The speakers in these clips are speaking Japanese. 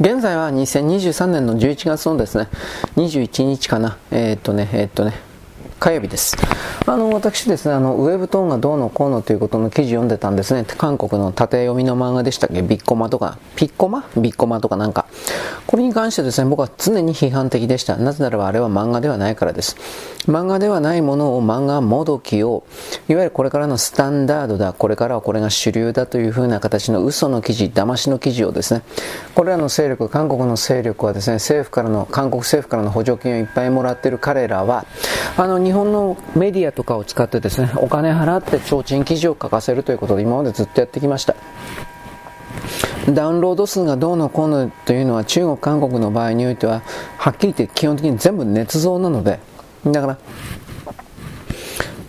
現在は2023年の11月のですね、21日かな。えー、っとね、えー、っとね、火曜日です。あの、私ですね、あの、ウェブトーンがどうのこうのということの記事読んでたんですね。韓国の縦読みの漫画でしたっけ？ビッコマとか、ピッコマ？ビッコマとかなんか。これに関してですね、僕は常に批判的でした。なぜならばあれは漫画ではないからです。漫画ではないものを漫画もどきを、いわゆるこれからのスタンダードだ、これからはこれが主流だというふうな形の嘘の記事、騙しの記事をですね、これらの勢力、韓国の勢力はですね、政府からの、韓国政府からの補助金をいっぱいもらっている彼らは、あの、日本のメディアとかを使ってですね、お金払って提灯記事を書かせるということで今までずっとやってきました。ダウンロード数がどうのこうのというのは中国、韓国の場合においてははっきり言って基本的に全部捏造なのでだから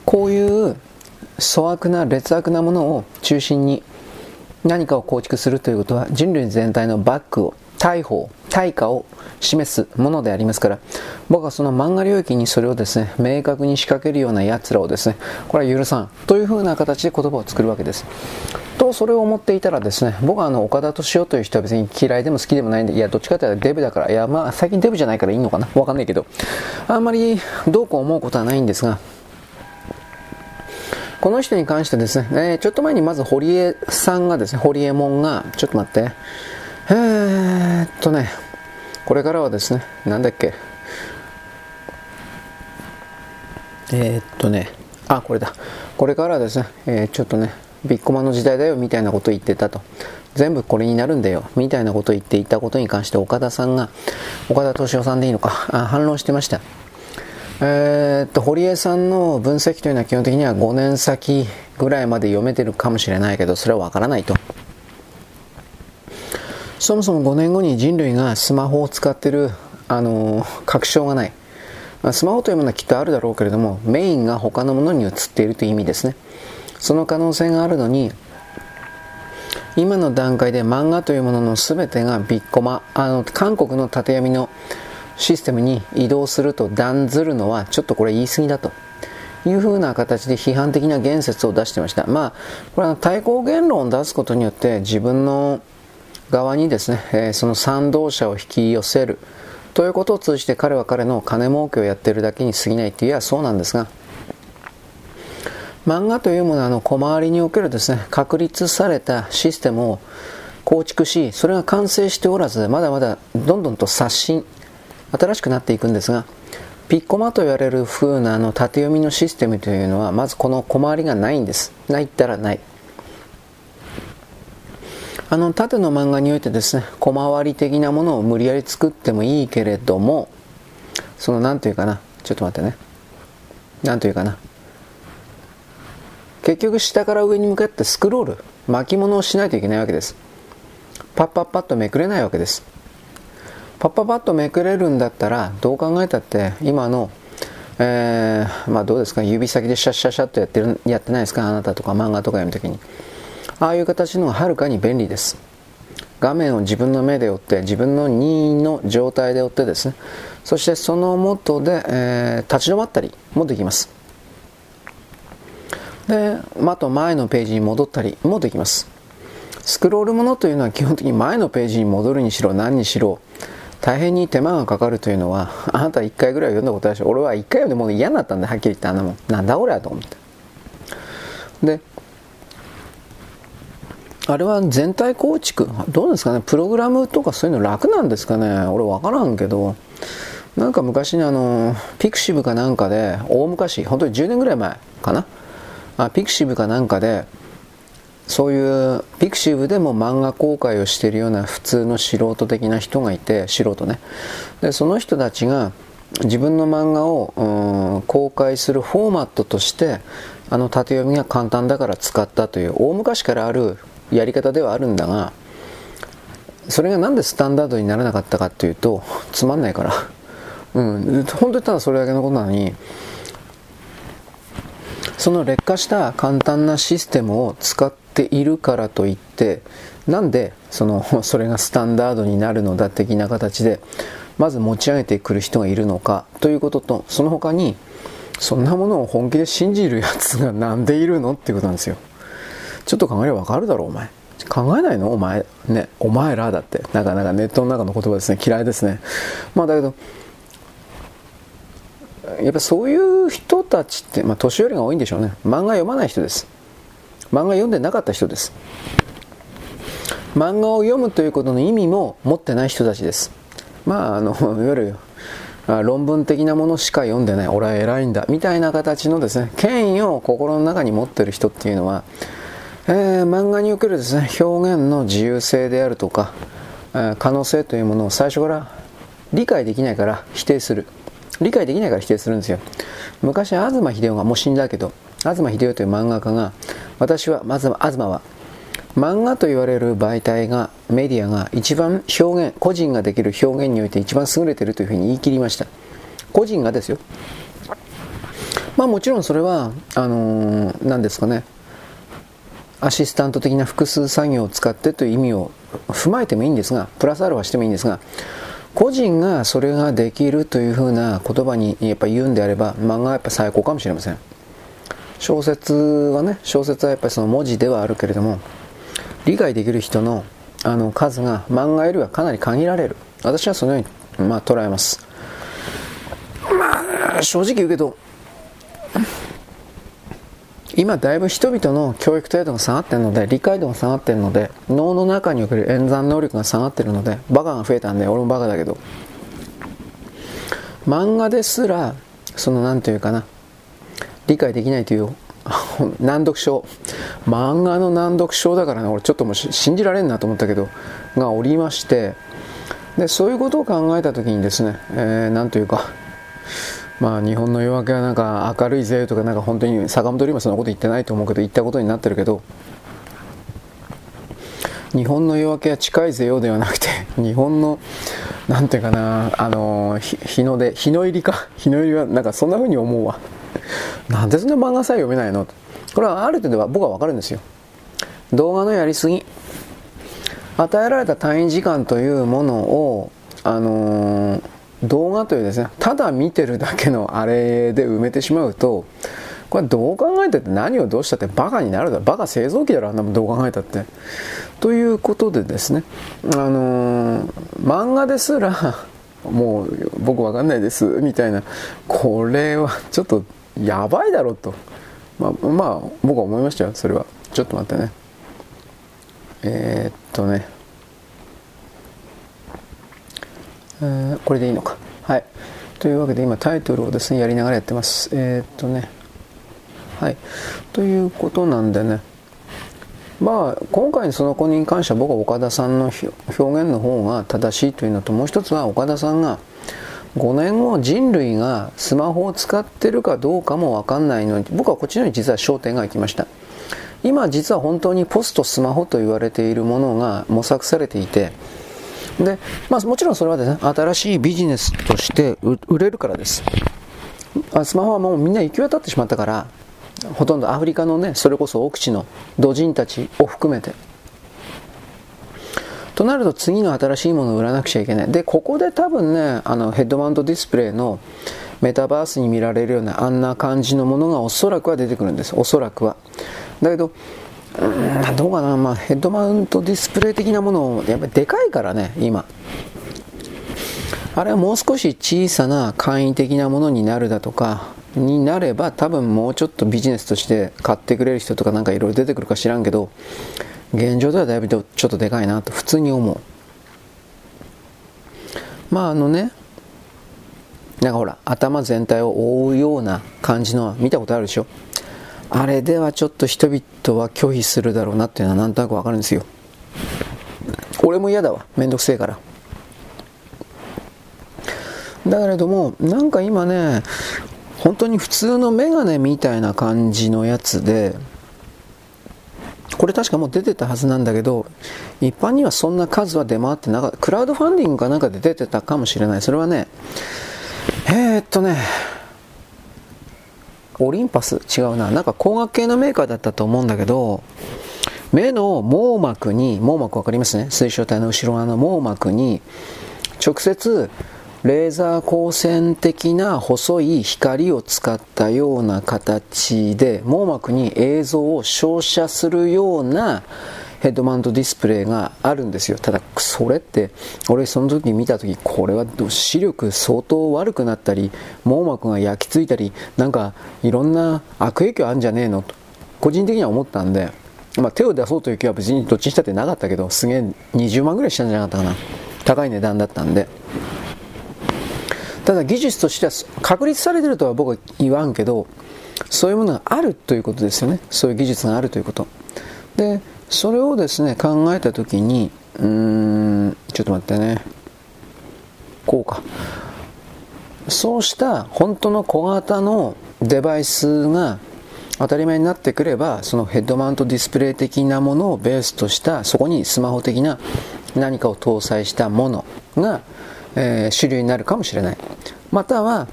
こういう粗悪な劣悪なものを中心に何かを構築するということは人類全体のバックを大砲対価を示すものでありますから僕はその漫画領域にそれをですね明確に仕掛けるような奴らをですねこれは許さんというふうな形で言葉を作るわけです。とそれを思っていたらですね僕はあの岡田敏夫という人は別に嫌いでも好きでもないんでいやどっちかというとデブだからいやまあ最近デブじゃないからいいのかなわかんないけどあんまりどうこう思うことはないんですがこの人に関してですね、えー、ちょっと前にまず堀江さんがですね、堀江門が、ちょっと待って、えー、っとね、これからはですね、なんだっけ、えー、っとね、あ、これだ。これからはですね、えー、ちょっとね、ビッコマの時代だよみたいなことを言ってたと。全部これになるんだよみたいなことを言っていたことに関して岡田さんが、岡田敏夫さんでいいのか、あ反論してました。えー、っと、堀江さんの分析というのは基本的には5年先ぐらいまで読めてるかもしれないけど、それはわからないと。そもそも5年後に人類がスマホを使ってる、あのー、確証がない。まあ、スマホというものはきっとあるだろうけれども、メインが他のものに移っているという意味ですね。その可能性があるのに、今の段階で漫画というものの全てがビッコマ、あの、韓国の縦読みのシステムに移動すると断ずるのは、ちょっとこれ言い過ぎだと。いうふうな形で批判的な言説を出してました。まあ、これは対抗言論を出すことによって自分の側にですね、えー、その賛同者を引き寄せる。ということを通じて彼は彼の金儲けをやっているだけに過ぎないというはそうなんですが。漫画というものはあの小回りにおけるですね確立されたシステムを構築しそれが完成しておらずまだまだどんどんと刷新新しくなっていくんですが。ピッコマと言われる風なあの縦読みのシステムというのはまずこの小回りがないんです。ないったらない。あの縦の漫画においてですね小回り的なものを無理やり作ってもいいけれどもその何というかなちょっと待ってね。何というかな。結局下から上に向かってスクロール巻物をしないといけないわけです。パッパッパッとめくれないわけです。パッパッパッとめくれるんだったらどう考えたって今のえー、まあどうですか指先でシャッシャッシャッとやってるやってないですかあなたとか漫画とか読むときに。ああいう形のはるかに便利です。画面を自分の目で追って自分の任意の状態で追ってですね。そしてその元で、えー、立ち止まったりもできます。であと前のページに戻ったりもできます。スクロールものというのは基本的に前のページに戻るにしろ何にしろ大変に手間がかかるというのはあなた1回ぐらい読んだことあるし俺は1回読んでもう嫌になったんではっきり言ってあんなもん。なんだ俺はと思って。であれは全体構築？どうですかね？プログラムとかそういうの楽なんですかね？俺分からんけど。なんか昔にあのピクシブかなんかで大昔本当に10年ぐらい前かな？あ pixiv かなんかでそういう pixiv でも漫画公開をしているような普通の素人的な人がいて素人ね。でその人たちが自分の漫画を公開するフォーマットとしてあの縦読みが簡単だから使ったという大昔からあるやり方ではあるんだがそれがなんでスタンダードにならなかったかというとつまんないから。うん。本当にただそれだけのことなのにその劣化した簡単なシステムを使っているからといってなんでそのそれがスタンダードになるのだ的な形でまず持ち上げてくる人がいるのかということとその他にそんなものを本気で信じるやつがなんでいるのっていうことなんですよ。ちょっと考えればわかるだろう、お前。考えないの？お前、ね、お前らだって。なかなかネットの中の言葉ですね。嫌いですね。まあだけど、やっぱそういう人たちって、まあ年寄りが多いんでしょうね。漫画読まない人です。漫画読んでなかった人です。漫画を読むということの意味も持ってない人たちです。まあ、あの、いわゆる論文的なものしか読んでない、俺は偉いんだ、みたいな形のですね、権威を心の中に持ってる人っていうのは、えー、漫画におけるですね、表現の自由性であるとか、えー、可能性というものを最初から理解できないから否定する。理解できないから否定するんですよ。昔、東秀夫がもう死んだけど、東秀夫という漫画家が、私は、まず東は、漫画と言われる媒体が、メディアが一番表現、個人ができる表現において一番優れているというふうに言い切りました。個人がですよ。まあもちろんそれは、あのー、何ですかね、アシスタント的な複数作業を使ってという意味を踏まえてもいいんですが、プラスアルファしてもいいんですが、個人がそれができるというふうな言葉にやっぱ言うんであれば、漫画はやっぱ最高かもしれません。小説はね、小説はやっぱりその文字ではあるけれども、理解できる人のあの数が漫画よりはかなり限られる私はそのように、まあ、捉えますまあ正直言うけど今だいぶ人々の教育程度が下がってるので理解度が下がってるので脳の中における演算能力が下がってるのでバカが増えたんで俺もバカだけど。漫画ですらその何て言うかな理解できないという 難読症。漫画の難読症だからね俺ちょっともう信じられんなと思ったけどがおりまして。でそういうことを考えた時にですね、えー、というかまあ日本の夜明けはなんか明るいぜとかなんか本当に坂本龍馬そんなこと言ってないと思うけど言ったことになってるけど日本の夜明けは近いぜよではなくて 日本のなんていうかなあの日の出日の入りか 日の入りはなんかそんな風に思うわ。なんでそんな漫画さえ読めないの？これはある程度は僕はわかるんですよ。動画のやりすぎ。与えられた単位時間というものをあのー、動画というですねただ見てるだけのあれで埋めてしまうとこれどう考えてて何をどうしたってバカになるだろバカ製造機だろあんなもんどう考えたって。ということでですねあのー、漫画ですらもう僕わかんないですみたいなこれはちょっとやばいだろと。まあ、まあ、僕は思いましたよそれは。ちょっと待ってね。えー、っとね。えー、これでいいのか。はい。というわけで今タイトルをですねやりながらやってます。えー、っとね。はい。ということなんでね。まあ今回のその子に関しては僕は岡田さんの表現の方が正しいというのともう一つは岡田さんが5年後人類がスマホを使ってるかどうかもわかんないのに僕はこっちのに実は焦点が行きました。今実は本当にポストスマホと言われているものが模索されていてで、まあ、もちろんそれはですね新しいビジネスとして売れるからですスマホはもうみんな行き渡ってしまったからほとんどアフリカのねそれこそ奥地の土人たちを含めてとなると次の新しいものを売らなくちゃいけない。で、ここで多分ね、あのヘッドマウントディスプレイのメタバースに見られるようなあんな感じのものがおそらくは出てくるんです。おそらくは。だけど、うん。どうかな、まあ、ヘッドマウントディスプレイ的なもの、やっぱりでかいからね、今。あれはもう少し小さな簡易的なものになるだとか、になれば多分もうちょっとビジネスとして買ってくれる人とかなんかいろいろ出てくるか知らんけど、現状ではだいぶちょっとでかいなと普通に思う。まああのねなんかほら頭全体を覆うような感じのは見たことあるでしょ？あれではちょっと人々は拒否するだろうなっていうのはなんとなくわかるんですよ俺も嫌だわめんどくせえからだけれどもなんか今ね本当に普通のメガネみたいな感じのやつでこれ確かもう出てたはずなんだけど、一般にはそんな数は出回ってなかった。クラウドファンディングかなんかで出てたかもしれない。それはね、えー、っとね、オリンパス？違うな。なんか光学系のメーカーだったと思うんだけど、目の網膜に、網膜わかりますね？水晶体の後ろ側の網膜に、直接レーザー光線的な細い光を使ったような形で網膜に映像を照射するようなヘッドマウントディスプレイがあるんですよ。ただそれって俺その時見た時これは視力相当悪くなったり網膜が焼き付いたりなんかいろんな悪影響あるんじゃねえの？と個人的には思ったんで、まあ、手を出そうという気は別にどっちにしたってなかったけどすげえ20万ぐらいしたんじゃなかったかな。高い値段だったんで。ただ技術としては確立されてるとは僕は言わんけどそういうものがあるということですよね。そういう技術があるということ。でそれをですね考えた時にうーんちょっと待ってね。こうか。そうした本当の小型のデバイスが当たり前になってくればそのヘッドマウントディスプレイ的なものをベースとしたそこにスマホ的な何かを搭載したものが、えー、主流になるかもしれない。または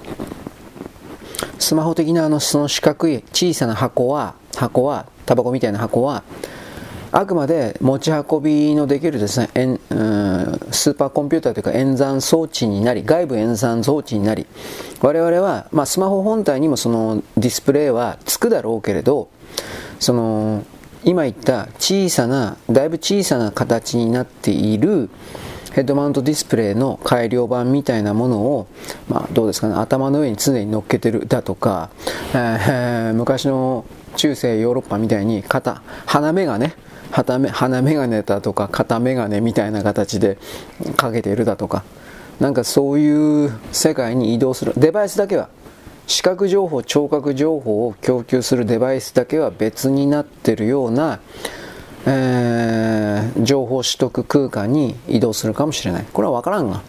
スマホ的なあのその四角い小さな箱は箱はタバコみたいな箱はあくまで持ち運びのできるですね、うん、スーパーコンピューターというか演算装置になり、外部演算装置になり、我々は、まあ、スマホ本体にもそのディスプレイはつくだろうけれど、その、今言った小さな、だいぶ小さな形になっているヘッドマウントディスプレイの改良版みたいなものを、まあ、どうですかね、頭の上に常に乗っけてるだとか、えー、昔の中世ヨーロッパみたいに肩、鼻目がね、鼻眼鏡だとか肩眼鏡みたいな形でかけているだとか。なんかそういう世界に移動する。デバイスだけは。視覚情報聴覚情報を供給するデバイスだけは別になってるような、えー、情報取得空間に移動するかもしれない。これは分からんが。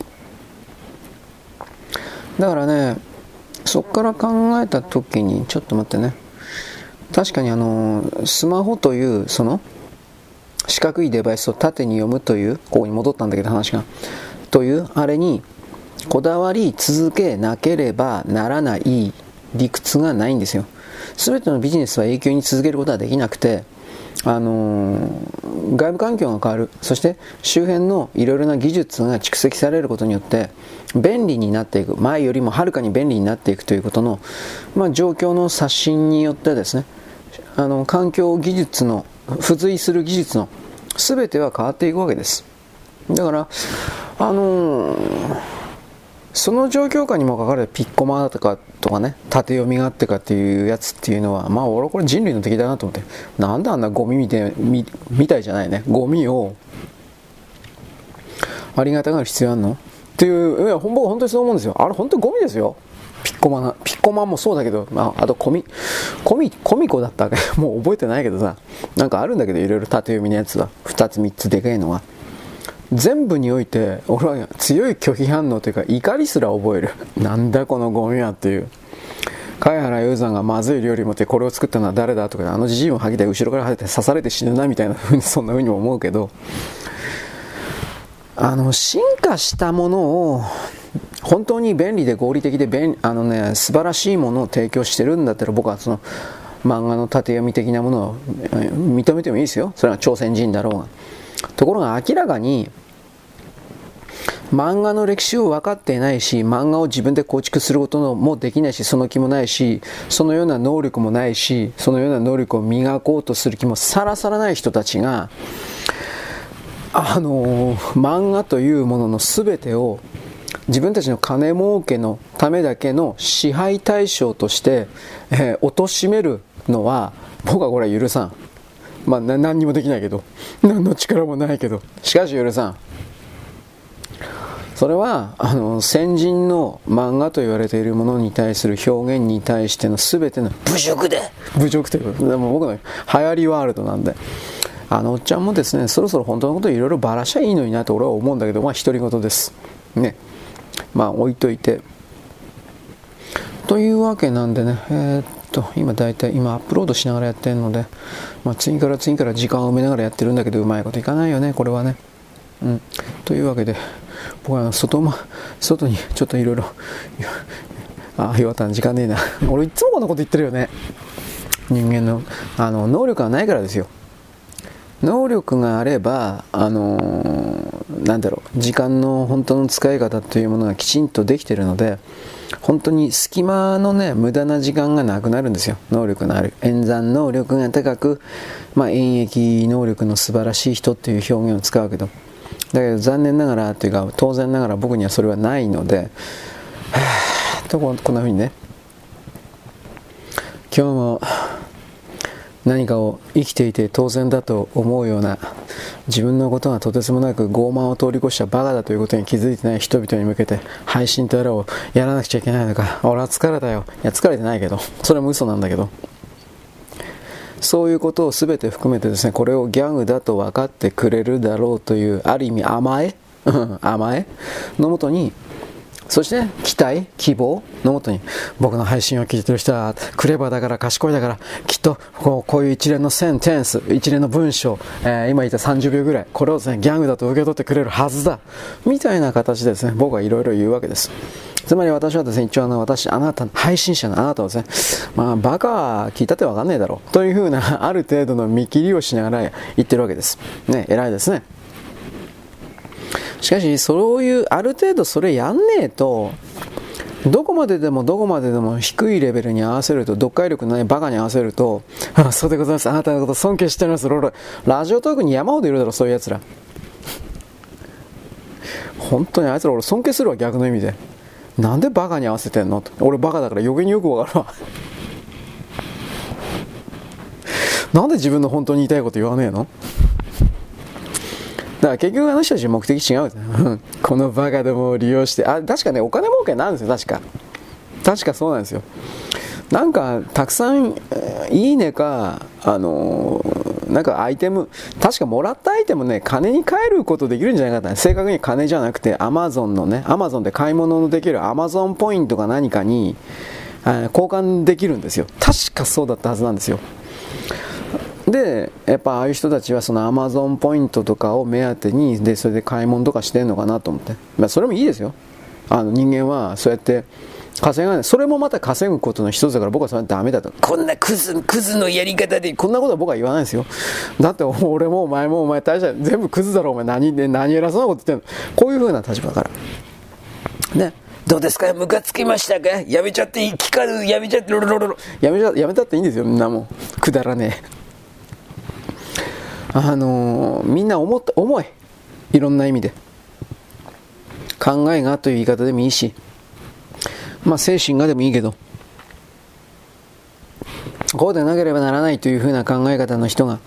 だからねそこから考えた時にちょっと待ってね。確かにあのスマホというその四角いデバイスを縦に読むという、ここに戻ったんだけど話が、というあれにこだわり続けなければならない理屈がないんですよ。全てのビジネスは永久に続けることはできなくて、あのー、外部環境が変わる、そして周辺のいろいろな技術が蓄積されることによって便利になっていく、前よりもはるかに便利になっていくということの、まあ、状況の刷新によってですね、あの環境技術の付随する技術の全ては変わっていくわけです。だからあのー、その状況下にもかかわらずピッコマとかとかね縦読みがあってかっていうやつっていうのはまあ俺これ人類の敵だなと思ってなんであんなゴミみたいみみたいじゃないね。ゴミをありがたがる必要あるの？っていういや僕本当にそう思うんですよ。あれ本当にゴミですよ。ピッコマピッコマもそうだけど、まあ、あとコミ、コミ、コミコだった もう覚えてないけどさ、なんかあるんだけど、いろいろ縦読みのやつは、2つ3つでかいのが。全部において、俺は強い拒否反応というか、怒りすら覚える。なんだこのゴミはっていう。貝原雄山がまずい料理持ってこれを作ったのは誰だとか、あのじじいを吐きて後ろから吐いて刺されて死ぬなみたいなふうに、そんなふうにも思うけど、あの、進化したものを本当に便利で合理的で便あの、ね、素晴らしいものを提供してるんだったら僕はその漫画の縦読み的なものを認めてもいいですよ。それは朝鮮人だろうが。ところが明らかに漫画の歴史を分かっていないし漫画を自分で構築することもできないしその気もないしそのような能力もないしそのような能力を磨こうとする気もさらさらない人たちがあの漫画というものの全てを自分たちの金儲けのためだけの支配対象として、えー、貶めるのは僕はこれは許さん。まあ何にもできないけど、何の力もないけど、しかし許さん。それはあの先人の漫画と言われているものに対する表現に対しての全ての侮辱で。侮辱というでも僕の流行りワールドなんで。あのおっちゃんもですねそろそろ本当のことをいろいろばらしゃいいのになと俺は思うんだけどまあ独り言です。ね。まあ置いといてというわけなんでねえー、っと今大体今アップロードしながらやってるので、まあ、次から次から時間を埋めながらやってるんだけどうまいこといかないよねこれはねうんというわけで僕は外,、ま、外にちょっといろいろああ、岩田時間ねえな。俺いつもこんなこと言ってるよね。人間の、あの、能力がないからですよ。能力があれば、あのー、なんだろう、時間の本当の使い方というものがきちんとできているので、本当に隙間のね、無駄な時間がなくなるんですよ。能力のある。演算能力が高く、まあ、演劇能力の素晴らしい人っていう表現を使うけど、だけど残念ながらというか、当然ながら僕にはそれはないので、はぁとこんな風にね、今日も何かを生きていて当然だと思うような自分のことがとてつもなく傲慢を通り越したバカだということに気づいてない人々に向けて配信とやらをやらなくちゃいけないのか俺は疲れたよ。いや疲れてないけど。それも嘘なんだけど。そういうことを全て含めてですねこれをギャングだと分かってくれるだろうというある意味甘え？甘え？のもとにそして、期待、希望のもとに、僕の配信を聞いてる人は、クレバーだから、賢いだから、きっとこうこういう一連のセンテンス、一連の文章、えー、今言った30秒ぐらい、これをですね、ギャングだと受け取ってくれるはずだ。みたいな形でですね、僕はいろいろ言うわけです。つまり私はですね、一応あの、私、あなた、配信者のあなたはですね、まあ、バカは聞いたってわかんねえだろう。というふうな、ある程度の見切りをしながら言ってるわけです。ね、偉いですね。しかし、そういう、ある程度それやんねえと、どこまででもどこまででも低いレベルに合わせると、読解力のないバカに合わせると、あそうでございます。あなたのこと尊敬しております。ロロラジオトークに山ほどいるだろ、そういう奴ら。本当にあいつら俺尊敬するわ、逆の意味で。なんでバカに合わせてんの？俺バカだから余計によくわかるわ。なんで自分の本当に言いたいこと言わねえの？から結局あの人たち目的違うんですよ。このバカでもを利用して、あ、確かね、お金儲けなんですよ、確か。確かそうなんですよ。なんか、たくさん、いいねか、あのー、なんかアイテム、確かもらったアイテムね、金に換えることできるんじゃないかった、ね、正確に金じゃなくて、アマゾンのね、アマゾンで買い物のできるアマゾンポイントか何かに、交換できるんですよ。確かそうだったはずなんですよ。でやっぱああいう人たちはそのアマゾンポイントとかを目当てにでそれで買い物とかしてんのかなと思って、まあ、それもいいですよ。あの人間はそうやって稼がない。それもまた稼ぐことの一つだから僕はそれはダメだと。こんなクズクズのやり方でこんなことは僕は言わないですよ。だって俺もお前もお前大した全部クズだろお前。何で何偉そうなこと言ってんの。こういう風な立場から。ねどうですか？ムカつきましたか？やめちゃっていい聞かぬやめちゃってロロロロ。やめちゃやめたっていいんですよみんなも。くだらねえあのみんな思った重いいろんな意味で。考えがという言い方でもいいしまあ精神がでもいいけどこうでなければならないというふうな考え方の人が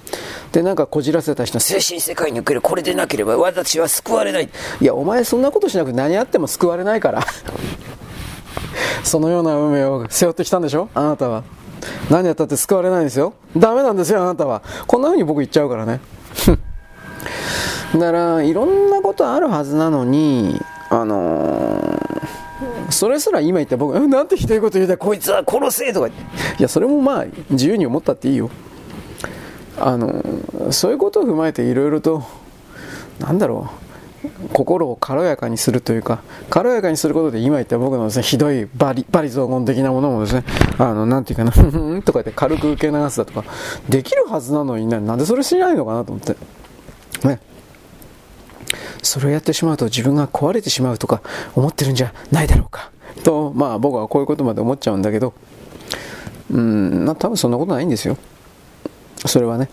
でなんかこじらせた人精神世界におけるこれでなければ私は救われない。いやお前そんなことしなくて何あっても救われないから。そのような運命を背負ってきたんでしょ？あなたは。何やったって救われないんですよ。ダメなんですよあなたは。こんな風に僕言っちゃうからね。だからいろんなことあるはずなのにあのー、それすら今言った僕なんてひどいこと言うたこいつは殺せとかいやそれもまあ自由に思ったっていいよ。あのー、そういうことを踏まえていろいろとなんだろう。心を軽やかにするというか、軽やかにすることで今言った僕のですね、ひどいバリ、バリ雑言的なものもですね、あの、なんていうかな、ふんとか言って軽く受け流すだとか、できるはずなのにね、なんでそれしないのかなと思って。ね。それをやってしまうと自分が壊れてしまうとか思ってるんじゃないだろうか。と、まあ僕はこういうことまで思っちゃうんだけど、うん、まあ多分そんなことないんですよ。それはね。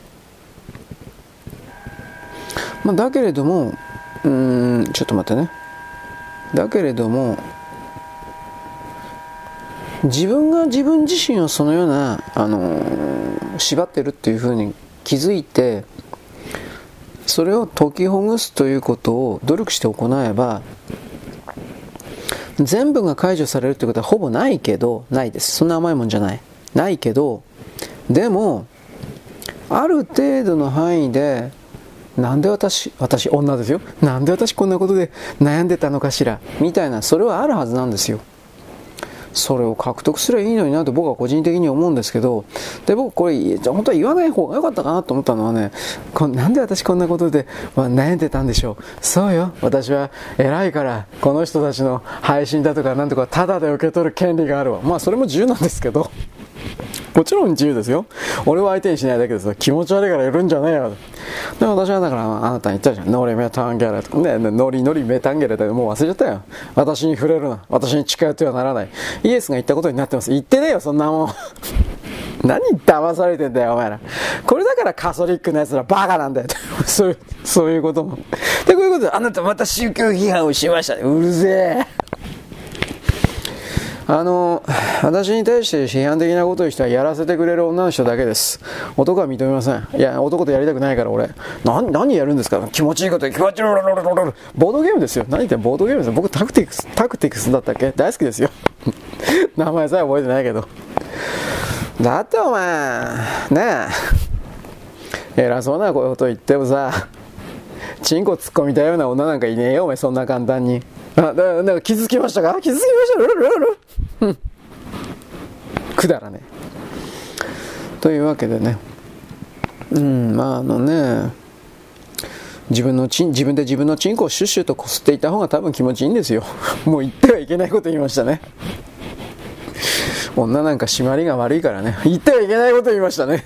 まあ、だけれども、うーんちょっと待ってね。だけれども自分が自分自身をそのような、あのー、縛ってるっていうふうに気づいてそれを解きほぐすということを努力して行えば全部が解除されるということはほぼないけどないです。そんな甘いもんじゃない。ないけどでもある程度の範囲でなんで私、私、女ですよ。なんで私こんなことで悩んでたのかしら？みたいな、それはあるはずなんですよ。それを獲得すればいいのになと僕は個人的に思うんですけど、で、僕これ、本当は言わない方が良かったかなと思ったのはね、こなんで私こんなことで、まあ、悩んでたんでしょう。そうよ。私は偉いから、この人たちの配信だとかなんとかタダで受け取る権利があるわ。まあそれも自由なんですけど。もちろん自由ですよ。俺は相手にしないだけです気持ち悪いからやるんじゃねえよ。で私はだからあなたに言ったじゃん。ノリメタンゲレとかねノリノリメタンゲレってもう忘れちゃったよ。私に触れるな。私に近寄ってはならない。イエスが言ったことになってます。言ってねえよそんなもん。何騙されてんだよお前ら。これだからカソリックのやつらバカなんだよ。そういうそういうことも。でこういうことであなたまた宗教批判をしました。うるせえ。あの、私に対して批判的なことをしたらやらせてくれる女の人だけです。男は認めません。いや、男とやりたくないから俺。何、何やるんですか？気持ちいいこと気持ちいいボードゲームですよ。何言ってボードゲームですよ。僕タクティクス、タクティクスだったっけ？大好きですよ。名前さえ覚えてないけど。だってお前、ねえ、偉そうなこと言ってもさ、チンコ突っ込みたいような女なんかいねえよ、お前、そんな簡単に。あ、だなんか気づきましたか？気づきました？ルルルルくだらねというわけでね。うんまああのね。自分のチン自分で自分のチンコをシュッシュとこすっていた方が多分気持ちいいんですよ。もう言ってはいけないこと言いましたね。女なんか締まりが悪いからね。言ってはいけないこと言いましたね。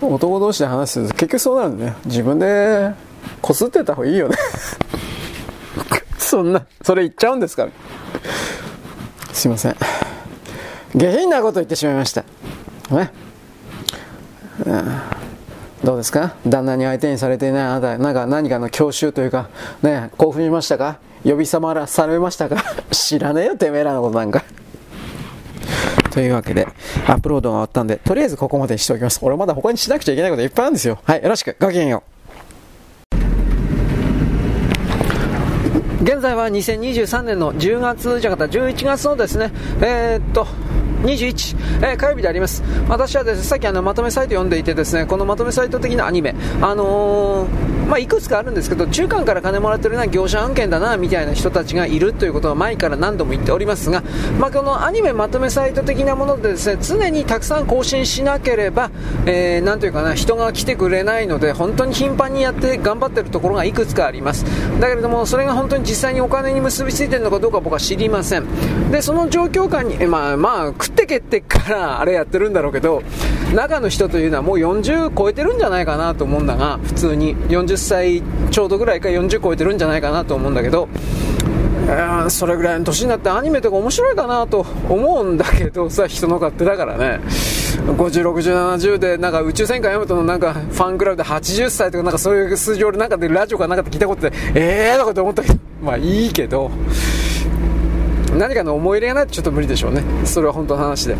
男同士で話すと結局そうなるんだね。自分でこすってた方がいいよね。そんなそれ言っちゃうんですからすいません。下品なこと言ってしまいました。ね、うん、どうですか？旦那に相手にされていないあなたなんか何かの教習というかね興奮しましたか？呼び覚まらされましたか？知らねえよてめえらのことなんか。というわけで、アップロードが終わったんで、とりあえずここまでにしておきます。俺まだ他にしなくちゃいけないこといっぱいあるんですよ。はい、よろしく。ごきげんよう。現在は2023年の10月じゃなかった11月のですね、えー、っと、21、えー、火曜日であります。私はですね、さっきあのまとめサイト読んでいてですね、このまとめサイト的なアニメ、あのー、まあ、いくつかあるんですけど、中間から金もらってるような業者案件だな、みたいな人たちがいるということは前から何度も言っておりますが、まあ、このアニメまとめサイト的なものでですね、常にたくさん更新しなければ、えー、というかな、人が来てくれないので、本当に頻繁にやって頑張ってるところがいくつかあります。だけれども、それが本当に実際にお金に結びついてるのかどうか僕は知りません。で、その状況下に、まあまあ、食ってけってからあれやってるんだろうけど、中の人というのはもう40超えてるんじゃないかなと思うんだが、普通に。40歳ちょうどぐらいか40超えてるんじゃないかなと思うんだけど、それぐらいの年になってアニメとか面白いかなと思うんだけどさ、人の勝手だからね。50、60、70で、なんか宇宙戦艦ヤマトのなんかファンクラブで80歳とかなんかそういう数字俺なんかでラジオかなんかで聞いたことで、えーとかって思ったけど、まあいいけど、何かの思い入れがないとちょっと無理でしょうね。それは本当の話で。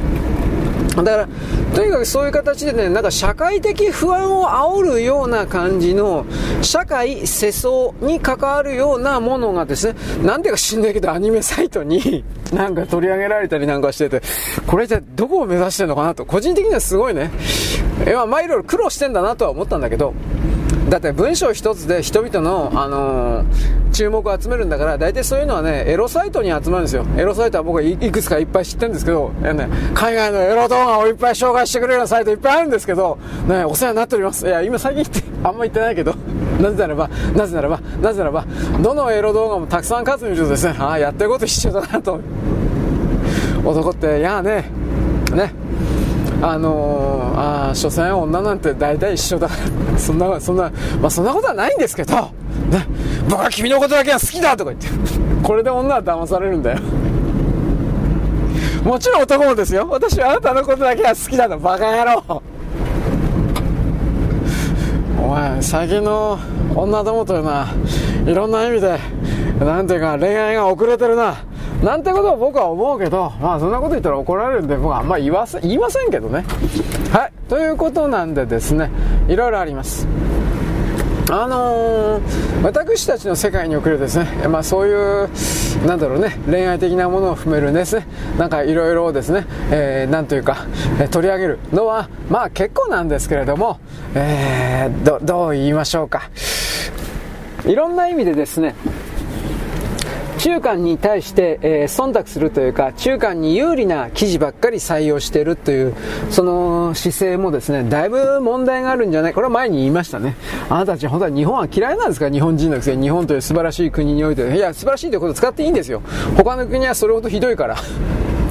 だからとにかくそういう形でねなんか社会的不安を煽るような感じの社会世相に関わるようなものがですねなんでか知んないけどアニメサイトに なんか取り上げられたりなんかしててこれじゃどこを目指してるのかなと個人的にはすごいね。まあいろいろ苦労してんだなとは思ったんだけどだって文章一つで人々の、あのー、注目を集めるんだから、大体そういうのはね、エロサイトに集まるんですよ。エロサイトは僕はいくつかいっぱい知ってるんですけど、ね、海外のエロ動画をいっぱい紹介してくれるようなサイトいっぱいあるんですけど、ね、お世話になっております。いや、今最近ってあんま言ってないけど、なぜならば、なぜならば、なぜならば、どのエロ動画もたくさん数見るとですね、ああ、やってること一緒だなと。男って、いやね、ね、あのー、あ所詮女なんて大体一緒だから。そんなそんなまあそんなことはないんですけど、ね、僕は君のことだけは好きだとか言って。これで女は騙されるんだよ。もちろん男もですよ。私はあなたのことだけは好きだと。バカ野郎。お前最近の女どもというのはいろんな意味でなんていうか恋愛が遅れてるな。なんてことを僕は思うけど、まあそんなこと言ったら怒られるんで僕はあんま言わせ、言いませんけどね。はい。ということなんでですね、いろいろあります。あのー、私たちの世界におけるですね、まあそういう、なんだろうね、恋愛的なものを含めるですね、なんかいろいろですね、えー、なんというか、え取り上げるのは、まあ結構なんですけれども、えー、ど、どう言いましょうか。いろんな意味でですね、中間に対して、えー、忖度するというか、中間に有利な記事ばっかり採用しているという、その姿勢もですね、だいぶ問題があるんじゃないこれは前に言いましたね。あなたたち本当は日本は嫌いなんですか？日本人のくせに日本という素晴らしい国において。いや、素晴らしいということを使っていいんですよ。他の国はそれほどひどいから。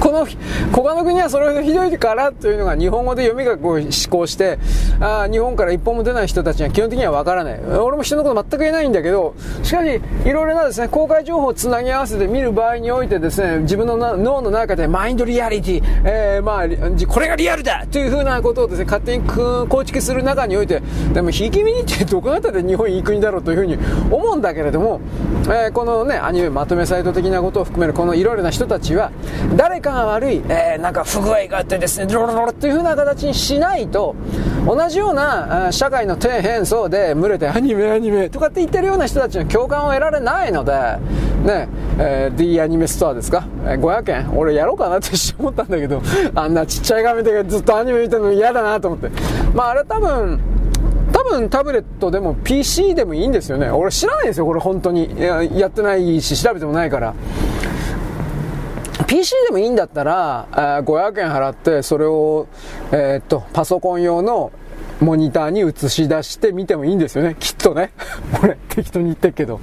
この他の国はそれほどひどいからというのが日本語で読みがこう思考してあ日本から一本も出ない人たちには基本的にはわからない。俺も人のこと全く言えないんだけどしかしいろいろなですね公開情報をつなぎ合わせて見る場合においてですね自分の脳の中でマインドリアリティ、えー、まあこれがリアルだというふうなことをですね勝手に構築する中においてでもひき目にってどこだったら日本いい国だろうというふうに思うんだけれども、えー、このねアニメまとめサイト的なことを含めるこのいろいろな人たちは誰かが悪い、えー、なんか不具合があってですねロロロロというふうな形にしないと同じような社会の底辺層で群れてアニメアニメとかって言ってるような人たちの共感を得られないのでねえー、D アニメストアですか、えー、500円俺やろうかなって思ったんだけど あんなちっちゃい画面でずっとアニメ見てるの嫌だなと思って。まああれ多分多分タブレットでも PC でもいいんですよね。俺知らないんですよこれ本当に。やってないし調べてもないから。PC でもいいんだったら、500円払ってそれを、えー、っとパソコン用のモニターに映し出して見てもいいんですよね。きっとね。俺、適当に言ってるけど。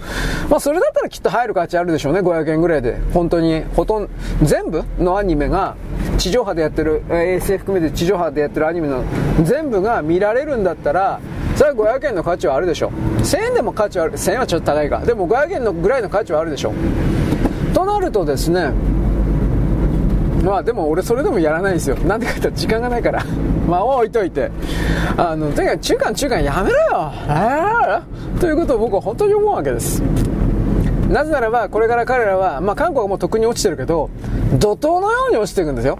まあ、それだったらきっと入る価値あるでしょうね。500円ぐらいで。本当に、ほとんど、全部のアニメが、地上波でやってる、衛星含めて地上波でやってるアニメの全部が見られるんだったら、それは500円の価値はあるでしょう。1000円でも価値はある。1000円はちょっと高いか。でも500円のぐらいの価値はあるでしょう。となるとですね、まあでも俺それでもやらないんですよ。なんでか言ったら時間がないから。まあ置いといて。あの、とにかく中間中間やめろよえー、ということを僕は本当に思うわけです。なぜならば、これから彼らは、まあ韓国はもうとっくに落ちてるけど、怒涛のように落ちていくんですよ。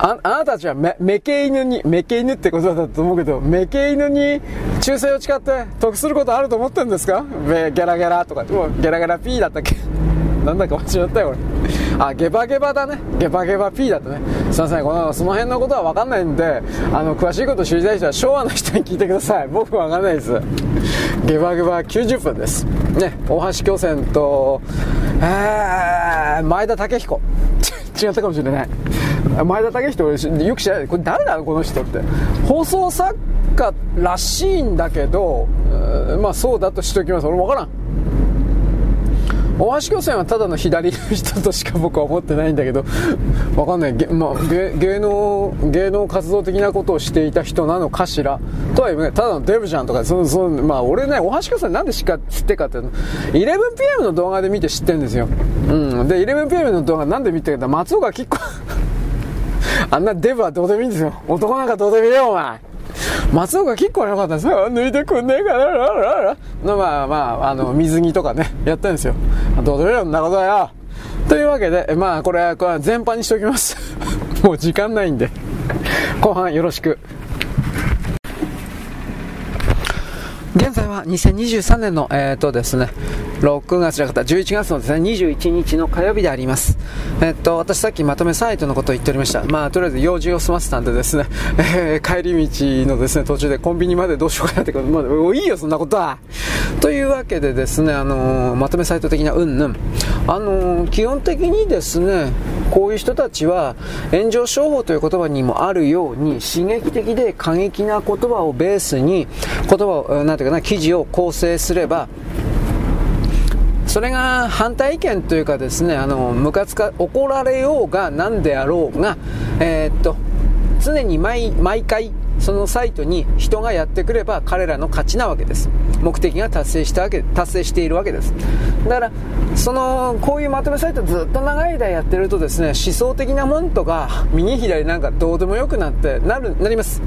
あ、あなたたちはめ、めけ犬に、めけ犬ってことだと思うけど、めけ犬に忠誠を誓って得することあると思ってるんですか？ギャラギャラとか、もうギャラギャラ P だったっけ？なんだか間違ったよ、俺。あ、ゲバゲバだね。ゲバゲバ P だったね。すいません、この、その辺のことはわかんないんで、あの、詳しいこと知りたい人は昭和の人に聞いてください。僕はわかんないです。ゲバゲバ90分です。ね、大橋巨泉と、えー、前田武彦。違ったかもしれない。前田武人よく知らない。これ誰なの？この人って。放送作家らしいんだけど、まあそうだとしておきます。俺もわからん。大橋巨泉はただの左の人としか僕は思ってないんだけど、わかんない。まあ、芸能、芸能活動的なことをしていた人なのかしら？とは言うね、ただのデブじゃんとか、その、その、まあ、俺ね、大橋巨泉なんで知ってかっていうの、11pm の動画で見て知ってんですよ。うん。で、11pm の動画なんで見てるか松岡結構 あんなデブはどうでもいいんですよ。男なんかどうでもいいよ、お前。松岡結構良かったんですよ。抜いてくんねえかな、の、まあまあ、あの、水着とかね、やったんですよ。どうでもいいよ、んなことだよ。というわけで、まあ、これ、これは全般にしておきます。もう時間ないんで。後半よろしく。現在は2023年の、えーとですね、6月じゃなかった11月のですね、21日の火曜日であります。えっと、私さっきまとめサイトのことを言っておりました。まあ、とりあえず用事を済ませたんでですね、えー、帰り道のですね、途中でコンビニまでどうしようかなってこと、まあ、いいよ、そんなことは。というわけでですね、あのー、まとめサイト的なうんぬん。あのー、基本的にですね、こういう人たちは、炎上商法という言葉にもあるように、刺激的で過激な言葉をベースに、言葉を、なんていうかな、記事を構成すれば、それが反対意見というかですね、あの、ムカつか、怒られようが何であろうが、えー、っと、常に毎、回、そのサイトに人がやってくれば彼らの勝ちなわけです。目的が達成したわけ、達成しているわけです。だから、その、こういうまとめサイトずっと長い間やってるとですね、思想的なもんとか、右左なんかどうでもよくなって、なる、なります。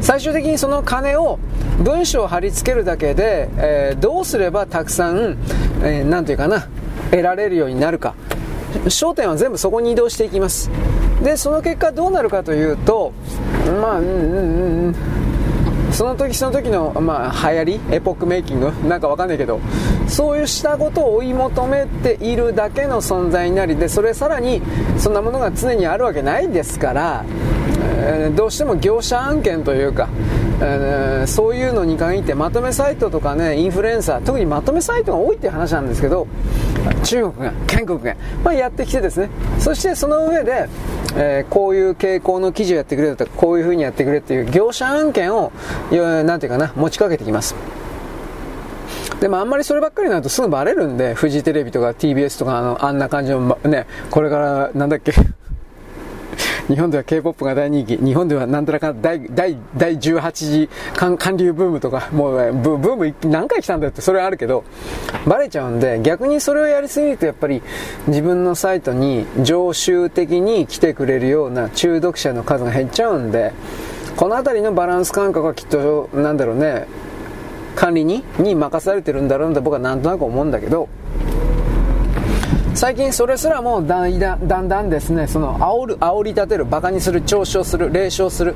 最終的にその金を文章を貼り付けるだけで、えー、どうすればたくさん、えー、ていうかな、得られるようになるか。焦点は全部そこに移動していきます。で、その結果どうなるかというと、まあ、うんうんうん、その時その時の、まあ、流行り、エポックメイキング？なんかわかんないけど、そういうしたことを追い求めているだけの存在になり、で、それさらに、そんなものが常にあるわけないですから、え、どうしても業者案件というか、えー、そういうのに限ってまとめサイトとかねインフルエンサー特にまとめサイトが多いっていう話なんですけど中国が韓国が、まあ、やってきてですね。そしてその上で、えー、こういう傾向の記事をやってくれとかこういう風にやってくれっていう業者案件を何ていうかな持ちかけてきます。でもあんまりそればっかりになるとすぐバレるんで、フジテレビとか TBS とかあの、あんな感じの、ね、これから、なんだっけ、日本では K-POP が大人気、日本ではなんとなく第第第18次韓流ブームとか、もうブブーム何回来たんだよってそれはあるけど、バレちゃうんで、逆にそれをやりすぎるとやっぱり自分のサイトに常習的に来てくれるような中毒者の数が減っちゃうんで、この辺りのバランス感覚はきっと、なんだろうね、管理にに任されてるんだろうなと僕はなんとなく思うんだけど、最近それすらもだんだんだんですねその煽る煽り立てるバカにする嘲笑する冷笑する。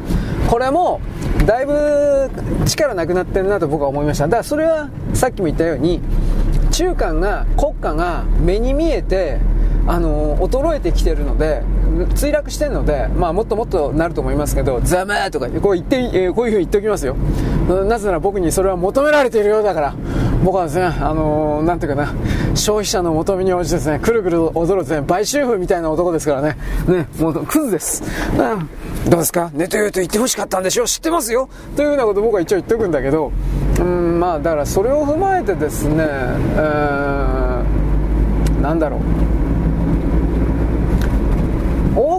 これもだいぶ力なくなってるなと僕は思いました。だからそれはさっきも言ったように中間が国家が目に見えてあの衰えてきてるので墜落してるので、まあ、もっともっとなると思いますけど、ざまーとかこう言って、えー、こういうふうに言っておきますよ。なぜなら僕にそれは求められているようだから、僕はですね、あのー、なんていうかな、消費者の求めに応じてですね、くるくる踊るですね、売春婦みたいな男ですからね、ね、もうクズです。うん、どうですか？ネトヨと言ってほしかったんでしょ？う知ってますよ？というようなこと僕は一応言っておくんだけど、うん、まあ、だからそれを踏まえてですね、えー、なんだろう。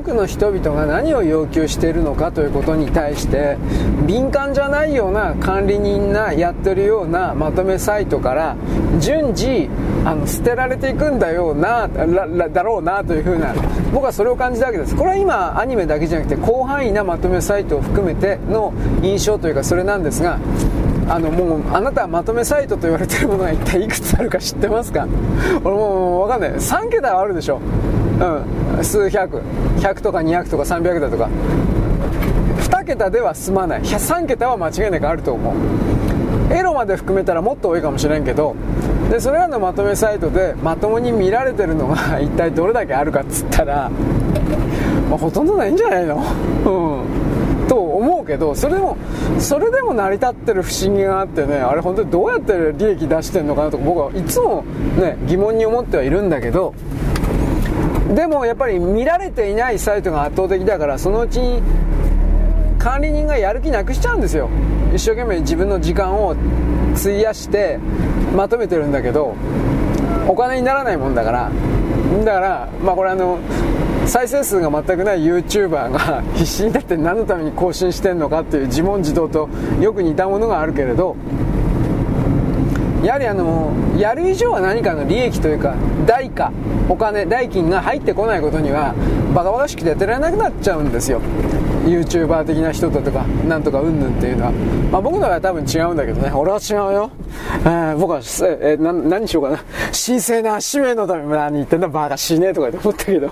多くの人々が何を要求しているのかということに対して敏感じゃないような管理人がやってるようなまとめサイトから順次あの捨てられていくんだよなだろうなというふうな僕はそれを感じたわけです。これは今アニメだけじゃなくて広範囲なまとめサイトを含めての印象というかそれなんですがあのもうあなたはまとめサイトと言われてるものが一体いくつあるか知ってますか？俺もう分かんない。3桁はあるでしょ。うん。数百。100とか200とか300だとか。2桁では済まない。3桁は間違いなくあると思う。エロまで含めたらもっと多いかもしれんけどでそれらのまとめサイトでまともに見られてるのが 一体どれだけあるかっつったら、まあ、ほとんどないんじゃないの？うん。けどそれでもそれでも成り立ってる不思議があってねあれ本当にどうやって利益出してんのかなとか僕はいつもね疑問に思ってはいるんだけどでもやっぱり見られていないサイトが圧倒的だからそのうちに管理人がやる気なくしちゃうんですよ。一生懸命自分の時間を費やしてまとめてるんだけどお金にならないもんだから。だからまあこれあの再生数が全くない YouTuber が必死になって何のために更新してんのかっていう自問自答とよく似たものがあるけれどやはりあのやる以上は何かの利益というか代価お金代金が入ってこないことにはバカバカしくてやってられなくなっちゃうんですよ。YouTuber 的な人だとかなんとかうんぬんっていうのは、まあ、僕のは多分違うんだけどね。俺は違うよ、えー、僕は、えー、な何しようかな。神聖な使命のために何言ってんだ。バカしねえとかって思ったけど。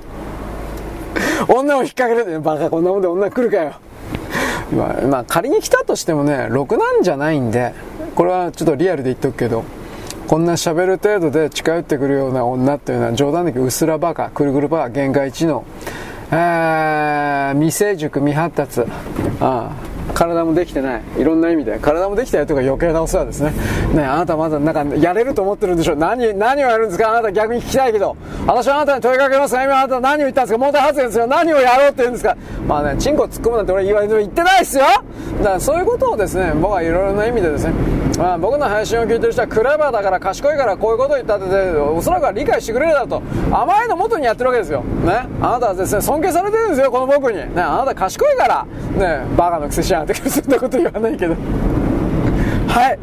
女を引っ掛ける。で、ね、バカこんなもんで女来るかよ。まあ、まあ、仮に来たとしてもねろくなんじゃないんでこれはちょっとリアルで言っとくけどこんな喋る程度で近寄ってくるような女っていうのは冗談だけどうすらバカくるくるバカ限界知能、えー、未成熟未発達。ああ。体もできてない。いろんな意味で。体もできてないというか余計なお世話ですね。ねあなたまだなんかやれると思ってるんでしょ何何をやるんですか？あなた逆に聞きたいけど。私はあなたに問いかけます。が今あなた何を言ったんですか問題発言ですよ。何をやろうって言うんですか？まあねチンコ突っ込むなんて俺言われて言ってないですよ。だからそういうことをですね僕はいろいろな意味でですね。まあ、僕の配信を聞いてる人はクレバーだから賢いからこういうことを言ったっておそらくは理解してくれるだと。甘いの元にやってるわけですよ。ね。あなたはですね尊敬されてるんですよこの僕に。ねあなた賢いから。ねバカのくせしじゃん。とかそんなこと言わないけど。はい。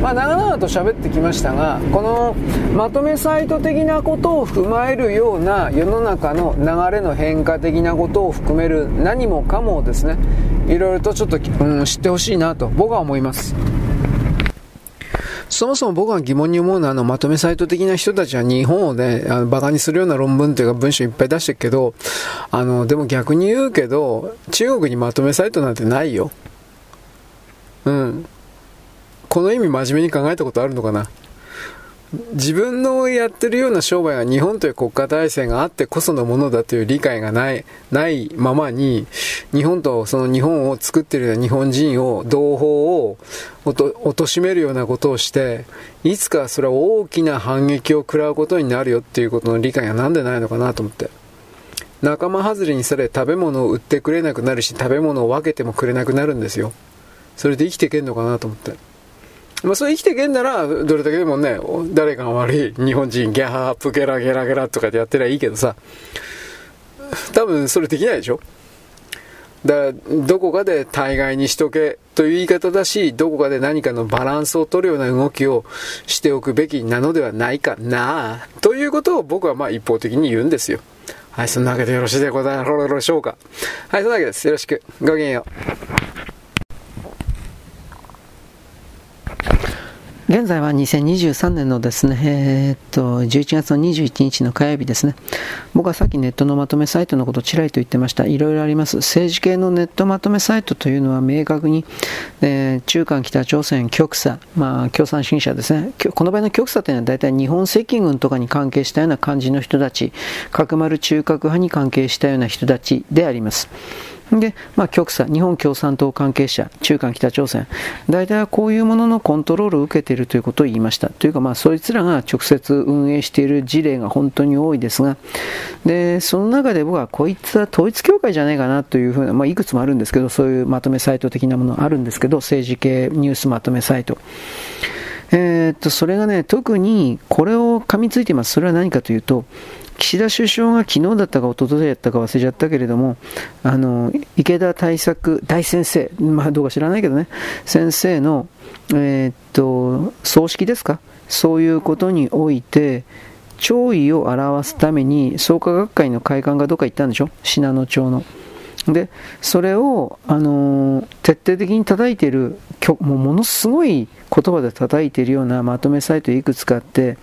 まあ、長々と喋ってきましたがこのまとめサイト的なことを踏まえるような世の中の流れの変化的なことを含める何もかもですねいろいろとちょっと、うん、知ってほしいなと僕は思います。そもそも僕が疑問に思うのは、あの、まとめサイト的な人たちは日本をね、あの、馬鹿にするような論文というか文章いっぱい出してるけど、あの、でも逆に言うけど、中国にまとめサイトなんてないよ。うん。この意味真面目に考えたことあるのかな？自分のやってるような商売は日本という国家体制があってこそのものだという理解がない、ないままに、日本とその日本を作ってるような日本人を、同胞を貶めるようなことをして、いつかそれは大きな反撃を食らうことになるよっていうことの理解がなんでないのかなと思って。仲間外れにされ食べ物を売ってくれなくなるし、食べ物を分けてもくれなくなるんですよ。それで生きていけんのかなと思って。まあ、それ生きていけんなら、どれだけでもね、誰かが悪い、日本人、ギャハープゲラゲラゲラとかでやってりゃいいけどさ、多分それできないでしょ？だからどこかで大概にしとけという言い方だし、どこかで何かのバランスを取るような動きをしておくべきなのではないかなということを僕はまあ一方的に言うんですよ。はい、そんなわけでよろしいでございましょうか。はい、そんなわけです。よろしく。ごきげんよう。現在は2023年のですね、えー、っと、11月の21日の火曜日ですね。僕はさっきネットのまとめサイトのことをちらりと言ってました。いろいろあります。政治系のネットまとめサイトというのは明確に、えー、中韓北朝鮮極左、まあ、共産主義者ですね。この場合の極左というのは大体日本赤軍とかに関係したような感じの人たち、角丸中核派に関係したような人たちであります。で、まあ、極左、日本共産党関係者、中韓北朝鮮、大体はこういうもののコントロールを受けているということを言いました。というか、まあ、そいつらが直接運営している事例が本当に多いですが、で、その中で僕はこいつは統一教会じゃないかなというふうな、まあ、いくつもあるんですけど、そういうまとめサイト的なものあるんですけど、政治系ニュースまとめサイト。えー、っと、それがね、特にこれを噛みついています。それは何かというと、岸田首相が昨日だったか一昨日だったか忘れちゃったけれども、あの、池田対策大先生、まあどうか知らないけどね、先生の、えー、っと、葬式ですか？そういうことにおいて、弔意を表すために創価学会の会館がどっか行ったんでしょ？信濃町の。で、それを、あのー、徹底的に叩いている、もうものすごい言葉で叩いているようなまとめサイトいくつかあって、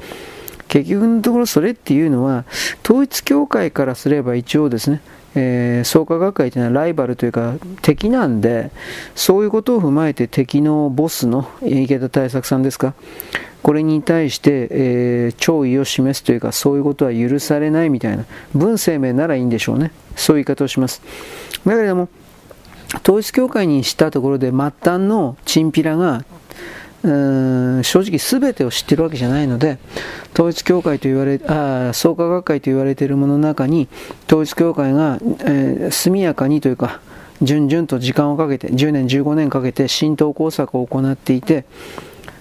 結局のところそれっていうのは統一教会からすれば一応ですねえー、創価学会というのはライバルというか敵なんでそういうことを踏まえて敵のボスの池田大作さんですかこれに対して、えー、弔意を示すというかそういうことは許されないみたいな文声明ならいいんでしょうね。そういう言い方をします。だけれども統一教会にしたところで末端のチンピラがうん正直全てを知ってるわけじゃないので統一教会と言われあ創価学会と言われているものの中に統一教会が、えー、速やかにというか順々と時間をかけて10年15年かけて浸透工作を行っていて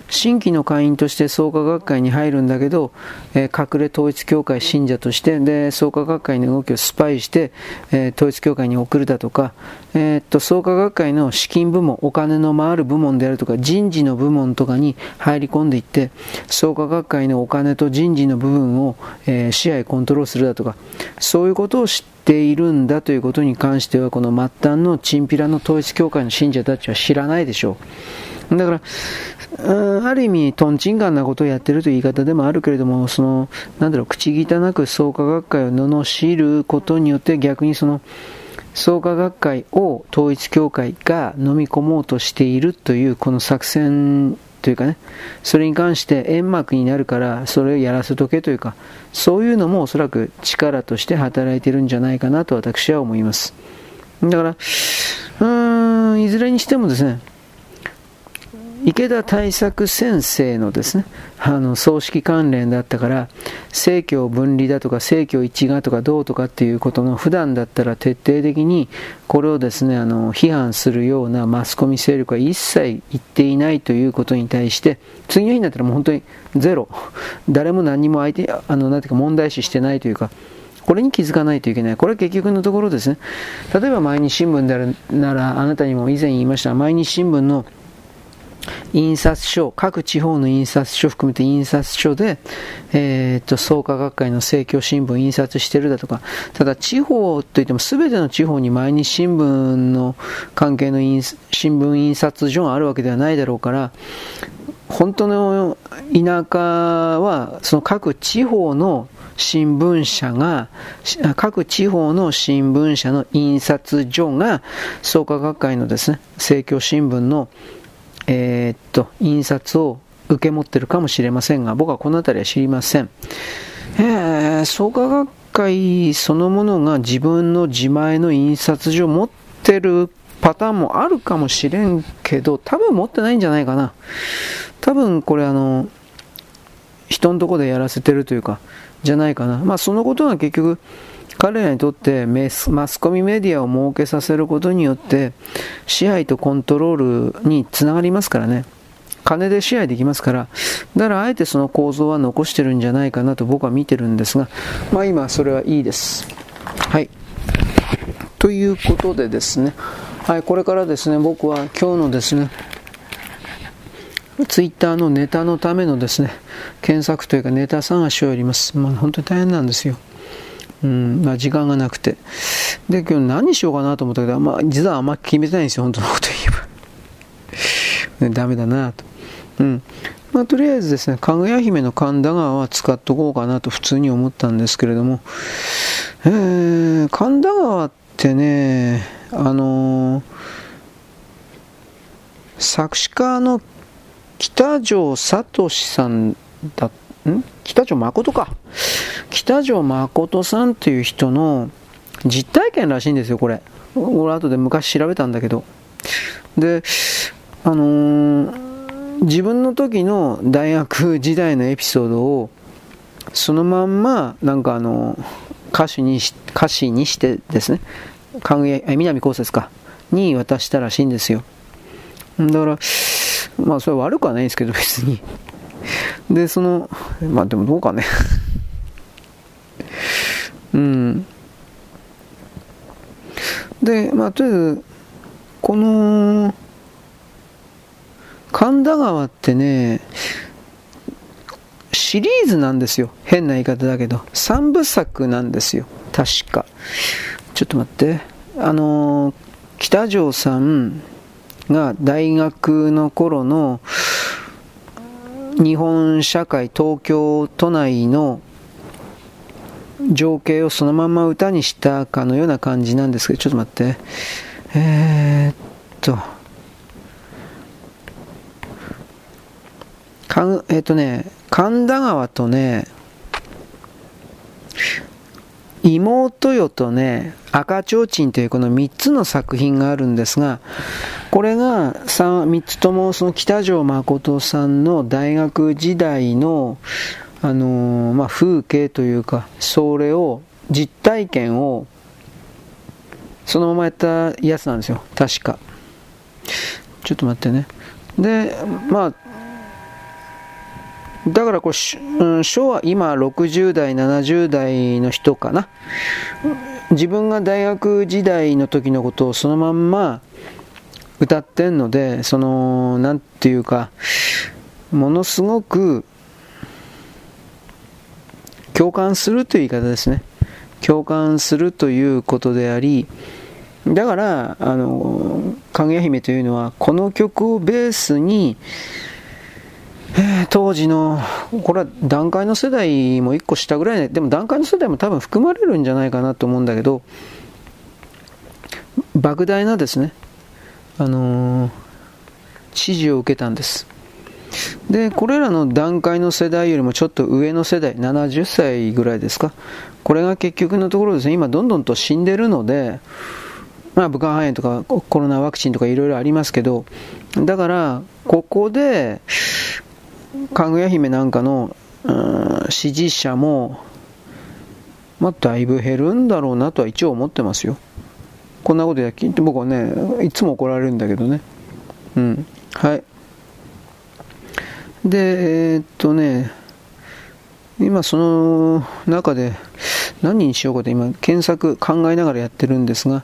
新規の会員として創価学会に入るんだけど、えー、隠れ統一教会信者としてで創価学会の動きをスパイして、えー、統一教会に送るだとか、えー、っと創価学会の資金部門お金の回る部門であるとか人事の部門とかに入り込んでいって創価学会のお金と人事の部分を、え支配コントロールするだとかそういうことを知っているんだということに関してはこの末端のチンピラの統一教会の信者たちは知らないでしょう。だからある意味、とんちんかんなことをやってるという言い方でもあるけれども、その、なんだろう、口汚く創価学会を罵ることによって、逆にその、創価学会を統一教会が飲み込もうとしているという、この作戦というかね、それに関して煙幕になるから、それをやらせとけというか、そういうのもおそらく力として働いてるんじゃないかなと私は思います。だから、うーん、いずれにしてもですね、池田大作先生のですね、あの、葬式関連だったから、政教分離だとか、政教一がとかどうとかっていうことの、普段だったら徹底的に、これをですね、あの、批判するようなマスコミ勢力は一切言っていないということに対して、次の日になったらもう本当にゼロ。誰も何も相手、あの、なんていうか問題視してないというか、これに気づかないといけない。これは結局のところですね。例えば毎日新聞であるなら、あなたにも以前言いました、毎日新聞の印刷所、各地方の印刷所含めて印刷所で、えー、っと、創価学会の政教新聞印刷してるだとか、ただ地方といっても全ての地方に毎日新聞の関係の新聞印刷所があるわけではないだろうから、本当の田舎は、その各地方の新聞社が、各地方の新聞社の印刷所が、創価学会のですね、政教新聞のえー、っと、印刷を受け持ってるかもしれませんが、僕はこの辺りは知りません。えー、創価学会そのものが自分の自前の印刷所を持ってるパターンもあるかもしれんけど、多分持ってないんじゃないかな。多分これあの、人のとこでやらせてるというか、じゃないかな。まあそのことが結局、彼らにとってマスコミメディアを設けさせることによって支配とコントロールにつながりますからね金で支配できますから、だからあえてその構造は残してるんじゃないかなと僕は見てるんですが、まあ今それはいいです。はい。ということでですね、はい、これからですね、僕は今日のですね、ツイッターのネタのためのですね、検索というかネタ探しをやります。まあ本当に大変なんですよ。うん、まあ時間がなくて。で、今日何しようかなと思ったけど、まあ実はあんま決めてないんですよ、本当のこと言えば。ね、ダメだなと。うん。まあ、とりあえずですね、かぐや姫の神田川は使っとこうかなと普通に思ったんですけれども、えー、神田川ってね、あのー、作詞家の北条聡さんだった、ん？北条誠か。北条誠さんっていう人の実体験らしいんですよ、これ。俺後で昔調べたんだけど。で、あのー自分の時の大学時代のエピソードをそのまんまなんかあの歌詞にし歌詞にしてですね南こうせつかに渡したらしいんですよだからまあそれは悪くはないんですけど別にでそのまあでもどうかねうんでまあとりあえずこの神田川ってね、シリーズなんですよ。変な言い方だけど。3部作なんですよ。確か。ちょっと待って。あの、北条さんが大学の頃の日本社会、東京都内の情景をそのまま歌にしたかのような感じなんですけど、ちょっと待って。えー、っと。かん、えっ、とね、神田川とね、妹よとね、赤ちょうちんというこの3つの作品があるんですが、これが 3, 3つともその北条誠さんの大学時代の、あのー、まあ、風景というか、それを、実体験を、そのままやったやつなんですよ、確か。ちょっと待ってね。で、まあ、だからこれ、うん、昭和、今60代、70代の人かな。自分が大学時代の時のことをそのまんま歌ってんので、その、なんていうか、ものすごく共感するという言い方ですね。共感するということであり、だから、あの、かぐや姫というのは、この曲をベースに、え、当時の、これは段階の世代も1個下ぐらいで、でも段階の世代も多分含まれるんじゃないかなと思うんだけど、莫大なですね、あのー、支持を受けたんです。で、これらの段階の世代よりもちょっと上の世代、70歳ぐらいですか、これが結局のところですね、今どんどんと死んでるので、まあ、武漢肺炎とかコロナワクチンとかいろいろありますけど、だから、ここで、かぐや姫なんかの、うん、支持者も、まあ、だいぶ減るんだろうなとは一応思ってますよ。こんなことやきって僕はね、いつも怒られるんだけどね。うん。はい。で、えー、っとね、今その中で何にしようかと今検索考えながらやってるんですが、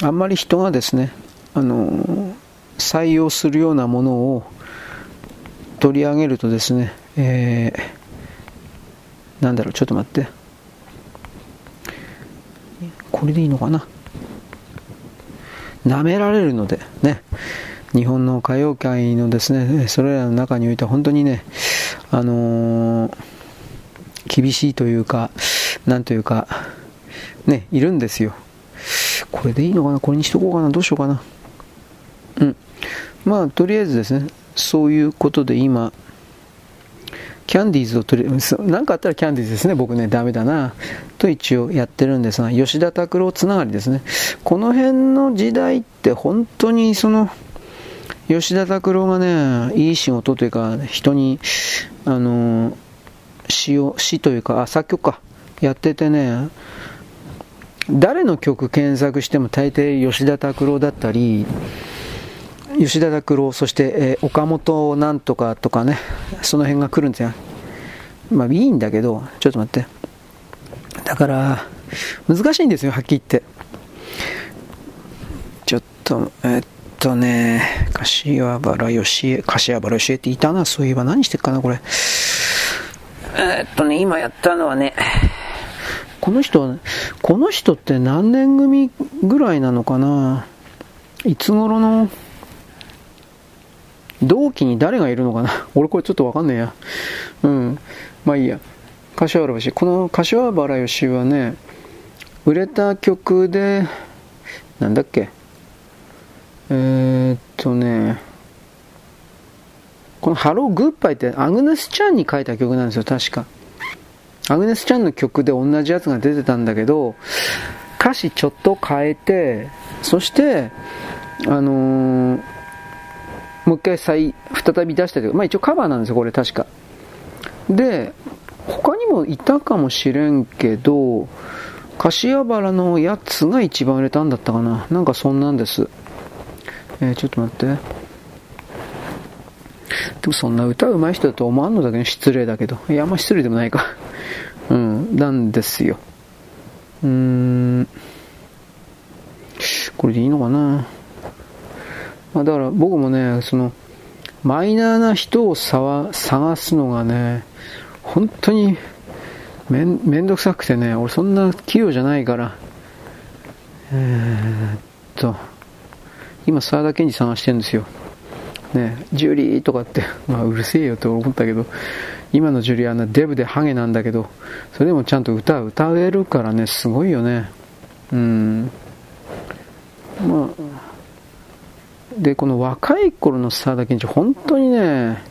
あんまり人がですね、あの、採用するようなものを取り上げるとですね、えー、なんだろう、ちょっと待って。これでいいのかな？舐められるので、ね。日本の歌謡界のですね、それらの中において本当にね、あのー、厳しいというか、なんというか、ね、いるんですよ。これでいいのかな？これにしとこうかな？どうしようかな？うん。まあ、とりあえずですね、そういうことで今、キャンディーズを取り、何かあったらキャンディーズですね、僕ね、ダメだな、と一応やってるんですが、吉田拓郎つながりですね。この辺の時代って本当にその、吉田拓郎がね、いい仕事というか、人に、あの、詩を、詩というか、あ、作曲か、やっててね、誰の曲検索しても大抵吉田拓郎だったり、吉田拓郎、そして、えー、岡本なんとかとかね、その辺が来るんですよ。まあいいんだけど、ちょっと待って。だから、難しいんですよ、はっきり言って。ちょっと、えっとね、柏原義恵、柏原義恵っていたな、そういえば何してっかな、これ。えっとね、今やったのはね、この人、この人って何年組ぐらいなのかないつ頃の同期に誰がいるのかな？俺これちょっとわかんねえや。うん。まあいいや。柏原義この柏原義はね、売れた曲で、なんだっけ？えー、っとね、このハローグッバイってアグネス・チャンに書いた曲なんですよ、確か。アグネス・チャンの曲で同じやつが出てたんだけど、歌詞ちょっと変えて、そして、あのー、もう一回再、再び出したという、まあ一応カバーなんですよ、これ確か。で、他にもいたかもしれんけど、柏原のやつが一番売れたんだったかな。なんかそんなんです。えー、ちょっと待って。でもそんな歌うまい人だと思わんのだけど失礼だけど。いや、あんま失礼でもないか。うん、なんですよ。うーん。これでいいのかな？まあ、だから僕もね、その、マイナーな人を探すのがね、本当にめんめんどくさくてね、俺そんな器用じゃないから、えー、っと、今沢田研二探してるんですよ。ね、ジュリーとかって、まあうるせえよと思ったけど、今のジュリアンデブでハゲなんだけど、それでもちゃんと歌歌えるからね、すごいよね。うん。まあ、で、この若い頃の沢田研二、本当にね、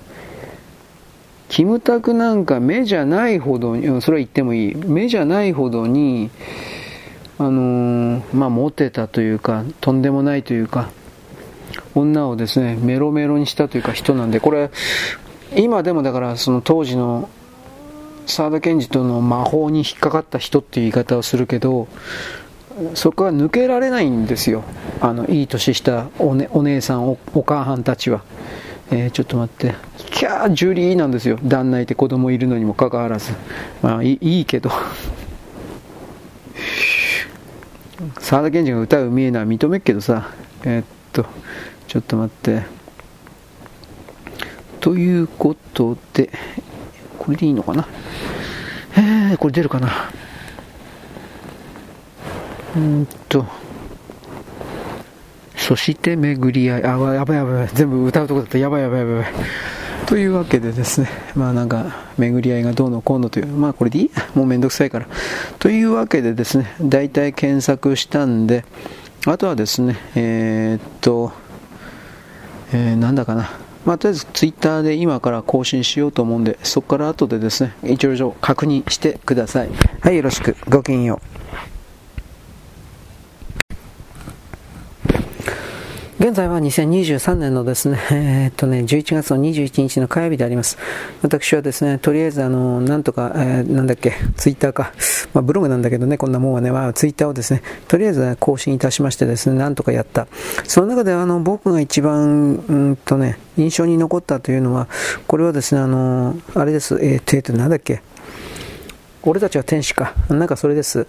キムタクなんか目じゃないほどに、それは言ってもいい。目じゃないほどに、あのー、まあ、モテたというか、とんでもないというか、女をですね、メロメロにしたというか人なんで、これ、今でもだからその当時の沢田研二との魔法に引っかかった人っていう言い方をするけど、そこは抜けられないんですよ。あの、いい年したお,、ね、お姉さんお、お母さんたちは。えー、ちょっと待って。キャー、ジュリーなんですよ。旦那いて子供いるのにもかかわらず。まあ、いいけど。沢田研二が歌う見えのは認めっけどさ。えー、っと、ちょっと待って。ということで、これでいいのかな？えー、これ出るかな？うんと、そして巡り合い、あ、やばいやばいやばい、全部歌うとこだった、やばいやばいやばい。というわけでですね、まあなんか、巡り合いがどうのこうのという、まあこれでいい？もうめんどくさいから。というわけでですね、大体検索したんで、あとはですね、えー、っと、えー、なんだかな。まあ、とりあえずツイッターで今から更新しようと思うんで、そこから後でですね、一応確認してください。はい、よろしく。ごきげんよう。現在は2023年のですね、えー、っとね、11月の21日の火曜日であります。私はですね、とりあえずあの、なんとか、えー、なんだっけ、ツイッターか、まあ、ブログなんだけどね、こんなもんはね、まあ、ツイッターをですね、とりあえず更新いたしましてですね、なんとかやった。その中であの、僕が一番、うんとね、印象に残ったというのは、これはですね、あの、あれです、えー、えー、と、なんだっけ、俺たちは天使か。なんかそれです。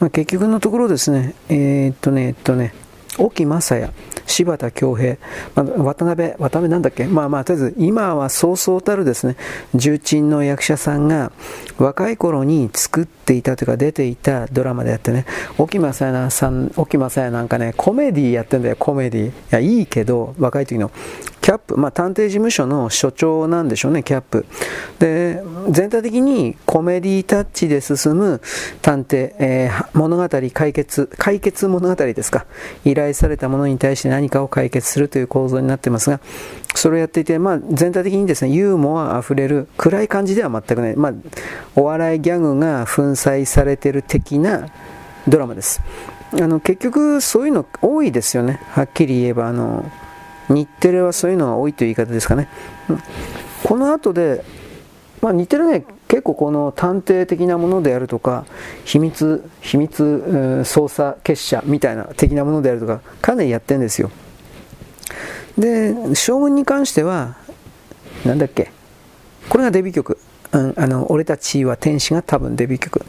まあ、結局のところですね、えー、っとね、えっとね、沖正也。柴田恭平、まあ、渡辺、渡辺なんだっけ？まあまあ、とりあえず今はそうそうたるですね、重鎮の役者さんが若い頃に作っていたというか出ていたドラマであってね、沖正也さん、沖正也なんかね、コメディやってんだよ、コメディ。いや、いいけど、若い時の。キャップ、まあ、探偵事務所の所長なんでしょうね、キャップ。で、全体的にコメディタッチで進む探偵、えー、物語解決、解決物語ですか。依頼されたものに対して何かを解決するという構造になってますが、それをやっていて、まあ、全体的にですね、ユーモアあふれる、暗い感じでは全くない。まあ、お笑いギャグが粉砕されてる的なドラマです。あの、結局、そういうの多いですよね。はっきり言えば、あの、日テレはそういうのが多いという言い方ですかね。うんこの後で、まあ、日テレね、結構この探偵的なものであるとか、秘密、秘密、捜査結社みたいな的なものであるとか、かなりやってるんですよ。で、将軍に関しては、なんだっけ、これがデビュー曲。うん、あの、俺たちは天使が多分デビュー曲。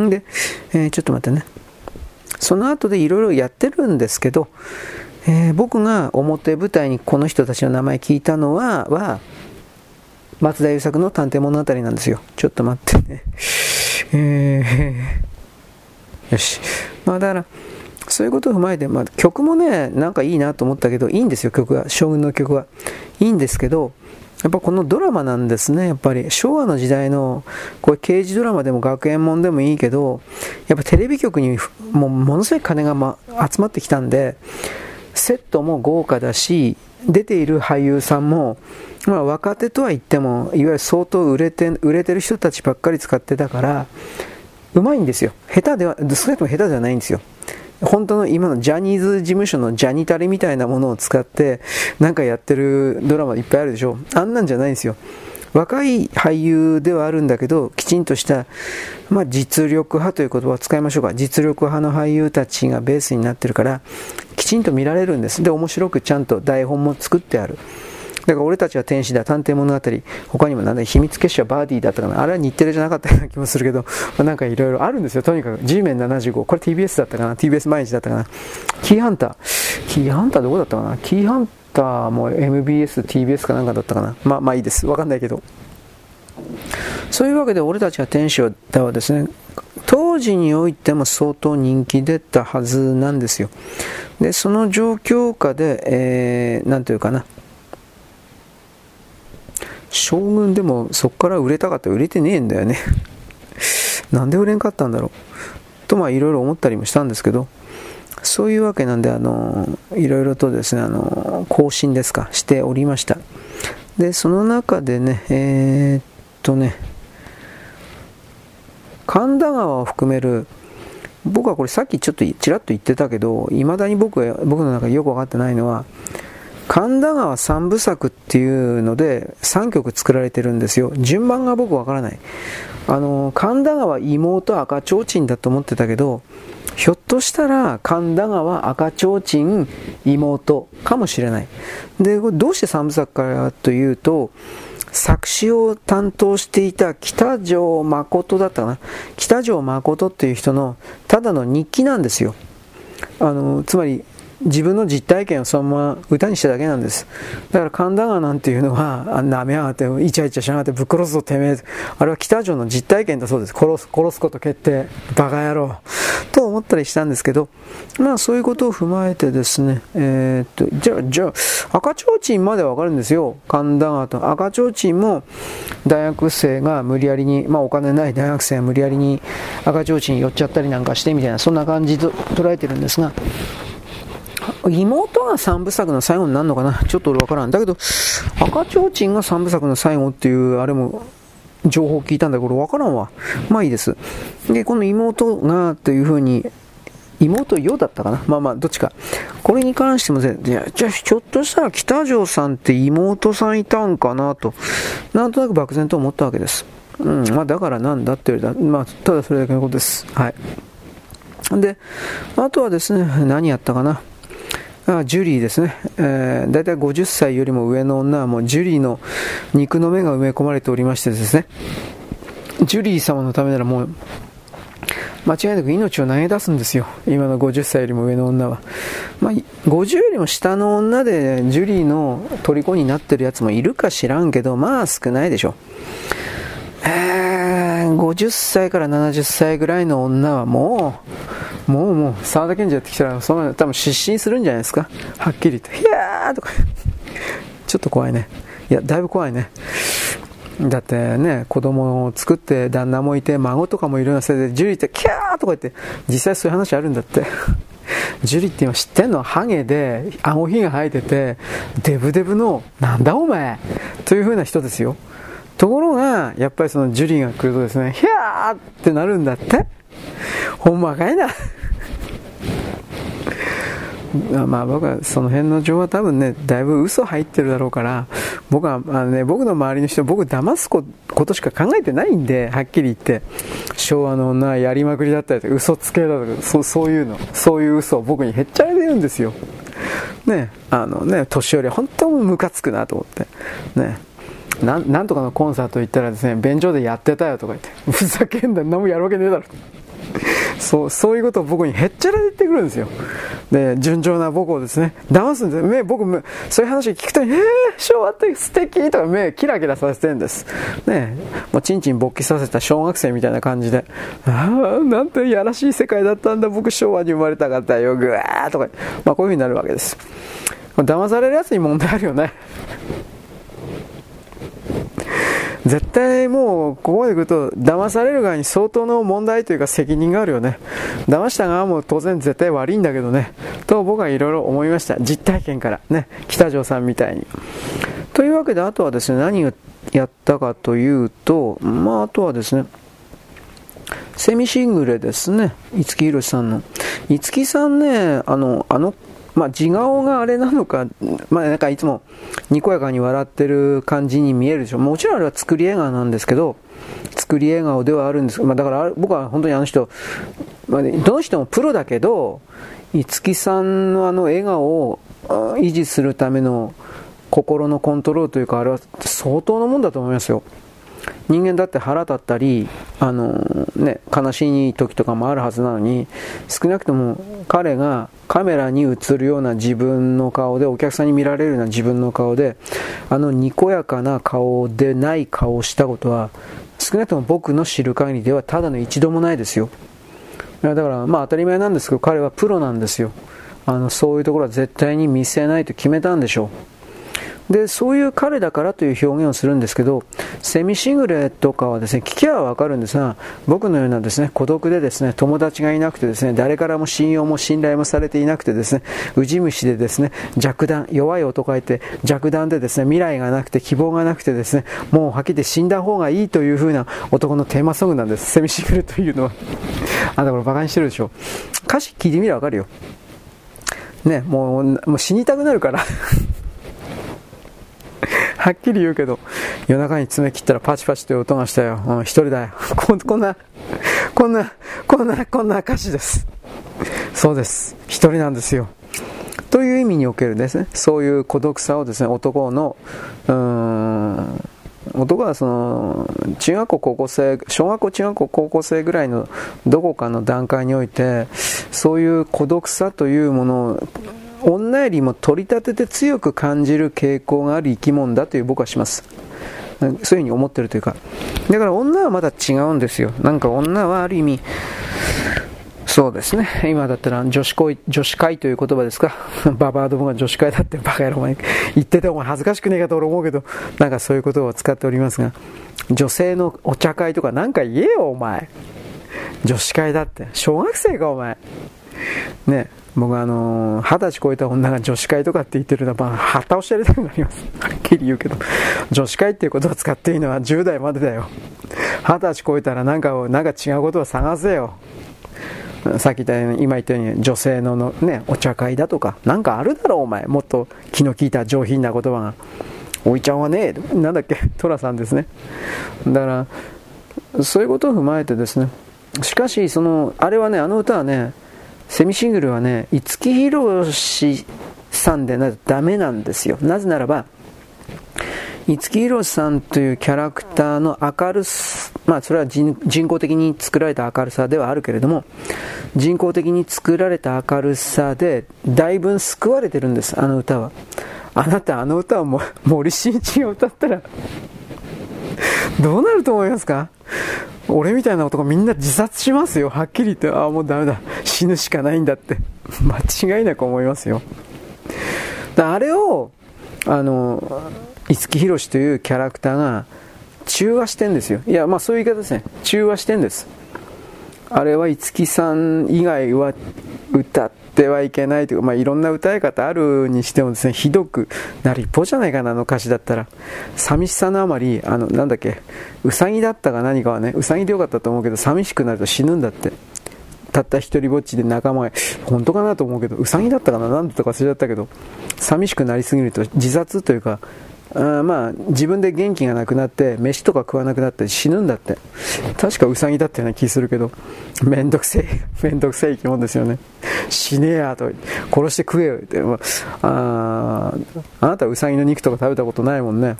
んで、えー、ちょっと待ってね。その後でいろいろやってるんですけど、えー、僕が表舞台にこの人たちの名前聞いたのは、は松田優作の探偵物語なんですよ。ちょっと待ってね。えー、よし。まあだから、そういうことを踏まえて、まあ、曲もね、なんかいいなと思ったけど、いいんですよ、曲は。将軍の曲は。いいんですけど、やっぱこのドラマなんですね、やっぱり。昭和の時代の、これ刑事ドラマでも学園もんでもいいけど、やっぱテレビ局にもものすごい金が、ま、集まってきたんで、セットも豪華だし、出ている俳優さんも、まあ、若手とは言っても、いわゆる相当売れて売れてる人たちばっかり使ってたから、うまいんですよ。下手では、少なくとも下手じゃないんですよ。本当の今のジャニーズ事務所のジャニタリみたいなものを使ってなんかやってるドラマいっぱいあるでしょあんなんじゃないんですよ若い俳優ではあるんだけどきちんとした、まあ、実力派という言葉を使いましょうか。実力派の俳優たちがベースになってるからきちんと見られるんです。で面白くちゃんと台本も作ってある。だから俺たちは天使だ、探偵物語、他にもなんだ、秘密結社バーディーだったかな、あれは日テレじゃなかったような気もするけど、まあ、なんかいろいろあるんですよ、とにかく。G メン75、これ TBS だったかな、TBS 毎日だったかな。キーハンター、キーハンターどこだったかな、キーハンターも MBS、TBS かなんかだったかな。まあまあいいです、わかんないけど。そういうわけで俺たちは天使だはですね、当時においても相当人気出たはずなんですよ。で、その状況下で、えー、なんというかな、将軍でもそこから売れたかったら売れてねえんだよねなんで売れんかったんだろうとまあいろいろ思ったりもしたんですけどそういうわけなんであのいろいろとですねあの更新ですかしておりましたでその中でねえー、っとね神田川を含める僕はこれさっきちょっとちらっと言ってたけどいまだに僕は僕の中でよく分かってないのは神田川三部作っていうので3曲作られてるんですよ。順番が僕わからない。あの、神田川妹赤ちょうちんだと思ってたけど、ひょっとしたら神田川赤ちょうちん妹かもしれない。で、どうして三部作かというと、作詞を担当していた北条誠だったかな。北条誠っていう人のただの日記なんですよ。あの、つまり自分の実体験をそのまま歌にしただけなんです。だから神田川なんていうのは、あなめやがって、イチャイチャしやがって、ぶっ殺すぞてめえ。あれは北条の実体験だそうです。殺す、殺すこと決定。バカ野郎。と思ったりしたんですけど、まあそういうことを踏まえてですね、えー、っと、じゃあ、じゃあ、赤ちょうちんまではわかるんですよ。神田川と。赤ちょうちんも、大学生が無理やりに、まあお金ない大学生が無理やりに赤ちょうちん寄っちゃったりなんかしてみたいな、そんな感じと捉えてるんですが、妹が三部作の最後になるのかな？ちょっと俺わからん。だけど、赤ちょうちんが三部作の最後っていう、あれも、情報聞いたんだけど、わからんわ。まあいいです。で、この妹が、というふうに、妹よだったかな？まあまあ、どっちか。これに関しても、いや、じゃあ、ひょっとしたら北条さんって妹さんいたんかなと、なんとなく漠然と思ったわけです。うん、まあだからなんだって言われた。まあ、ただそれだけのことです。はい。で、あとはですね、何やったかな？あジュリーですね、えー、大体50歳よりも上の女はもうジュリーの肉の目が埋め込まれておりましてですね、ジュリー様のためならもう間違いなく命を投げ出すんですよ。今の50歳よりも上の女は。まあ、50よりも下の女でジュリーの虜になってるやつもいるか知らんけど、まあ少ないでしょ。えー、50歳から70歳ぐらいの女はもう、もうもう、沢田賢治やってきたら、その多分失神するんじゃないですか。はっきり言って。いやーとか。ちょっと怖いね。いや、だいぶ怖いね。だってね、子供を作って旦那もいて、孫とかもいるようなせいで、ジュリーってキャーとか言って、実際そういう話あるんだって。ジュリーって今知ってんの？ハゲで、顎ひが生えてて、デブデブの、なんだお前？という風な人ですよ。ところが、やっぱりそのジュリーが来るとですね、ヒャーってなるんだって。ほんまかいな。まあ僕はその辺の情報は多分ね、だいぶ嘘入ってるだろうから、僕は、あのね、僕の周りの人、僕騙すことしか考えてないんで、はっきり言って。昭和の女はやりまくりだったりとか、嘘つけだとか、そうそういうの、そういう嘘を僕にへっちゃらで言うんですよ。ね、あのね、年寄りは本当にムカつくなと思って。ね。なんとかのコンサート行ったらですね、便所でやってたよとか言って、ふざけんな、何もやるわけねえだろ。そうそういうことを僕にへっちゃらで言ってくるんですよ。で純情な僕をですね。騙すんです目僕そういう話聞くと「えー、昭和って素敵とか目キラキラさせてるんです。ねもうチンチン勃起させた小学生みたいな感じで「ああなんてやらしい世界だったんだ。僕昭和に生まれたかったよ。ぐわー」とか、まあ、こういうふうになるわけです。騙されるやつに問題あるよね。絶対もうここまで来ると騙される側に相当の問題というか責任があるよね。騙した側も当然絶対悪いんだけどね。と僕はいろいろ思いました。実体験からね。北条さんみたいに。というわけであとはですね何をやったかというとまああとはですねセミシングレですね。五木ひろしさんの。五木さんねあのあのまあ、自顔があれなのか、まあ、なんかいつもにこやかに笑ってる感じに見えるでしょ。もちろんあれは作り笑顔なんですけど、作り笑顔ではあるんですけど、まあ、だから僕は本当にあの人、まあ、どの人もプロだけど、五木さんのあの笑顔を維持するための心のコントロールというか、あれは相当なもんだと思いますよ。人間だって腹立ったり、あのね、悲しい時とかもあるはずなのに、少なくとも彼がカメラに映るような自分の顔で、お客さんに見られるような自分の顔で、あのにこやかな顔でない顔をしたことは、少なくとも僕の知る限りではただの一度もないですよ。だから、まあ当たり前なんですけど、彼はプロなんですよ。あの、そういうところは絶対に見せないと決めたんでしょう。で、そういう彼だからという表現をするんですけど、セミシングレとかはですね、聞きはわかるんですが、僕のようなですね、孤独でですね、友達がいなくてですね、誰からも信用も信頼もされていなくてですね、ウジ虫でですね、弱弾、弱い男がいて、弱弾でですね、未来がなくて希望がなくてですね、もうはっきり言って死んだ方がいいという風な男のテーマソングなんです。セミシングレというのは。あ、だからバカにしてるでしょ。歌詞聞いてみればわかるよ。ね、もう、もう死にたくなるからはっきり言うけど、夜中に爪切ったらパチパチという音がしたよ。うん、一人だよ。ここんな、こんな、こんな、こんな歌詞です。そうです。一人なんですよ。という意味におけるですね、そういう孤独さをですね、男の、うーん、男はその中学校高校生小学校中学校高校生ぐらいのどこかの段階においてそういう孤独さというものを女よりも取り立てて強く感じる傾向がある生き物だという僕はします。そういうふうに思ってるというか。だから女はまだ違うんですよ。なんか女はある意味、そうですね。今だったら女子会、女子会という言葉ですか。ババアどもが女子会だってバカ野郎言ってても恥ずかしくねえかと俺思うけど、なんかそういう言葉を使っておりますが、女性のお茶会とかなんか言えよお前。女子会だって。小学生かお前。ね。僕はあの二十歳超えた女が女子会とかって言ってるのは、旗をしてやりたくなります。はっきり言うけど。女子会っていうことを使っていいのは10代までだよ。二十歳超えたらなんか、なんか違うことを探せよ。さっき言ったように、今言ったように、女性ののね、お茶会だとか、なんかあるだろ、お前。もっと気の利いた上品な言葉が。おいちゃんはね、なんだっけ、トラさんですね。だから、そういうことを踏まえてですね。しかし、その、あれはね、あの歌はね、セミシングルはね、五木ひろしさんでないとダメなんですよ。なぜならば、五木ひろしさんというキャラクターの明るさ、まあそれは人工的に作られた明るさではあるけれども、人工的に作られた明るさで、だいぶ救われてるんです、あの歌は。あなたあの歌をも森進一が歌ったら どうなると思いますか？俺みたいな男みんな自殺しますよ。はっきり言って、ああ、もうダメだ。死ぬしかないんだって。間違いなく思いますよ。だあれを、あの、五木ひろしというキャラクターが中和してんですよ。いや、まあそういう言い方ですね。中和してんです。あれは五木さん以外は歌ってはいけないというか、まあ、いろんな歌い方あるにしてもですね、ひどくなる一方じゃないかな、あの歌詞だったら。寂しさのあまり、あの、なんだっけ、うさぎだったか何かはね、うさぎでよかったと思うけど、寂しくなると死ぬんだって。たった一人ぼっちで仲間が、本当かなと思うけど、うさぎだったかな何だったか忘れちゃったけど、寂しくなりすぎると自殺というか、あまあ自分で元気がなくなって飯とか食わなくなって死ぬんだって確かウサギだったような気するけどめんどくせえ めんどくせえ生き物ですよね死ねえやと殺して食えよってまああなたウサギの肉とか食べたことないもんね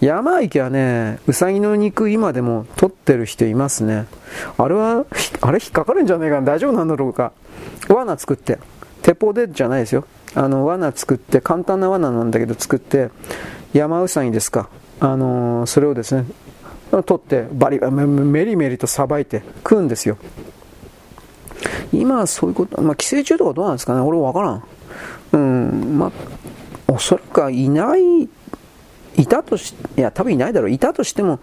山池はね、うさぎの肉今でも取ってる人いますね。あれは、あれ引っかかるんじゃねえかな大丈夫なんだろうか。罠作って。鉄砲でじゃないですよ。あの、罠作って、簡単な罠なんだけど作って、山うさぎですか。あのー、それをですね、取って、バリ、メリメリとさばいて食うんですよ。今はそういうこと、まあ、寄生虫とかどうなんですかね俺わからん。うん、まあ、おそらくはいないいたとし、いや、多分いないだろう。いたとしても、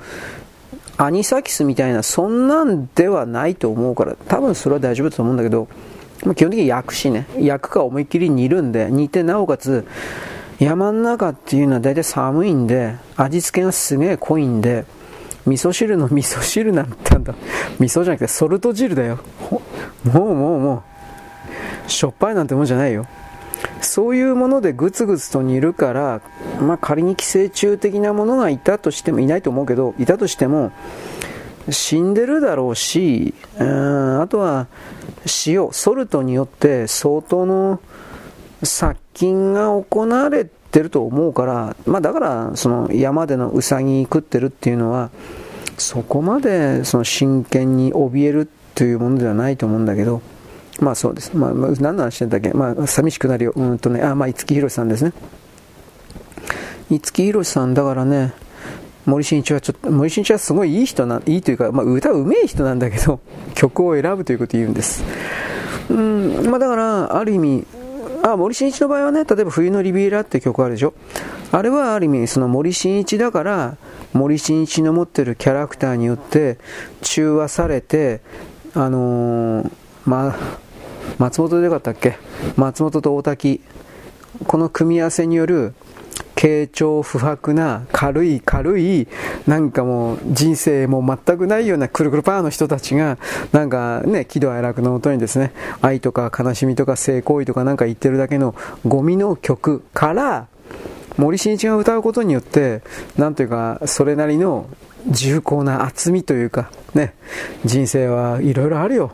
アニサキスみたいな、そんなんではないと思うから、多分それは大丈夫だと思うんだけど、ま、基本的に焼くしね、焼くか思いっきり煮るんで、煮てなおかつ、山の中っていうのは大体寒いんで、味付けがすげえ濃いんで、味噌汁の味噌汁なんてんだ、味噌じゃなくてソルト汁だよ。もうもうもう、しょっぱいなんてもんじゃないよ。そういうものでぐつぐつと煮るから、まあ、仮に寄生虫的なものがいたとしても、いないと思うけど、いたとしても、死んでるだろうし、うんあとは塩、ソルトによって相当の殺菌が行われてると思うから、まあ、だからその山でのウサギ食ってるっていうのは、そこまでその真剣に怯えるというものではないと思うんだけど、まあそうです。ま、何の話してんだっけ？まあ、寂しくなるよ。うんとね、あ、まあ、五木ひろしさんですね。五木ひろしさん、だからね、森進一はちょっと、森進一はすごいいい人な、いいというか、まあ、歌うめえ人なんだけど、曲を選ぶということを言うんです。うん、まあだから、ある意味、あ、森進一の場合はね、例えば冬のリビエラって曲あるでしょ？あれはある意味、その森進一だから、森進一の持ってるキャラクターによって中和されて、あのー、ま、松本でよかったっけ？松本と大滝。この組み合わせによる軽調不白な軽い軽いなんかもう人生も全くないようなくるくるパーの人たちがなんかね喜怒哀楽のもとにですね愛とか悲しみとか性行為とかなんか言ってるだけのゴミの曲から森進一が歌うことによってなんというかそれなりの重厚な厚みというかね人生はいろいろあるよ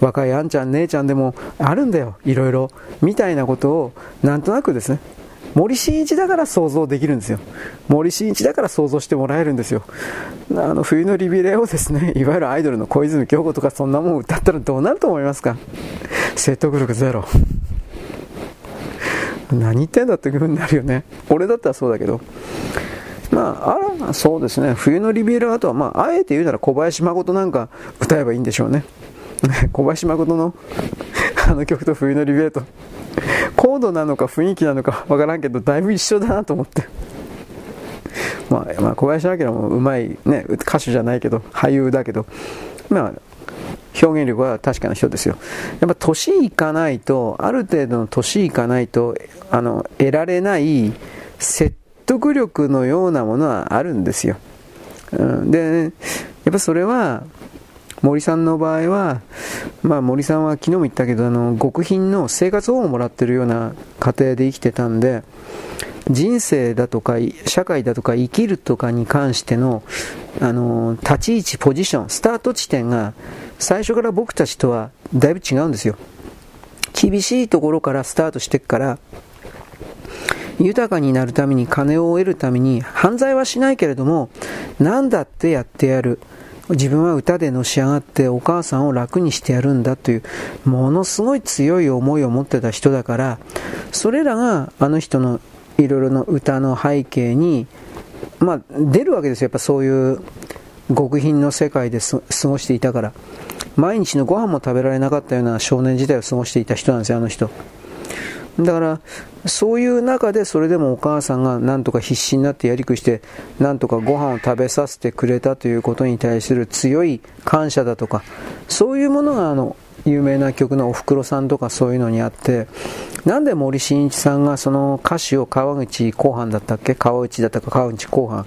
若いあんちゃん、姉ちゃんでもあるんだよ、いろいろ。みたいなことを、なんとなくですね、森進一だから想像できるんですよ。森進一だから想像してもらえるんですよ。あの、冬のリビレをですね、いわゆるアイドルの小泉京子とかそんなもん歌ったらどうなると思いますか？説得力ゼロ。何言ってんだって気分になるよね。俺だったらそうだけど。まあ、あら、そうですね。冬のリビエラあとは、まあ、あえて言うなら小林誠なんか歌えばいいんでしょうね。小林誠のあの曲と冬のリベートコードなのか雰囲気なのか わからんけどだいぶ一緒だなと思って。まあ、まあ、小林明もうまい、ね、歌手じゃないけど俳優だけど。まあ表現力は確かな人ですよ。やっぱ年いかないとある程度の年いかないとあの得られない説得力のようなものはあるんですよ、うん、で、やっぱそれは森さんの場合は、まあ、森さんは昨日も言ったけどあの極貧の生活保護をもらってるような家庭で生きてたんで人生だとか社会だとか生きるとかに関してのあの立ち位置ポジションスタート地点が最初から僕たちとはだいぶ違うんですよ。厳しいところからスタートしていくから豊かになるために金を得るために犯罪はしないけれども何だってやってやる。自分は歌でのし上がってお母さんを楽にしてやるんだというものすごい強い思いを持ってた人だからそれらがあの人のいろいろな歌の背景に、まあ、出るわけですよ。やっぱそういう極貧の世界で過ごしていたから。毎日のご飯も食べられなかったような少年時代を過ごしていた人なんですよあの人。だからそういう中でそれでもお母さんがなんとか必死になってやりくしてなんとかご飯を食べさせてくれたということに対する強い感謝だとかそういうものがあの有名な曲のおふくろさんとかそういうのにあってなんで森進一さんがその歌詞を川口後半だったっけ？川内だったか川内後半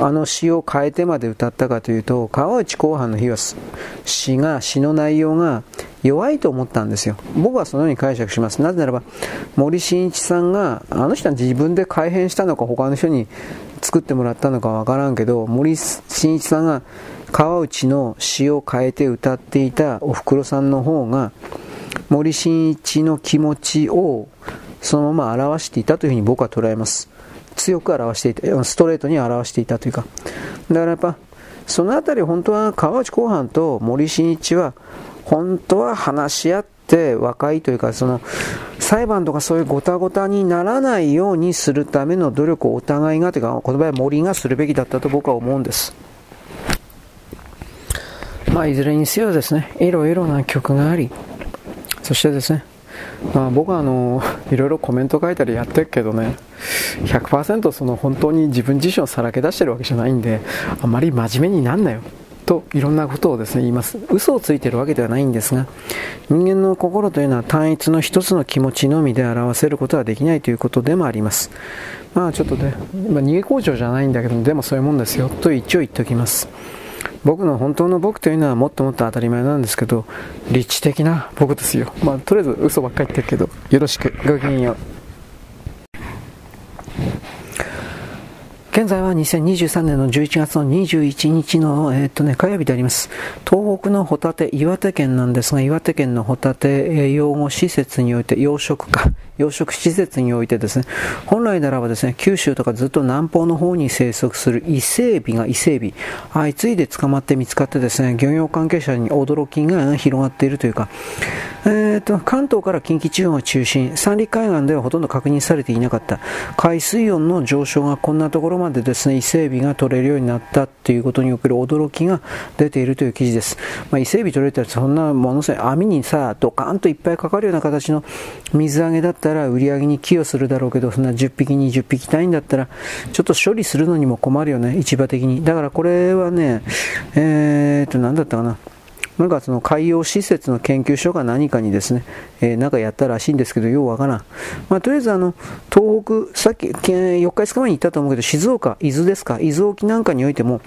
あの詩を変えてまで歌ったかというと川内後半の日は詩が詩の内容が弱いと思ったんですよ。僕はそのように解釈します。なぜならば、森進一さんが、あの人は自分で改変したのか他の人に作ってもらったのかわからんけど、森進一さんが川内の詩を変えて歌っていたおふくろさんの方が、森進一の気持ちをそのまま表していたというふうに僕は捉えます。強く表していた、ストレートに表していたというか。だからやっぱ、そのあたり本当は川内公判と森進一は本当は話し合って和解というかその裁判とかそういうごたごたにならないようにするための努力をお互いがというか言葉は森がするべきだったと僕は思うんですまあいずれにせよですねいろいろな曲がありそしてですねまあ、僕はあのいろいろコメント書いたりやってるけどね100%その本当に自分自身をさらけ出してるわけじゃないんであまり真面目になんなよといろんなことをですね言います。嘘をついてるわけではないんですが人間の心というのは単一の一つの気持ちのみで表せることはできないということでもあります。まあちょっとね、まあ、逃げ工場じゃないんだけどでもそういうもんですよと一応言っておきます。僕の本当の僕というのはもっともっと当たり前なんですけど、理知的な僕ですよ。まあ、とりあえず嘘ばっかり言ってるけど、よろしく。ごきげんよう。現在は2023年の11月の21日の、えー、っとね、火曜日であります。東北のホタテ、岩手県なんですが、岩手県のホタテ養護施設において、養殖か、養殖施設においてですね、本来ならばですね、九州とかずっと南方の方に生息する伊勢エビが伊勢エビ、相次いで捕まって見つかってですね、漁業関係者に驚きが広がっているというか、えーと、関東から近畿地方が中心、三陸海岸ではほとんど確認されていなかった、海水温の上昇がこんなところまでですね、伊勢エビが取れるようになったということにおける驚きが出ているという記事です。まあ、伊勢エビ取れたらそんなものすごい網にさ、ドカーンといっぱいかかるような形の水揚げだったったら売り上げに寄与するだろうけど、そんな10匹、20匹単位だったら、ちょっと処理するのにも困るよね、市場的に。だからこれはね、えー、っと、何だったかな。なんかその海洋施設の研究所が何かにですね、えー、なんかやったらしいんですけど、ようわからん。まあ、とりあえずあの、東北、さっき、4日5日前に言ったと思うけど、静岡、伊豆ですか、伊豆沖なんかにおいても、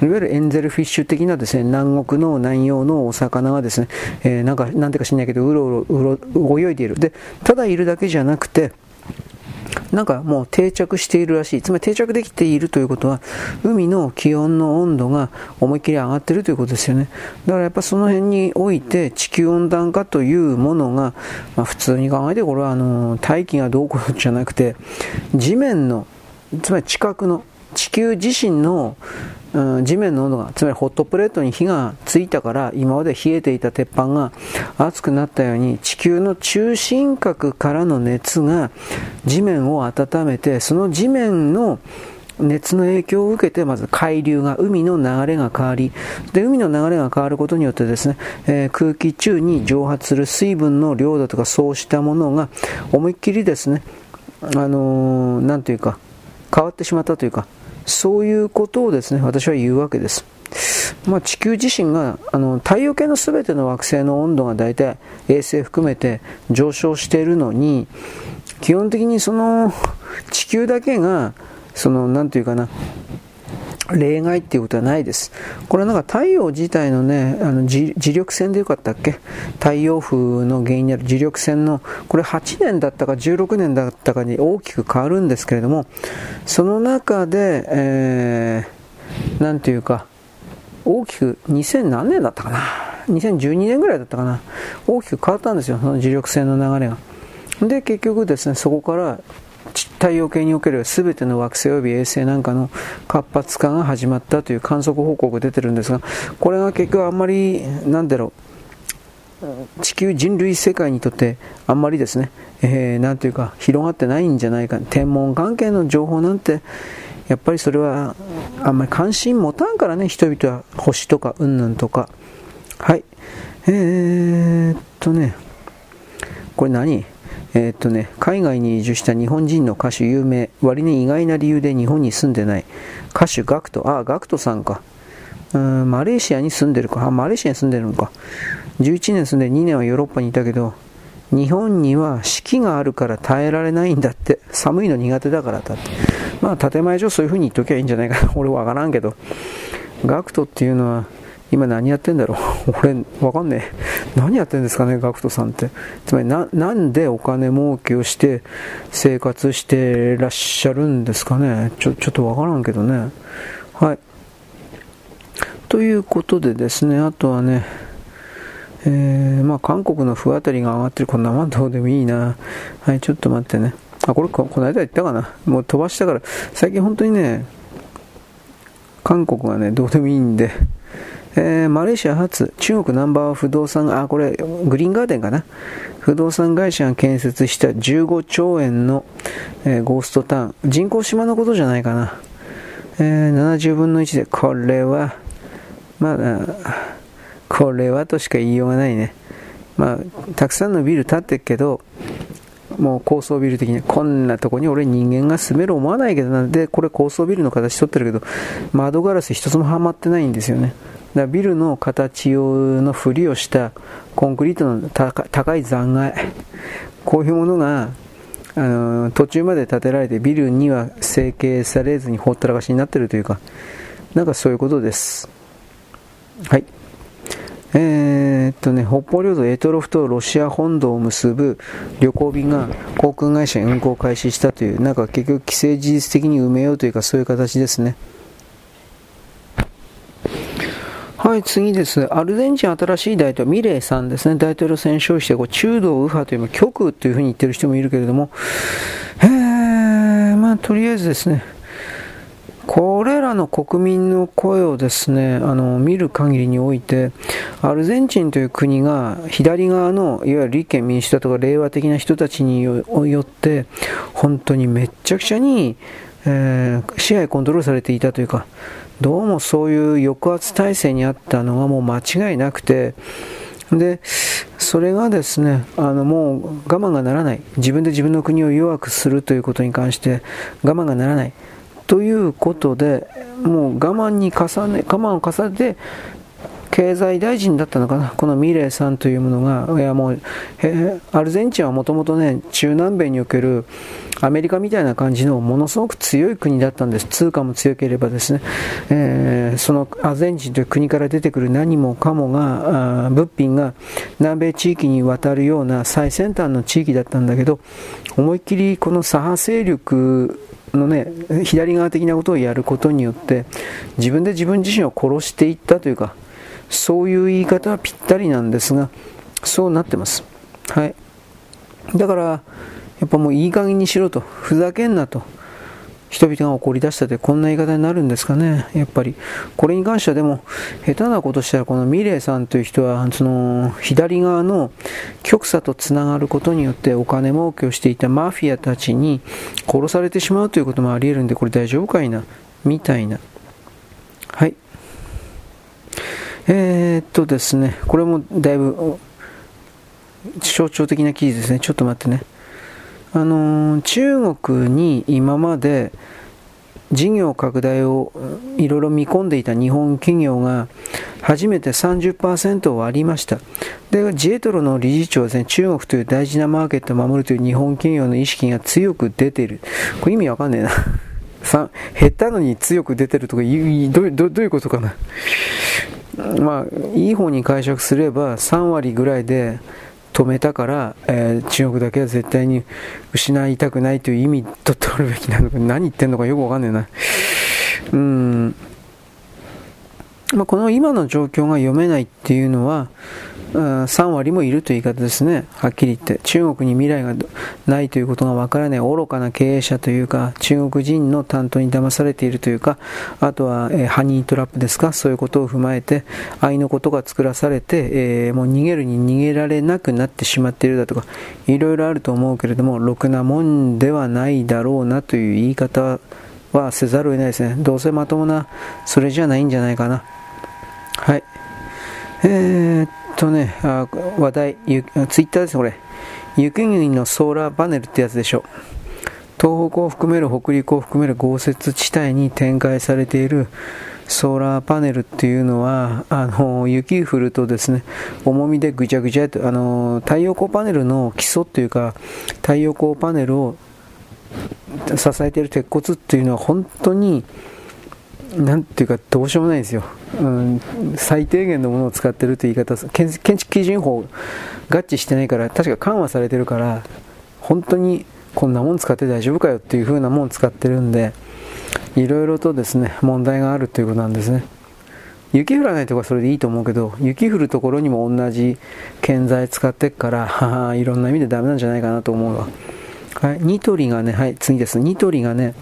いわゆるエンゼルフィッシュ的なですね、南国の南洋のお魚がですね、えー、なんか、なんてか知んないけど、うろうろ、うろ、泳いでいる。で、ただいるだけじゃなくて、なんかもう定着しているらしい。つまり定着できているということは、海の気温の温度が思いっきり上がっているということですよね。だからやっぱその辺において地球温暖化というものが、まあ、普通に考えてこれはあの大気がどうこうじゃなくて、地面の、つまり近くの地球自身のうん、地面の温度が、つまりホットプレートに火がついたから今まで冷えていた鉄板が熱くなったように地球の中心核からの熱が地面を温めてその地面の熱の影響を受けて、まず海流が、海の流れが変わり、で、海の流れが変わることによってですね、えー、空気中に蒸発する水分の量だとかそうしたものが思いっきりですね、あのー、なんというか、変わってしまったというか、そういうことをですね、私は言うわけです。まあ、地球自身があの太陽系の全ての惑星の温度が大体衛星含めて上昇しているのに基本的にその地球だけがその何て言うかな例外っていうことはないです。これはなんか太陽自体のね、あの磁力線でよかったっけ？太陽風の原因になる磁力線の、これ8年だったか16年だったかに大きく変わるんですけれども、その中で、えー、なんていうか、大きく2000何年だったかな？2012年ぐらいだったかな？大きく変わったんですよ、その磁力線の流れが。で、結局ですね、そこから太陽系における全ての惑星及び衛星なんかの活発化が始まったという観測報告が出てるんですが、これが結局あんまり、なんだろう、地球人類世界にとってあんまりですね、えー、なんというか広がってないんじゃないか。天文関係の情報なんて、やっぱりそれはあんまり関心持たんからね、人々は星とかうんぬんとか。はい。えー、っとね、これ何？えー、っとね、海外に移住した日本人の歌手有名、割に意外な理由で日本に住んでない。歌手ガクト、ああ、ガクトさんか。うんマレーシアに住んでるか。あ、マレーシアに住んでるのか。11年住んで2年はヨーロッパにいたけど、日本には四季があるから耐えられないんだって。寒いの苦手だからだって。まあ、建前上そういう風に言っときゃいいんじゃないかな。俺わからんけど。ガクトっていうのは、今何やってんだろう？俺、わかんねえ。何やってんですかね、ガクトさんって。つまりな、なんでお金儲けをして生活してらっしゃるんですかね？ちょ、ちょっとわからんけどね。はい。ということでですね、あとはね、えー、まあ韓国の不当たりが上がってる、こんなもんどうでもいいな。はい、ちょっと待ってね。あ、これこ、この間言ったかな？もう飛ばしたから、最近本当にね、韓国がね、どうでもいいんで、えー、マレーシア発、中国ナンバー不動産、あ、これ、グリーンガーデンかな？不動産会社が建設した15兆円の、えー、ゴーストタウン。人工島のことじゃないかな。えー、70分の1で、これは、まあ、これはとしか言いようがないね。まあ、たくさんのビル建ってるけど、もう高層ビル的に、こんなとこに俺人間が住める思わないけどな。で、これ高層ビルの形取ってるけど、窓ガラス一つもはまってないんですよね。だビルの形のふりをしたコンクリートの高い残骸。こういうものが、あの途中まで建てられてビルには成形されずにほったらかしになっているというか、なんかそういうことです。はい。えー、っとね、北方領土エトロフとロシア本土を結ぶ旅行便が航空会社に運航開始したという、なんか結局既成事実的に埋めようというかそういう形ですね。はい、次です。アルゼンチン新しい大統領、ミレイさんですね、大統領選勝してこう中道右派という、極右というふうに言ってる人もいるけれども、えー、まあ、とりあえずですね、これらの国民の声をですね、あの、見る限りにおいて、アルゼンチンという国が左側の、いわゆる立憲民主党とか令和的な人たちによって、本当にめっちゃくちゃに、えー、支配コントロールされていたというか、どうもそういう抑圧体制にあったのがもう間違いなくて、で、それがですね、あのもう我慢がならない。自分で自分の国を弱くするということに関して我慢がならない。ということで、もう我慢に重ね、我慢を重ねて、経済大臣だったのかな、このミレイさんというものが、いやもう、アルゼンチンはもともとね、中南米におけるアメリカみたいな感じのものすごく強い国だったんです。通貨も強ければですね、えー、そのアルゼンチンという国から出てくる何もかもが、物品が南米地域に渡るような最先端の地域だったんだけど、思いっきりこの左派勢力のね、左側的なことをやることによって、自分で自分自身を殺していったというか、そういう言い方はぴったりなんですが、そうなってます。はい。だから、やっぱもういい加減にしろと、ふざけんなと。人々が怒り出したってこんな言い方になるんですかね、やっぱり。これに関してはでも、下手なことしたらこのミレイさんという人は、その左側の極左とつながることによってお金儲けをしていたマフィアたちに殺されてしまうということもあり得るんで、これ大丈夫かいな、みたいな。はい。えー、っとですね、これもだいぶ象徴的な記事ですね。ちょっと待ってね。あの中国に今まで事業拡大をいろいろ見込んでいた日本企業が初めて30%を割りました。で、ジエトロの理事長はですね、中国という大事なマーケットを守るという日本企業の意識が強く出ている。これ意味わかんねえな。3減ったのに強く出てるとかどどどういうことかな。まあ、いい方に解釈すれば3割ぐらいで止めたから、えー、中国だけは絶対に失いたくないという意味と取るべきなのか、何言ってんのかよくわかんないな。うん。まあ、この今の状況が読めないっていうのは、3割もいるという言い方ですね。はっきり言って。中国に未来がないということがわからない愚かな経営者というか、中国人の担当に騙されているというか、あとは、えー、ハニートラップですか、そういうことを踏まえて、愛のことが作らされて、えー、もう逃げるに逃げられなくなってしまっているだとか、いろいろあると思うけれども、ろくなもんではないだろうなという言い方はせざるを得ないですね。どうせまともな、それじゃないんじゃないかな。はい。えー、とね、あ話題、ツイッターです、これ。雪国のソーラーパネルってやつでしょ。東北を含める北陸を含める豪雪地帯に展開されているソーラーパネルっていうのは、あの、雪降るとですね、重みでぐちゃぐちゃと、あの、太陽光パネルの基礎っていうか、太陽光パネルを支えている鉄骨っていうのは本当になんていうかどうしようもないんですよ、うん、最低限のものを使ってるという言い方建築基準法合致してないから確か緩和されてるから本当にこんなもん使って大丈夫かよっていう風なもん使ってるんでいろいろとですね問題があるということなんですね。雪降らないとこはそれでいいと思うけど雪降るところにも同じ建材使ってっからいろんな意味でダメなんじゃないかなと思うわ。はい、ニトリがね、はい、次です。ニトリがね、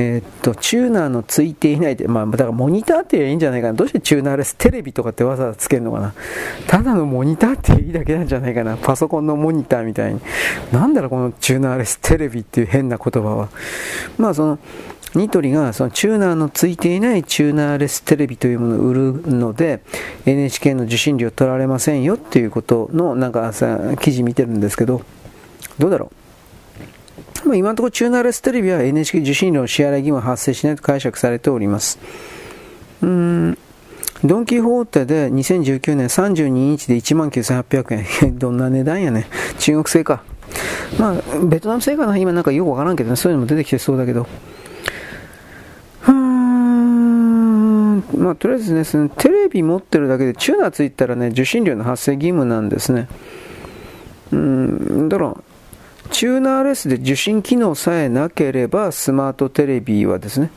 えー、っと、チューナーのついていないで、まあ、だからモニターって言えばいいんじゃないかな。どうしてチューナーレステレビとかってわざわざつけるのかな。ただのモニターっていいだけなんじゃないかな。パソコンのモニターみたいに。なんだろう、このチューナーレステレビっていう変な言葉は。まあ、その、ニトリがそのチューナーのついていないチューナーレステレビというものを売るので NHK の受信料取られませんよっていうことのなんかさ記事見てるんですけどどうだろう？まあ、今のところチューナーレステレビは NHK 受信料の支払い義務は発生しないと解釈されております。うんドン・キホーテで2019年32日で1万9800円。どんな値段やね中国製か。まあ、ベトナム製かな今なんかよくわからんけどね、そういうのも出てきてそうだけど。うん、まあ、とりあえずね、そのテレビ持ってるだけでチューナーついたらね、受信料の発生義務なんですね。うん、だから、チューナーレスで受信機能さえなければスマートテレビはですね、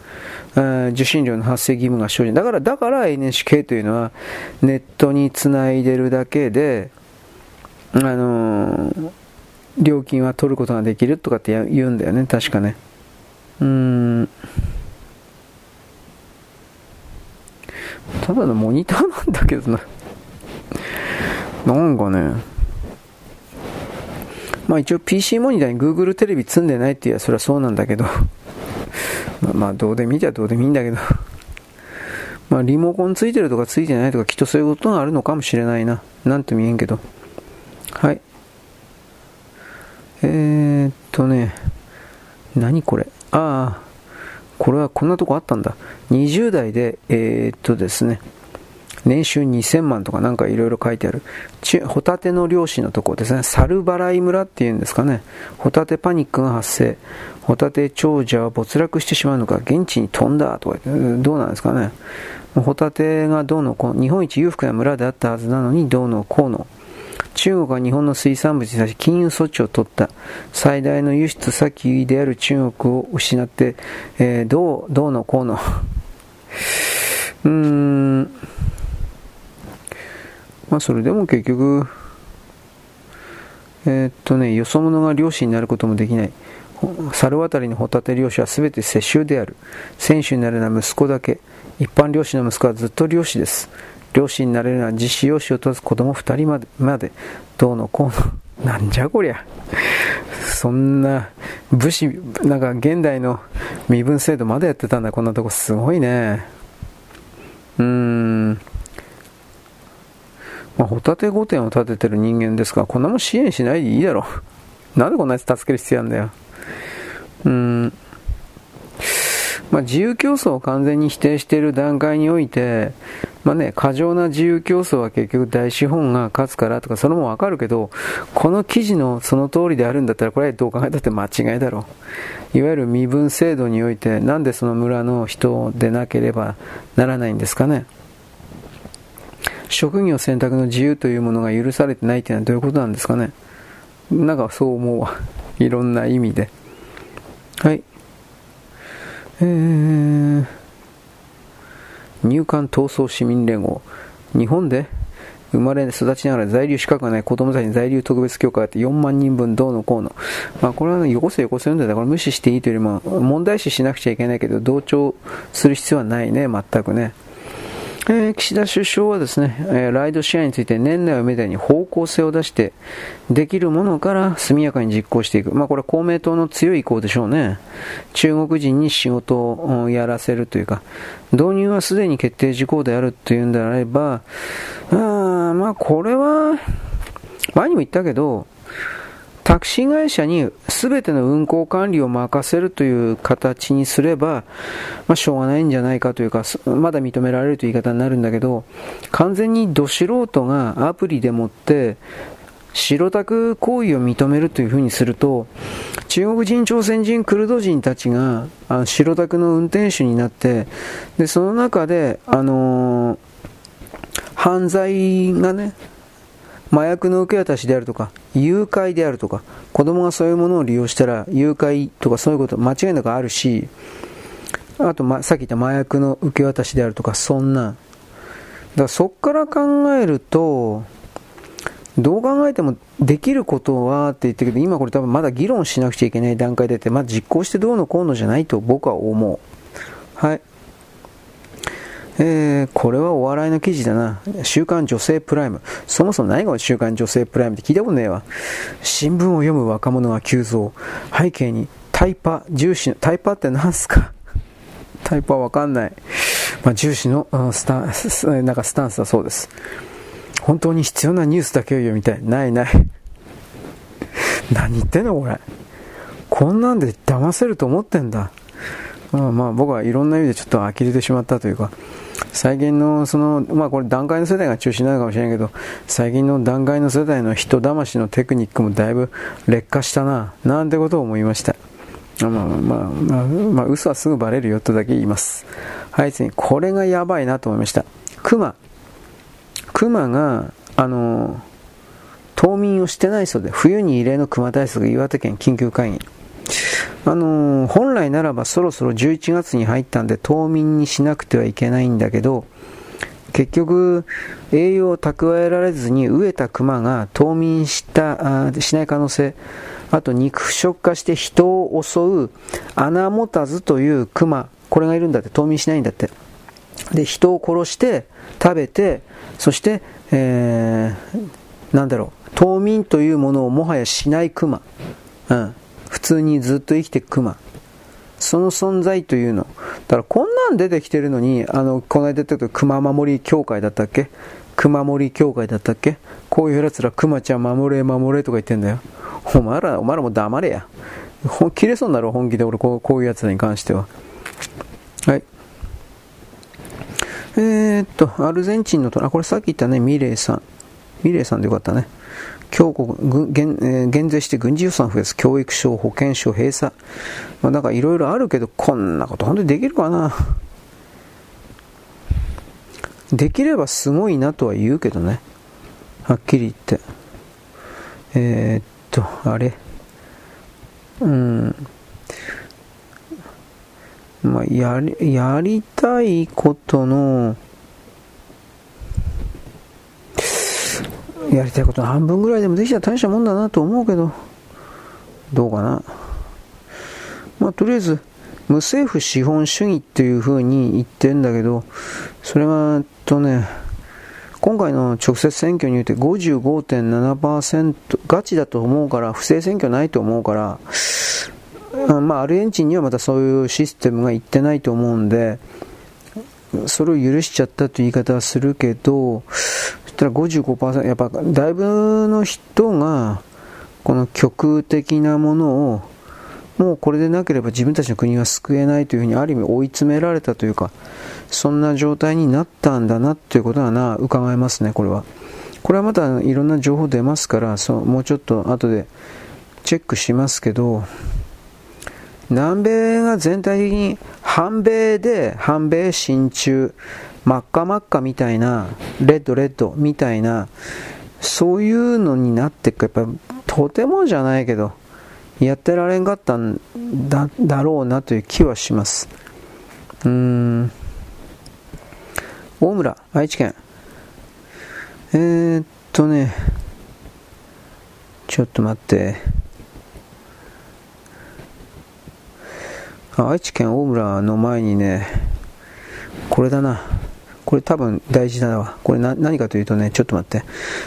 受信料の発生義務が生じだから、だから NHK というのはネットにつないでるだけで、あのー、料金は取ることができるとかって言うんだよね、確かね。うーん。ただのモニターなんだけどな。なんかね、まあ一応 PC モニターに Google テレビ積んでないって言えばそれはそうなんだけど まあまあどうでもいいじゃどうでもいいんだけど まあリモコンついてるとかついてないとかきっとそういうことがあるのかもしれないな。なんとも言えんけど。はい。えー、っとね、何これ？ああ、これはこんなとこあったんだ。20代で、えー、っとですね、年収2000万とかなんかいろいろ書いてある。ホタテの漁師のところですね。猿払い村っていうんですかね。ホタテパニックが発生。ホタテ長者は没落してしまうのか、現地に飛んだとか言ってどうなんですかね。ホタテがどうのこう日本一裕福な村であったはずなのにどうのこうの。中国は日本の水産物に対し金融措置を取った。最大の輸出先である中国を失って、えー、どう、どうのこうの。うーん。まあそれでも結局、えー、っとね、よそ者が漁師になることもできない。猿渡りのホタテ漁師は全て世襲である。選手になるのは息子だけ。一般漁師の息子はずっと漁師です。漁師になれるのは実施養子を問わず子供2人まで、まで、どうのこうの。なんじゃこりゃ。そんな、武士、なんか現代の身分制度までやってたんだ、こんなとこすごいね。うーん。まあ、ホタテ御殿を建ててる人間ですから、こんなもん支援しないでいいだろ。なんでこんなやつ助ける必要なんだよ。うん。まあ、自由競争を完全に否定している段階において、まあね、過剰な自由競争は結局大資本が勝つからとか、それもわかるけど、この記事のその通りであるんだったら、これはどう考えたって間違いだろう。いわゆる身分制度において、なんでその村の人でなければならないんですかね。職業選択の自由というものが許されてないっていうのはどういうことなんですかね。なんかそう思うわ。いろんな意味で。はい。えー、入管闘争市民連合。日本で生まれ育ちながら在留資格がない子供たちに在留特別許可があって4万人分どうのこうの。まあこれは、ね、よこせよこせ読んでだから無視していいというよりも問題視しなくちゃいけないけど同調する必要はないね、全くね。え、岸田首相はですね、え、ライドシェアについて年内をめどに方向性を出して、できるものから速やかに実行していく。まあこれは公明党の強い意向でしょうね。中国人に仕事をやらせるというか、導入はすでに決定事項であるというんであれば、あまあこれは、前にも言ったけど、タクシー会社に全ての運行管理を任せるという形にすれば、まあ、しょうがないんじゃないかというか、まだ認められるという言い方になるんだけど、完全にど素人がアプリでもって、白タク行為を認めるというふうにすると、中国人、朝鮮人、クルド人たちがあ白タクの運転手になって、でその中で、あのー、犯罪がね、麻薬の受け渡しであるとか、誘拐であるとか、子供がそういうものを利用したら誘拐とかそういうこと間違いなくあるし、あと、ま、さっき言った麻薬の受け渡しであるとか、そんな。だからそっから考えると、どう考えてもできることはって言ってるけど、今これ多分まだ議論しなくちゃいけない段階でって、まあ、実行してどうのこうのじゃないと僕は思う。はい。えー、これはお笑いの記事だな。週刊女性プライム。そもそも何が週刊女性プライムって聞いたことねえわ。新聞を読む若者が急増。背景にタイパ重視の、タイパって何すか？タイパわかんない。まあ、重視のスタンス、なんかスタンスだそうです。本当に必要なニュースだけを読みたい。ないない。何言ってんのこれ。こんなんで騙せると思ってんだ。まあまあ僕はいろんな意味でちょっと呆れてしまったというか、最近のその、まあこれ段階の世代が中心なのかもしれないけど、最近の段階の世代の人騙しのテクニックもだいぶ劣化したな、なんてことを思いました。まあまあまあ、まあ、嘘はすぐバレるよとだけ言います。はい、次に、これがやばいなと思いました。熊。熊が、あの、冬眠をしてないそうで、冬に異例の熊対策、岩手県緊急会議。あの本来ならばそろそろ11月に入ったんで冬眠にしなくてはいけないんだけど、結局、栄養を蓄えられずに飢えた熊が冬眠したあしない可能性、あと肉食化して人を襲う穴持たずという熊、これがいるんだって、冬眠しないんだって。で、人を殺して食べて、そして、えー、なんだろう、冬眠というものをもはやしない熊。うん。普通にずっと生きていく熊。その存在というの。だからこんなん出てきてるのに、あの、この間出てた熊守り協会だったっけ？熊守り協会だったっけ？こういう奴ら熊ちゃん守れ守れとか言ってんだよ。お前ら、お前らも黙れや。切れそうになる本気で俺こうこういうやつに関しては。はい。えー、っと、アルゼンチンのと、あ、これさっき言ったね、ミレイさん。ミレイさんでよかったね。強国減、えー、減税して軍事予算増やす、教育省、保健省閉鎖。まあ、なんかいろいろあるけど、こんなこと本当にできるかな？できればすごいなとは言うけどね。はっきり言って。えー、っと、あれ。うん。まあ、やり、やりたいことの、やりたいことの半分ぐらいでもできたら大したもんだなと思うけど、どうかな。まあ、とりあえず、無政府資本主義っていう風に言ってんだけど、それが、とね、今回の直接選挙において55.7%、ガチだと思うから、不正選挙ないと思うから、まあ、アルゼンチンにはまたそういうシステムがいってないと思うんで、それを許しちゃったという言い方はするけど、たら55%、やっぱだいぶの人が、この極的なものを、もうこれでなければ自分たちの国は救えないというふうにある意味追い詰められたというか、そんな状態になったんだなということはな、伺えますね、これは。これはまたいろんな情報出ますから、そうもうちょっと後でチェックしますけど、南米が全体的に反米で、反米親中、真っ赤真っ赤みたいな、レッドレッドみたいな、そういうのになっていく、やっぱとてもじゃないけど、やってられんかったんだだろうなという気はします。うん。大村、愛知県。えー、っとね、ちょっと待って。愛知県大村の前にね、これだな。これ多分大事だわ。これ何かというとね、ちょっと待って。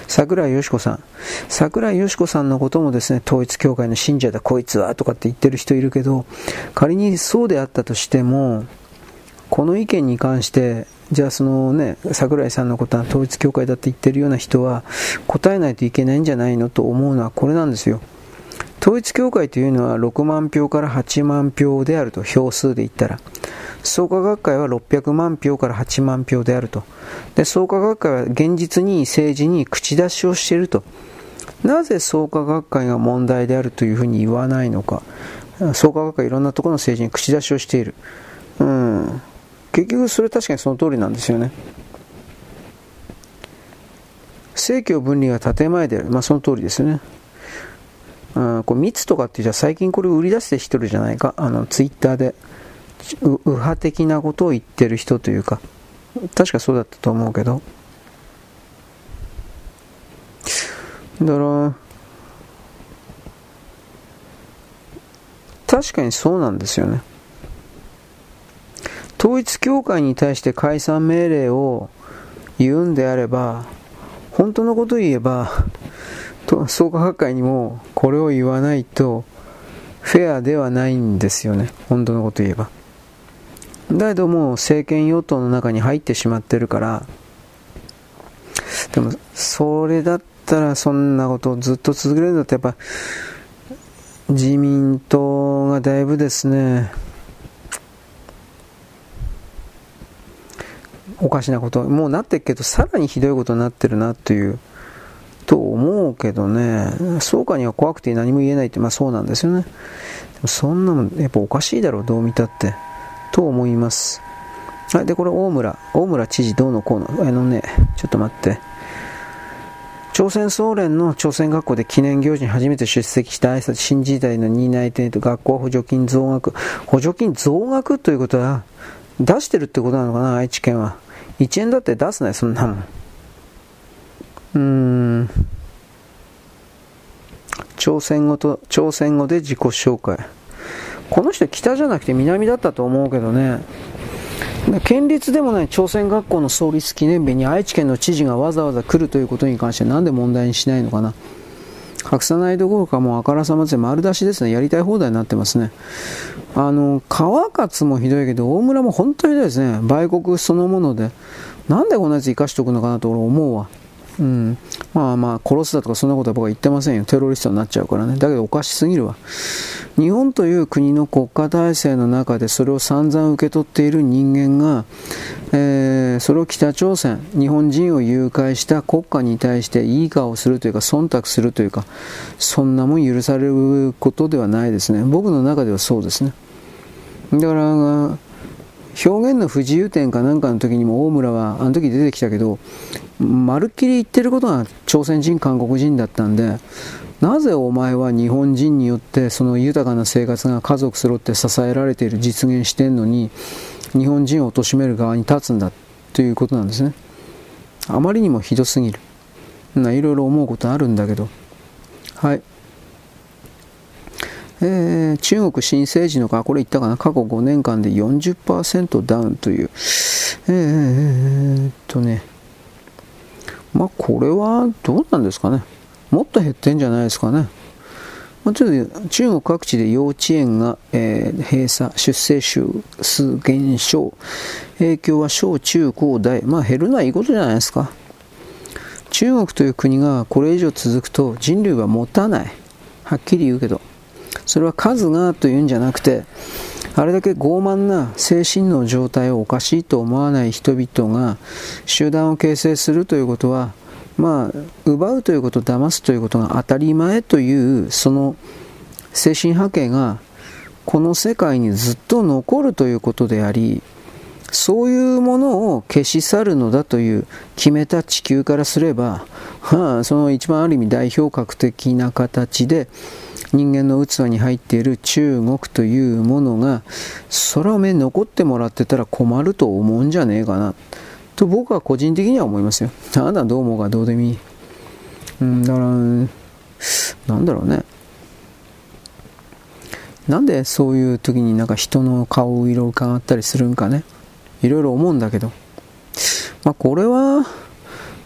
桜井よし子さん。桜井よし子さんのこともですね、統一教会の信者だ、こいつは、とかって言ってる人いるけど、仮にそうであったとしても、この意見に関して、じゃあそのね、桜井さんのことは統一教会だって言ってるような人は答えないといけないんじゃないのと思うのはこれなんですよ。統一教会というのは6万票から8万票であると、票数で言ったら。創価学会は600万票から8万票であると。で、創価学会は現実に政治に口出しをしていると。なぜ創価学会が問題であるというふうに言わないのか。創価学会いろんなところの政治に口出しをしている。うん。結局それ確かにその通りなんですよね。政教分離が建前である。まあその通りですよね。うん、こう密とかってじゃ最近これ売り出してきてるじゃないか。あの、ツイッターで。右派的なことを言ってる人というか。確かそうだったと思うけど。だから、確かにそうなんですよね。統一教会に対して解散命令を言うんであれば、本当のこと言えば、創価学会にもこれを言わないとフェアではないんですよね。本当のこと言えば。だけどもう政権与党の中に入ってしまってるから、でもそれだったらそんなことをずっと続けるんだってやっぱ自民党がだいぶですね、おかしなこと、もうなってるけど、さらにひどいことになってるなという、と思うけどね、そうかには怖くて何も言えないって、まあそうなんですよね。でもそんなの、やっぱおかしいだろう、どう見たって。と思います。はい、で、これ大村、大村知事どうのこうの、あのね、ちょっと待って。朝鮮総連の朝鮮学校で記念行事に初めて出席した挨拶新時代の担い手と学校補助金増額補助金増額ということは出してるってことなのかな愛知県は1円だって出すなよそんなもんうん。朝鮮語と朝鮮語で自己紹介。この人北じゃなくて南だったと思うけどね。県立でもない朝鮮学校の創立記念日に愛知県の知事がわざわざ来るということに関してなんで問題にしないのかな。隠さないどころかもうあからさまで丸出しですね。やりたい放題になってますね。あの川勝もひどいけど大村も本当にひどいですね。売国そのもので。なんでこんなやつ生かしておくのかなと俺思うわ。うん、まあまあ殺すだとかそんなことは僕は言ってませんよ。テロリストになっちゃうからね。だけどおかしすぎるわ。日本という国の国家体制の中でそれを散々受け取っている人間が、えー、それを北朝鮮日本人を誘拐した国家に対していい顔をするというか忖度するというかそんなもん許されることではないですね。僕の中ではそうですね。だから表現の不自由点かなんかの時にも大村はあの時出てきたけどまるっきり言ってることが朝鮮人韓国人だったんでなぜお前は日本人によってその豊かな生活が家族揃って支えられている実現してんのに日本人を貶める側に立つんだということなんですね。あまりにもひどすぎる。いろいろ思うことあるんだけど。はい。えー、中国新生児のか、これ言ったかな、過去5年間で40%ダウンという、えー、っとね、まあ、これはどうなんですかね？もっと減ってんじゃないですかね？まあ、ちょっと中国各地で幼稚園が、えー、閉鎖、出生数減少、影響は小中高大、まあ減るのはいいことじゃないですか？中国という国がこれ以上続くと人類は持たない。はっきり言うけど。それは数がというんじゃなくて、あれだけ傲慢な精神の状態をおかしいと思わない人々が集団を形成するということは、まあ、奪うということ、騙すということが当たり前という、その精神波形がこの世界にずっと残るということであり、そういうものを消し去るのだという決めた地球からすれば、はあ、その一番ある意味代表格的な形で、人間の器に入っている中国というものが空目残ってもらってたら困ると思うんじゃねえかな。と僕は個人的には思いますよ。あなたどう思うかどうでもいい、うん、だからなんだろうね。なんでそういう時になんか人の顔色を伺ったりするんかね。いろいろ思うんだけど。まあこれは、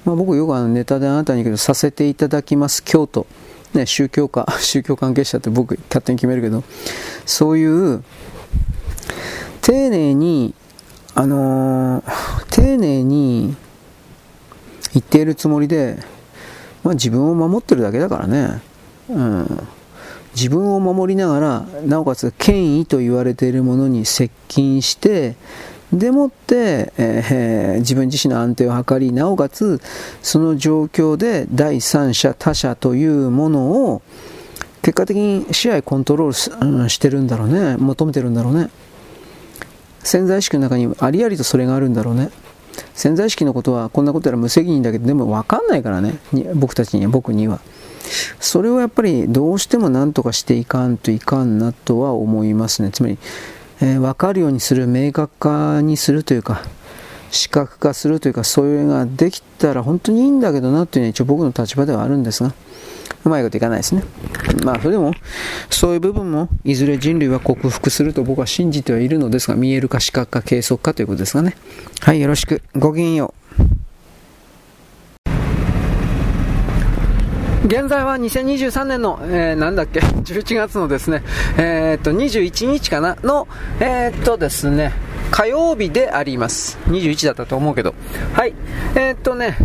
まあ、僕よくあのネタであなたに言うけどさせていただきます京都。ね、宗教家、宗教関係者って僕勝手に決めるけど、そういう丁寧に、あのー、丁寧に言っているつもりで、まあ、自分を守ってるだけだからね、うん、自分を守りながら、なおかつ権威と言われているものに接近して、でもって、えー、自分自身の安定を図り、なおかつ、その状況で第三者、他者というものを、結果的に試合コントロールしてるんだろうね。求めてるんだろうね。潜在意識の中にありありとそれがあるんだろうね。潜在意識のことはこんなことやら無責任だけど、でも分かんないからね。僕たちには、僕には。それをやっぱりどうしても何とかしていかんといかんなとは思いますね。つまり、えー、分かるようにする、明確化にするというか、視覚化するというか、そういうのができたら本当にいいんだけどなというのは一応僕の立場ではあるんですが、うまいこといかないですね。まあ、それでも、そういう部分も、いずれ人類は克服すると僕は信じてはいるのですが、見えるか視覚化、計測かということですがね。はい、よろしく。ごきげんよう。現在は2023年の、えー、なんだっけ、11月のですね、えー、っと、21日かなの、えー、っとですね、火曜日であります。21だったと思うけど。はい。えー、っとね、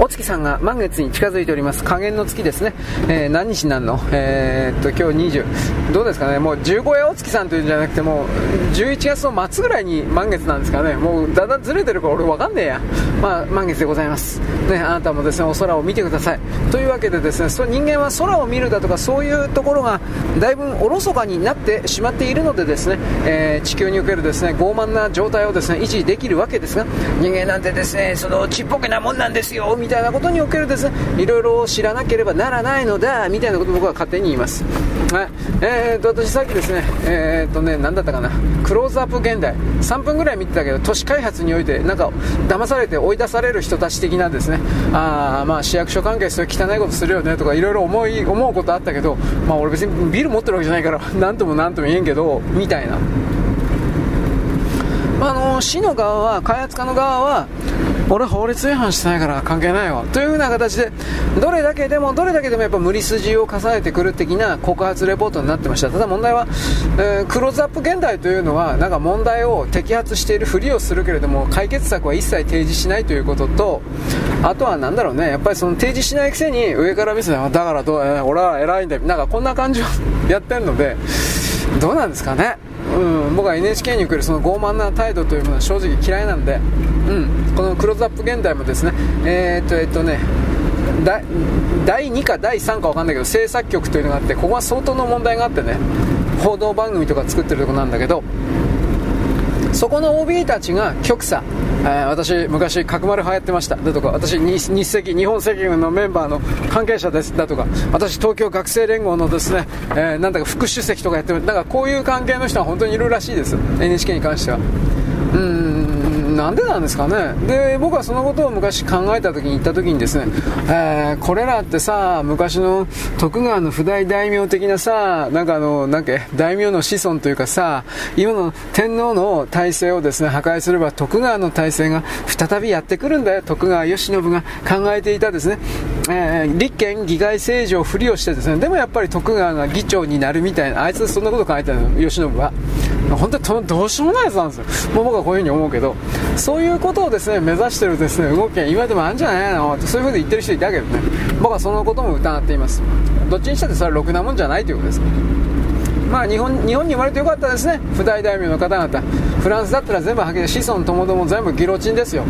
お月さんが満月に近づいております。加減の月ですね。えー、何日なるの？えー、っと、今日20、どうですかね、もう十五夜お月さんというんじゃなくて、もう11月の末ぐらいに満月なんですかね。もうだんだんずれてるから俺わかんねえや。まあ、満月でございます。ね、あなたもですね、お空を見てください。というわけでですね、そ人間は空を見るだとか、そういうところが、だいぶおろそかになってしまっているのでですね、えー、地球におけるですね、傲慢な状態をですね、維持できるわけですが、人間なんてですね、そのちっぽけなもんなんですよ、みたいなことにおけるですね、いろいろ知らなければならないのだ、みたいなことを僕は勝手に言います。はい。えーと、私さっきですね、えーとね、何だったかな、クローズアップ現代、3分ぐらい見てたけど、都市開発において、なんか、騙されて追い出される人たち的なですね、あまあ市役所関係そういう汚いことするよねとか、いろいろ思い、思うことあったけど、まあ俺別にビル持ってるわけじゃないから、なんともなんとも言えんけど、みたいな。まあ、あの市の側は、開発家の側は、俺法律違反してないから関係ないわ。というふうな形でどれだけでもどれだけでもやっぱ無理筋を重ねてくる的な告発レポートになってました。ただ問題は、えー、クローズアップ現代というのはなんか問題を摘発しているふりをするけれども解決策は一切提示しないということとあとはなんだろうねやっぱりその提示しないくせに上から見せてだからどう、えー、俺は偉いんだよ。なんかこんな感じをやってるのでどうなんですかね。うん、僕は NHK におけるその傲慢な態度というものは正直嫌いなんで、うん、このクローズアップ現代もですね、えー、っと、えっとね、第2か第3か分かんないけど制作局というのがあってここは相当の問題があってね報道番組とか作ってるとこなんだけどそこの OB たちが極左、え、私昔角丸流行ってました。だとか私日赤日本赤軍のメンバーの関係者です。だとか私東京学生連合のですね、えー、なんだか副主席とかやってるだかこういう関係の人は本当にいるらしいです。NHK に関しては。うん。なんでなんですかね。で僕はそのことを昔考えた時に言った時にですね、えー、これらってさ昔の徳川の不代大名的なさなんかあのなんか大名の子孫というかさ今の天皇の体制をですね破壊すれば徳川の体制が再びやってくるんだよ。徳川慶喜が考えていたですね、えー、立憲議会政治をふりをしてですね。でもやっぱり徳川が議長になるみたいなあいつそんなこと考えてるの？慶喜は。本当にどうしようもないやつなんですよ。もう僕はこういうふうに思うけどそういうことをですね目指してるですね動きが今でもあるんじゃないの？そういうふうに言ってる人いたけどね。僕はそのことも疑っています。どっちにしたってそれはろくなもんじゃないということですまあ日本日本に生まれてよかったですね。不大大名の方々。フランスだったら全部はけ子孫ともども全部ギロチンですよ。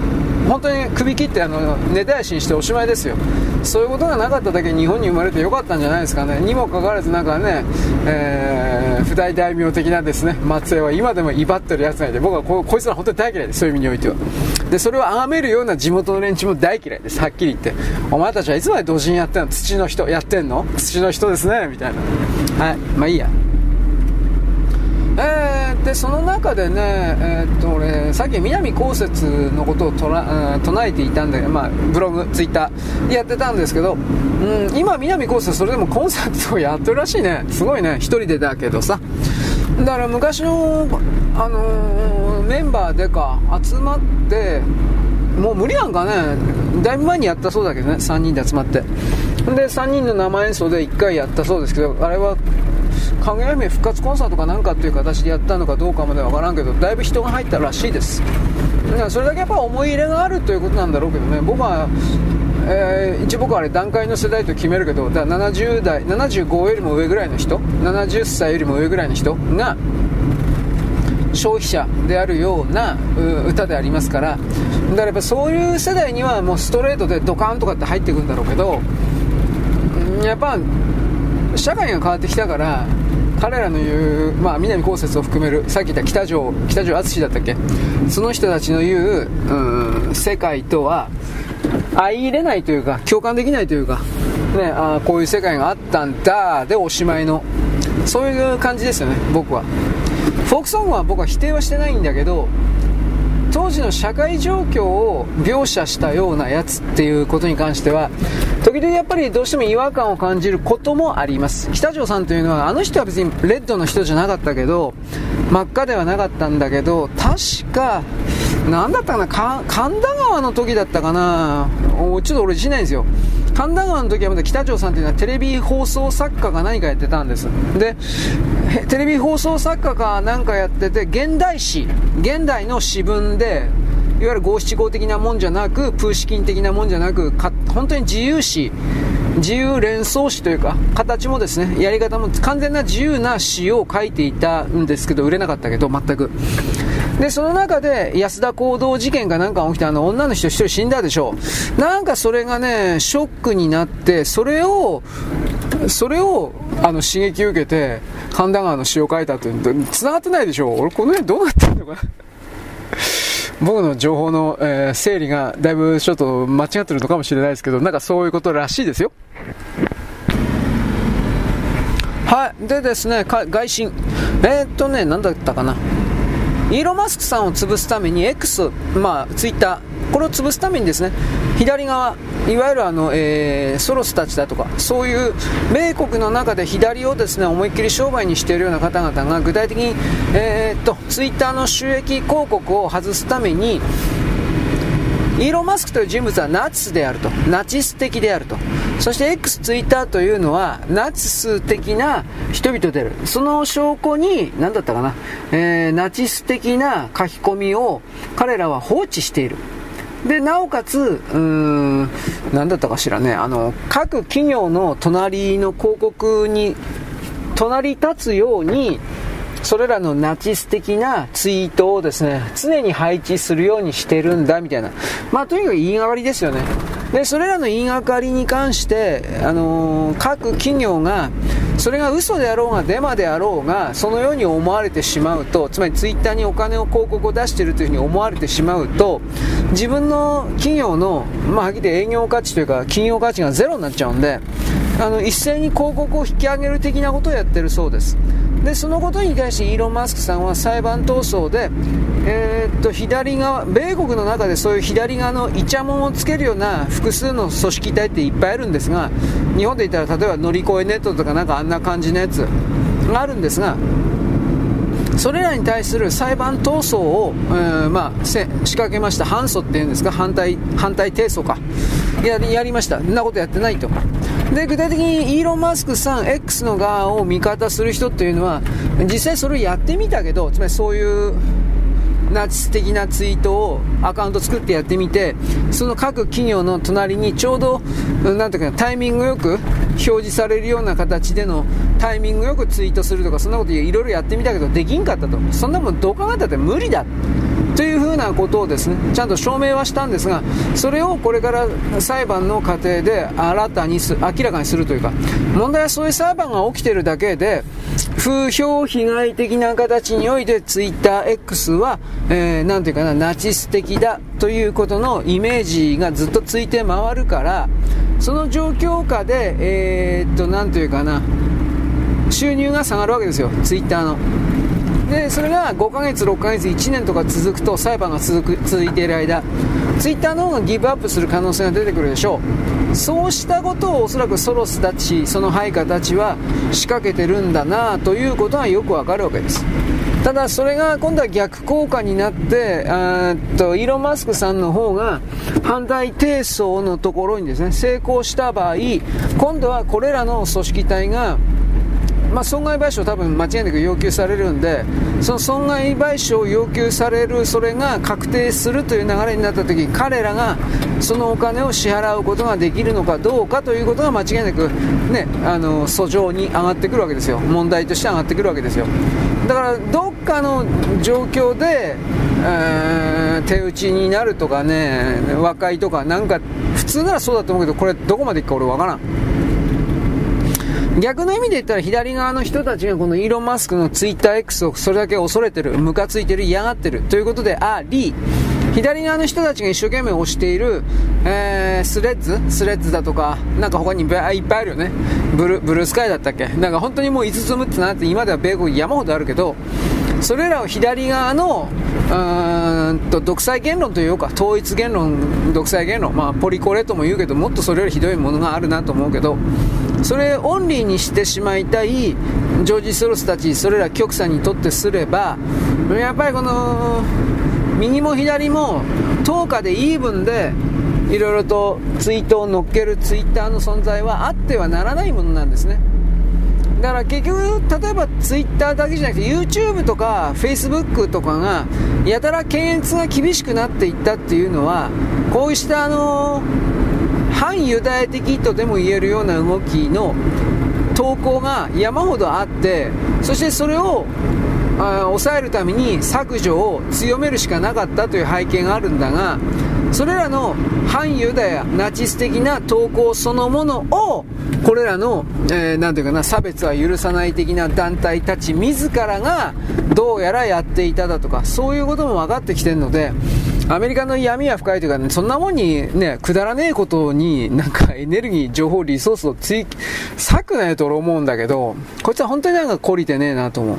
本当に首切ってあの根絶やしにしておしまいですよ。そういうことがなかっただけ日本に生まれてよかったんじゃないですかね。にもかかわらずなんかね、えー、不大大名的なですね末裔は今でも威張ってるやつがいて僕はここいつら本当に大嫌いです。そういう意味においては。でそれを崇めるような地元の連中も大嫌いです。はっきり言って。お前たちはいつまで土人やってんの？土の人。やってんの？土の人ですね。みたいな。はい。まあいいや。えー、でその中でね、えー、っと俺さっき南こうせつのことをとら、うん、唱えていたんで、まあ、ブログ、ツイッターやってたんですけど、うん、今、南こうせつそれでもコンサートをやってるらしいね、すごいね、1人でだけどさ。だから昔の、あのー、メンバーでか集まってもう無理なんかね。だいぶ前にやったそうだけどね。3人で集まって。で3人の生演奏で1回やったそうですけどあれはかぐや姫復活コンサートかなんかっていう形でやったのかどうかまでわからんけどだいぶ人が入ったらしいです。だからそれだけやっぱ思い入れがあるということなんだろうけどね。僕はえー、一応僕はあれ段階の世代と決めるけどだ70代75よりも上ぐらいの人70歳よりも上ぐらいの人が消費者であるような歌でありますからだからやっぱそういう世代にはもうストレートでドカンとかって入ってくるんだろうけどやっぱ社会が変わってきたから彼らの言う、まあ、南こうせつを含めるさっき言った北条北条淳だったっけ？その人たちの言う、うん、世界とは相入れないというか共感できないというか、ね、あこういう世界があったんだでおしまいの。そういう感じですよね僕は。フォークソングは僕は否定はしてないんだけど当時の社会状況を描写したようなやつっていうことに関しては時々やっぱりどうしても違和感を感じることもあります。北条さんというのはあの人は別にレッドの人じゃなかったけど真っ赤ではなかったんだけど確か何だったかな神田川の時だったかな。ちょっと俺知ないんですよ。神田川の時はまだ北条さんというのはテレビ放送作家か何かやってたんです。でテレビ放送作家か何かやってて現代史現代の詩文でいわゆる五七五的なもんじゃなくプーシキン的なもんじゃなく本当に自由詩自由連想詩というか形もですねやり方も完全な自由な詩を書いていたんですけど売れなかったけど全く。で、その中で安田行動事件かなんか起きてあの女の人一人死んだでしょう。なんかそれがね、ショックになって、それを、それを、あの、刺激を受けて、神田川の詩を書いたという繋がってないでしょう。俺この辺どうなってんのかな僕の情報の、えー、整理がだいぶちょっと間違ってるのかもしれないですけど、なんかそういうことらしいですよ。はい。でですね、外信。えー、っとね、何だったかな。イーロン・マスクさんを潰すために X、まあ、ツイッター、これを潰すためにですね、左側、いわゆるあの、えー、ソロスたちだとか、そういう米国の中で左をですね、思いっきり商売にしているような方々が具体的に、えー、っと、ツイッターの収益広告を外すために、イーロン・マスクという人物はナチスであると。ナチス的であると。そして X、ツイッターというのはナチス的な人々である。その証拠に、何だったかな、えー、ナチス的な書き込みを彼らは放置している。で、なおかつ、うーん、何だったかしらね、あの、各企業の隣の広告に、隣り立つように、それらのナチス的なツイートをですね、常に配置するようにしてるんだ、みたいな。まあ、とにかく言いがかりですよね。で、それらの言いがかりに関して、あのー、各企業が、それが嘘であろうがデマであろうが、そのように思われてしまうと、つまりツイッターにお金を広告を出しているというふうに思われてしまうと、自分の企業の、まあ、はっきり営業価値というか、企業価値がゼロになっちゃうんで、あの、一斉に広告を引き上げる的なことをやってるそうです。でそのことに対してイーロン・マスクさんは裁判闘争で、えー、っと左側米国の中でそういう左側のイチャモンをつけるような複数の組織体っていっぱいあるんですが日本で言ったら例えば乗り越えネットとかなんかあんな感じのやつがあるんですがそれらに対する裁判闘争を、えー、まあ、仕掛けました、反訴っていうんですか、反対反対提訴か。や、やりました、そんなことやってないと。で具体的にイーロン・マスクさん X の側を味方する人っていうのは実際それをやってみたけどつまりそういうナチス的なツイートをアカウント作ってやってみてその各企業の隣にちょうどなんていうかタイミングよく表示されるような形でのタイミングよくツイートするとかそんなこといろいろやってみたけどできんかったと。そんなもんどう考えたって無理だ。なことをですねちゃんと証明はしたんですがそれをこれから裁判の過程で新たに明らかにするというか問題はそういう裁判が起きているだけで風評被害的な形においてツイッター X は、えー、ていうかなナチス的だということのイメージがずっとついて回るからその状況下でえー、っとなんていうかな収入が下がるわけですよツイッターの。でそれが5ヶ月、6ヶ月、1年とか続くと裁判が続く続いている間ツイッターの方がギブアップする可能性が出てくるでしょう。そうしたことをおそらくソロスたちその配下たちは仕掛けてるんだなということはよくわかるわけです。ただそれが今度は逆効果になってあとイーロン・マスクさんの方が反対提訴のところにですね成功した場合今度はこれらの組織体がまあ、損害賠償多分間違いなく要求されるんでその損害賠償を要求されるそれが確定するという流れになった時彼らがそのお金を支払うことができるのかどうかということが間違いなく、ね、あの訴状に上がってくるわけですよ。問題として上がってくるわけですよ。だからどっかの状況で、えー、手打ちになるとかね和解とかなんか普通ならそうだと思うけどこれどこまでいくか俺わからん。逆の意味で言ったら左側の人たちがこのイーロン・マスクのツイッター X をそれだけ恐れてる、ムカついてる、嫌がってるということであり、左側の人たちが一生懸命押している、えー、スレッズ？スレッズだとか、なんか他にいっぱいあるよね。ブルブルースカイだったっけ？なんか本当にもう5つ6つなって今では米国山ほどあるけど、それらを左側のうんと独裁言論というか統一言論、独裁言論、まあ、ポリコレとも言うけどもっとそれよりひどいものがあるなと思うけどそれオンリーにしてしまいたいジョージ・ソロスたちそれら極左にとってすればやっぱりこの右も左も10日でイーブンでいろいろとツイートを乗っけるツイッターの存在はあってはならないものなんですね。だから結局例えばツイッターだけじゃなくて YouTube とか Facebook とかがやたら検閲が厳しくなっていったっていうのはこうしたあの反ユダヤ的とでも言えるような動きの投稿が山ほどあってそしてそれを抑えるために削除を強めるしかなかったという背景があるんだがそれらの反ユダヤナチス的な投稿そのものをこれらの、えー、ていうかな差別は許さない的な団体たち自らがどうやらやっていただとかそういうことも分かってきてるのでアメリカの闇は深いというか、ね、そんなもんにね、くだらねえことになんかエネルギー、情報、リソースをつい、割くなよと俺思うんだけど、こいつは本当になんか懲りてねえなと思う。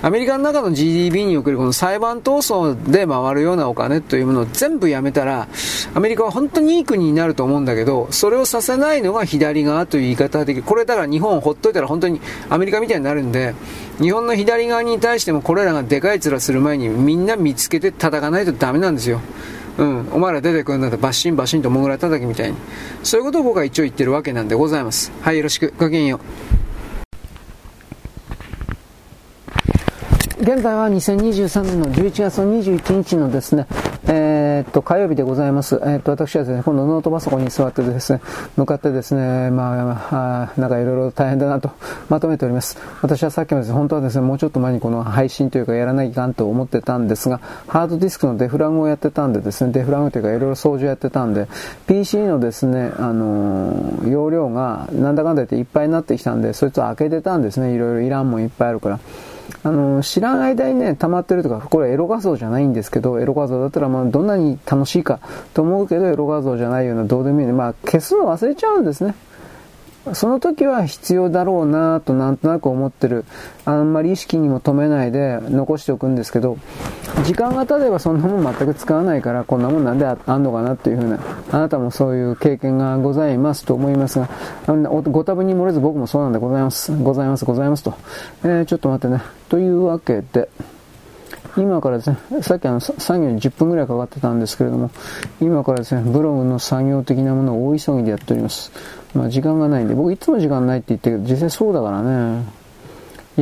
アメリカの中の GDP におけるこの裁判闘争で回るようなお金というものを全部やめたら、アメリカは本当にいい国になると思うんだけど、それをさせないのが左側という言い方ができる。これだから日本をほっといたら本当にアメリカみたいになるんで、日本の左側に対してもこれらがでかい面する前にみんな見つけて叩かないとダメなんですよ。うん、お前ら出てくるんだったらバッシンバシンとモグラ叩きみたいに。そういうことを僕は一応言ってるわけなんでございます。はい、よろしく。ごきげんよう。現在は2023年の11月の21日のですね、えー、っと、火曜日でございます。えー、っと、私はですね、今度ノートパソコンに座ってですね、向かってですね、まあ、なんかいろいろ大変だなとまとめております。私はさっきもですね、本当はですね、もうちょっと前にこの配信というかやらないかんと思ってたんですが、ハードディスクのデフラグをやってたんでですね、デフラグというかいろいろ掃除をやってたんで、PC のですね、あのー、容量がなんだかんだ言っていっぱいになってきたんで、そいつを開けてたんですね、いろいろいらんもんいっぱいあるから。あの、知らん間にね、溜まってるとか、これエロ画像じゃないんですけど、エロ画像だったらまあどんなに楽しいかと思うけど、エロ画像じゃないようなどうでもいいね。まあ消すの忘れちゃうんですね。その時は必要だろうなとなんとなく思ってる。あんまり意識にも止めないで残しておくんですけど、時間が経てばそんなもん全く使わないから、こんなもんなんであんのかなっていうふうな、あなたもそういう経験がございますと思いますが、ご多分に漏れず僕もそうなんでございます。ございます、ございますと。えー、ちょっと待ってね。というわけで、今からですね、さっきあの作業に10分ぐらいかかってたんですけれども、今からですね、ブログの作業的なものを大急ぎでやっております。まあ時間がないんで、僕いつも時間ないって言ってるけど、実際そうだからね。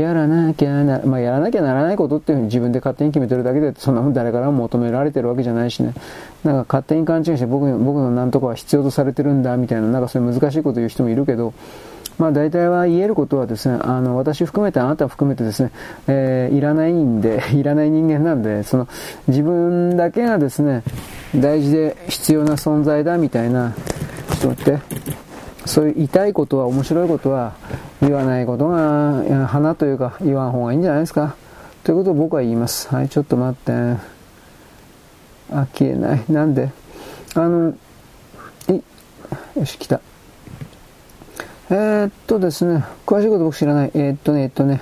やらなきゃな、まあ、やらなきゃならないことっていうふうに自分で勝手に決めてるだけで、そんなもん誰からも求められてるわけじゃないしね。なんか勝手に勘違いして僕僕のなんとかは必要とされてるんだみたいな、なんかそういう難しいこと言う人もいるけど、まあ大体は言えることはですね、あの、私含めてあなた含めてですね、えー、いらないんで、いらない人間なんで、その、自分だけがですね、大事で必要な存在だみたいな、ちょっと待って、そういう痛いことは面白いことは言わないことが花というか言わん方がいいんじゃないですか。ということを僕は言います。はいちょっと待って。あ消えない。なんで？あのいよし来た。えー、っとですね詳しいこと僕知らない。えー、っとねえっとね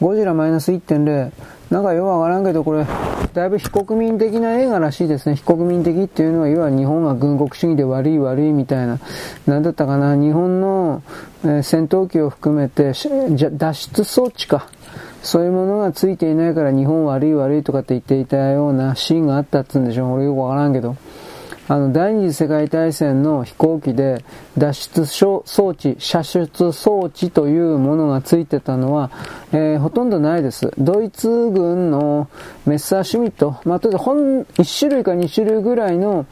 ゴジラマイナス1.0なんかよくわからんけど、これ、だいぶ非国民的な映画らしいですね。非国民的っていうのは、要は日本が軍国主義で悪い悪いみたいな、なんだったかな、日本の、え、戦闘機を含めて、脱出装置か。そういうものがついていないから日本悪い悪いとかって言っていたようなシーンがあったっつうんでしょ。俺よくわからんけど。あの、第二次世界大戦の飛行機で脱出装置、射出装置というものがついてたのは、えー、ほとんどないです。ドイツ軍のメッサーシュミット、まあ、とりあえずほん、1種類か2種類ぐらいの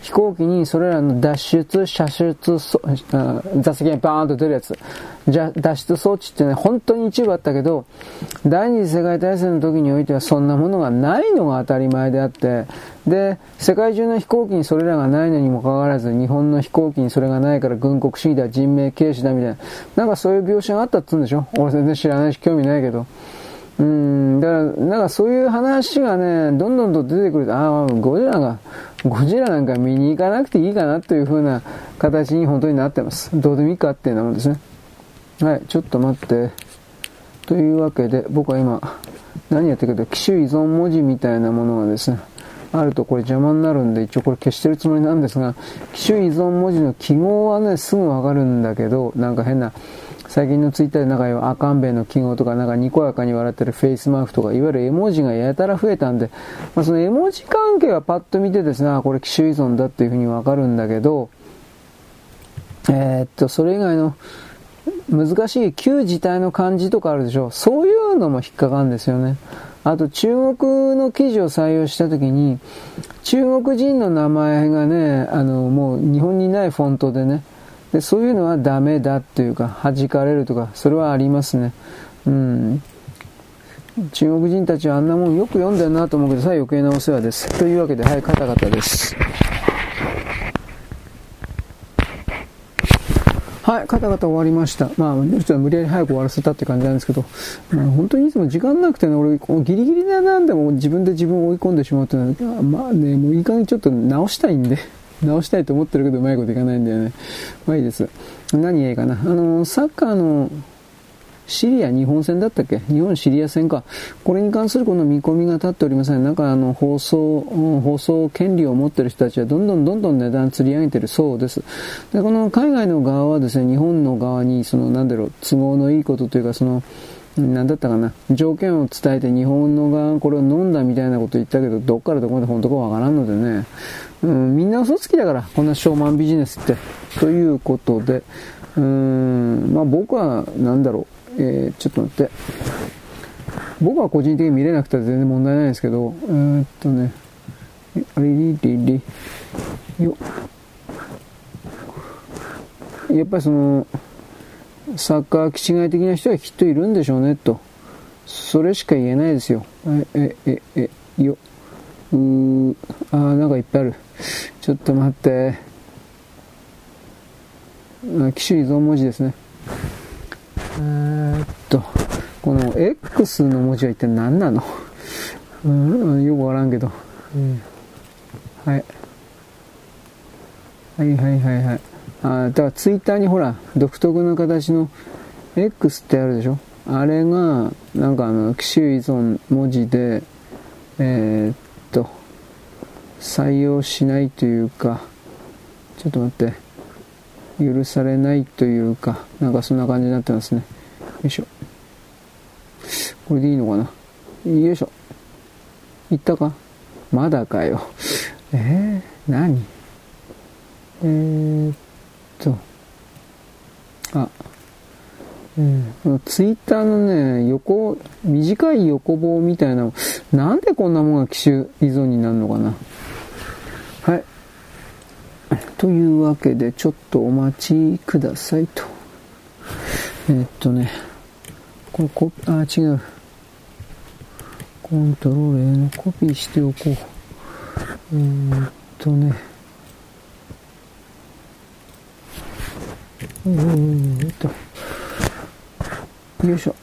飛行機にそれらの脱出、射出、座席がバーンと出るやつ。脱出装置ってね、本当に一部あったけど、第二次世界大戦の時においてはそんなものがないのが当たり前であって、で、世界中の飛行機にそれらがないのにもかかわらず、日本の飛行機にそれがないから軍国主義だ、人命軽視だみたいな、なんかそういう描写があったっつうんでしょ？俺全然知らないし興味ないけど。うん、だから、なんかそういう話がね、どんどんと出てくると、ああ、ゴジラが、ゴジラなんか見に行かなくていいかなという風な形に本当になってます。どうでもいいかっていうようなもんですね。はい、ちょっと待って。というわけで、僕は今、何やってるけど、機種依存文字みたいなものがですね、あるとこれ邪魔になるんで、一応これ消してるつもりなんですが、機種依存文字の記号はね、すぐわかるんだけど、なんか変な、最近のツイッターでなんか赤んべの記号とか、なんかにこやかに笑ってるフェイスマークとか、いわゆる絵文字がやたら増えたんで、まあ、その絵文字関係はパッと見てですね、あこれ機種依存だっていうふうにわかるんだけど、えー、っと、それ以外の難しい旧字体の漢字とかあるでしょ。そういうのも引っかかるんですよね。あと中国の記事を採用したときに、中国人の名前がね、あの、もう日本にないフォントでね、でそういうのはダメだっていうか弾かれるとかそれはありますね。うん。中国人たちはあんなもんよく読んでるなと思うけどさ余計なお世話です。というわけではいカタカタです。はい、カタカタ終わりました。まあ、実は無理やり早く終わらせたって感じなんですけど、まあ、本当にいつも時間なくてね、俺、ギリギリでなんでも自分で自分を追い込んでしまうっていうのは、まあね、もういい加減ちょっと直したいんで。直したいと思ってるけどうまいこといかないんだよね。まあいいです。何がいいかな。あの、サッカーのシリア日本戦だったっけ？日本シリア戦か。これに関するこの見込みが立っておりません。なんかあの放送、うん放送権利を持ってる人たちはどんどんどんどん値段釣り上げてるそうです。で、この海外の側はですね、日本の側にそのなんだろう、都合のいいことというかその、何だったかな？条件を伝えて日本の側これを飲んだみたいなこと言ったけどどっからどこまで本当かわからんのでねうん、みんな嘘つきだから、こんなショーマンビジネスって。ということで、うーん、まあ僕は、なんだろう、えー、ちょっと待って。僕は個人的に見れなくて全然問題ないですけど、えー、っとね、あれりりり、よやっぱりその、サッカー気違い的な人はきっといるんでしょうね、と。それしか言えないですよ。え、え、え、え、よ。うー、あー、なんかいっぱいある。ちょっと待って。機種依存文字ですね。えー、っと、この X の文字は一体何なの？うん、よくわからんけど。うん、はい。はいはいはいはい。あだからツイッターにほら、独特な形の X ってあるでしょ？あれが、なんかあの、機種依存文字で、えー、っと、採用しないというか、ちょっと待って、許されないというか、なんかそんな感じになってますね。よいしょ。これでいいのかな？よいしょ。いったか？まだかよ。えー、何？えー、っと、あ、えー、ツイッターのね、横、短い横棒みたいな、なんでこんなもんが機種依存になるのかな？はい。というわけで、ちょっとお待ちくださいと。え、っとね、これコあ、違う。コントロール A のコピーしておこう。え、っとね、えー、っと、よいしょ。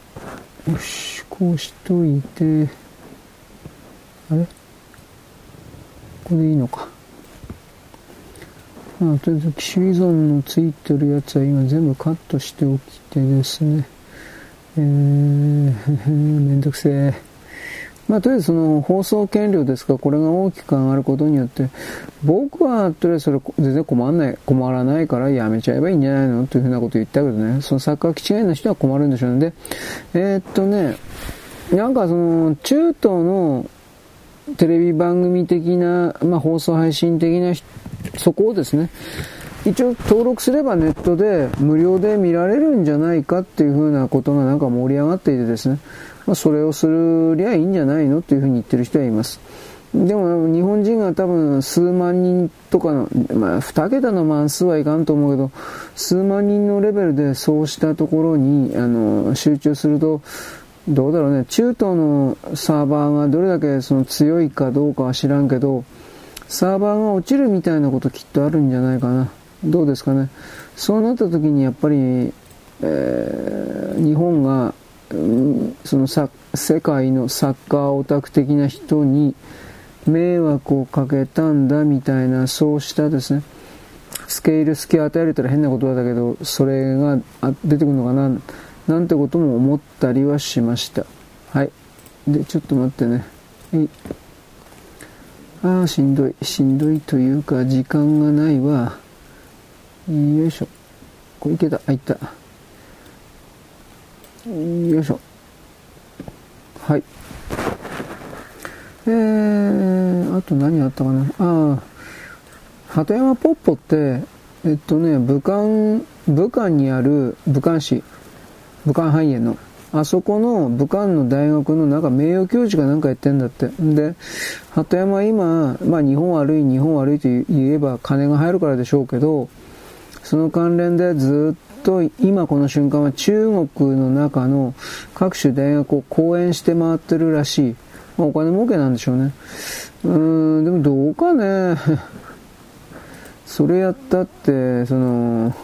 よし、こうしといて、あれ？これでいいのか。まあ、とりあえず機種依存のついてるやつは今全部カットしておきてですね、えー、めんどくせえ。まあ、とりあえずその放送権料ですが、これが大きく上がることによって、僕はとりあえずそれ全然困らない、困らないからやめちゃえばいいんじゃないの？というふうなこと言ったけどね、そのサッカー気違いの人は困るんでしょうね。で、えー、っとね、なんかその中東のテレビ番組的な、まあ、放送配信的なそこをですね、一応登録すればネットで無料で見られるんじゃないかっていうふうなことがなんか盛り上がっていてですね、まあ、それをするりゃいいんじゃないのっていうふうに言ってる人はいます。でも日本人が多分数万人とかの、まあ2桁の万数はいかんと思うけど、数万人のレベルでそうしたところにあの集中すると、どうだろうね、中東のサーバーがどれだけその強いかどうかは知らんけど、サーバーが落ちるみたいなこときっとあるんじゃないかな。どうですかね。そうなった時にやっぱり、えー、日本が、うん、そのさ世界のサッカーオタク的な人に迷惑をかけたんだみたいな、そうしたですね、スケール隙を与えられたら変な言葉だけど、それが出てくるのかな、なんてことも思ったりはしました。はい。で、ちょっと待ってね。はい。ああ、しんどい。しんどいというか、時間がないわ。よいしょ。これいけた。あ、いった。よいしょ。はい。えー、あと何あったかな。ああ、鳩山ポッポって、えっとね、武漢、武漢にある武漢市、武漢肺炎の、あそこの武漢の大学のなんか名誉教授がなんかやってんだって。で、鳩山は今、まあ日本悪い、日本悪いと言えば金が入るからでしょうけど、その関連でずっと今この瞬間は中国の中の各種大学を講演して回ってるらしい。まあ、お金儲けなんでしょうね。うーん、でもどうかね。それやったって、その、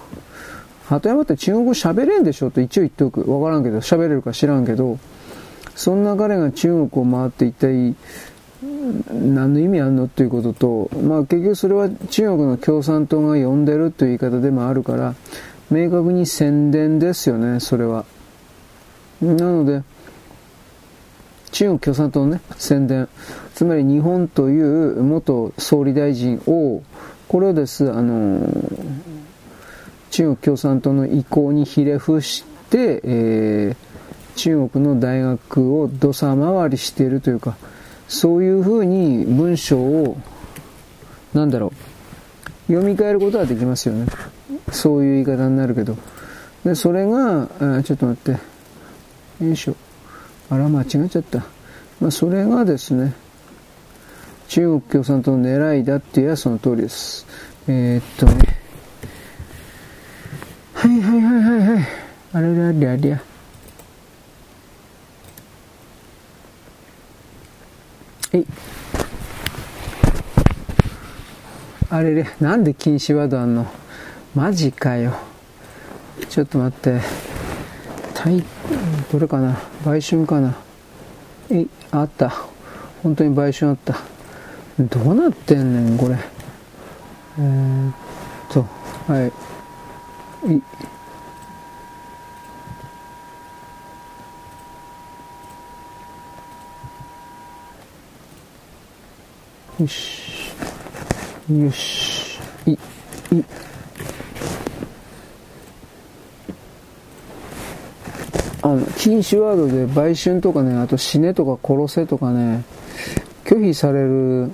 鳩山って中国語喋れんでしょと一応言っておく。わからんけど、喋れるか知らんけど、そんな彼が中国を回って一体、何の意味あるのっていうことと、まあ結局それは中国の共産党が呼んでるという言い方でもあるから、明確に宣伝ですよね、それは。なので、中国共産党のね、宣伝。つまり日本という元総理大臣を、これをです、あの、中国共産党の意向にひれ伏して、えー、中国の大学を土佐回りしているというか、そういうふうに文章を、なんだろう、読み替えることはできますよね。そういう言い方になるけど。で、それが、あちょっと待って。よいしょ。あら、間違っちゃった。まあ、それがですね、中国共産党の狙いだって言えばその通りです。えー、っとね。はいはいはいはいはい。あれだりゃりゃ。はい。あれれ、なんで禁止ワードあんの？マジかよ。ちょっと待って。どれかな？売春かな？えあった本当に売春あったどうなってんねんこれえー、っとはいいよしよしいいあの、禁止ワードで売春とかね、あと死ねとか殺せとかね、拒否される、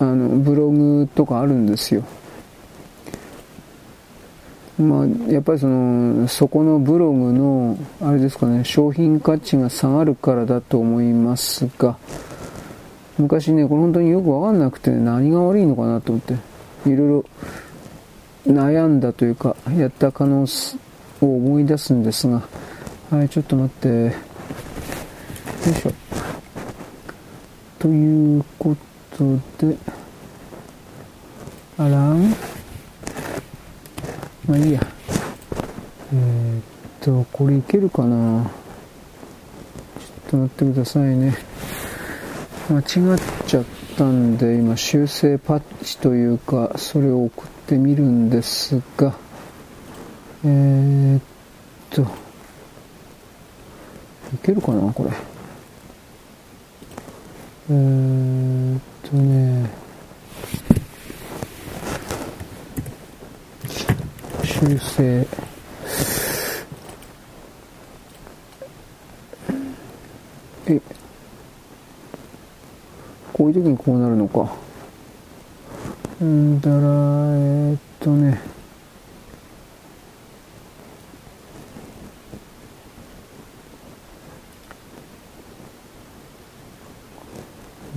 あの、ブログとかあるんですよ。まあ、やっぱりその、そこのブログの、あれですかね、商品価値が下がるからだと思いますが、昔ね、これ本当によくわかんなくて、何が悪いのかなと思って、いろいろ悩んだというか、やった可能性を思い出すんですが、はい、ちょっと待って。よいしょ。ということで、あらんまあいいや。えー、っと、これいけるかな？ちょっと待ってくださいね。間違っちゃったんで、今修正パッチというか、それを送ってみるんですが、えー、っと、いけるかなこれ？えー、っとね。修正。え。こういう時にこうなるのか。うんだらえー、っとね。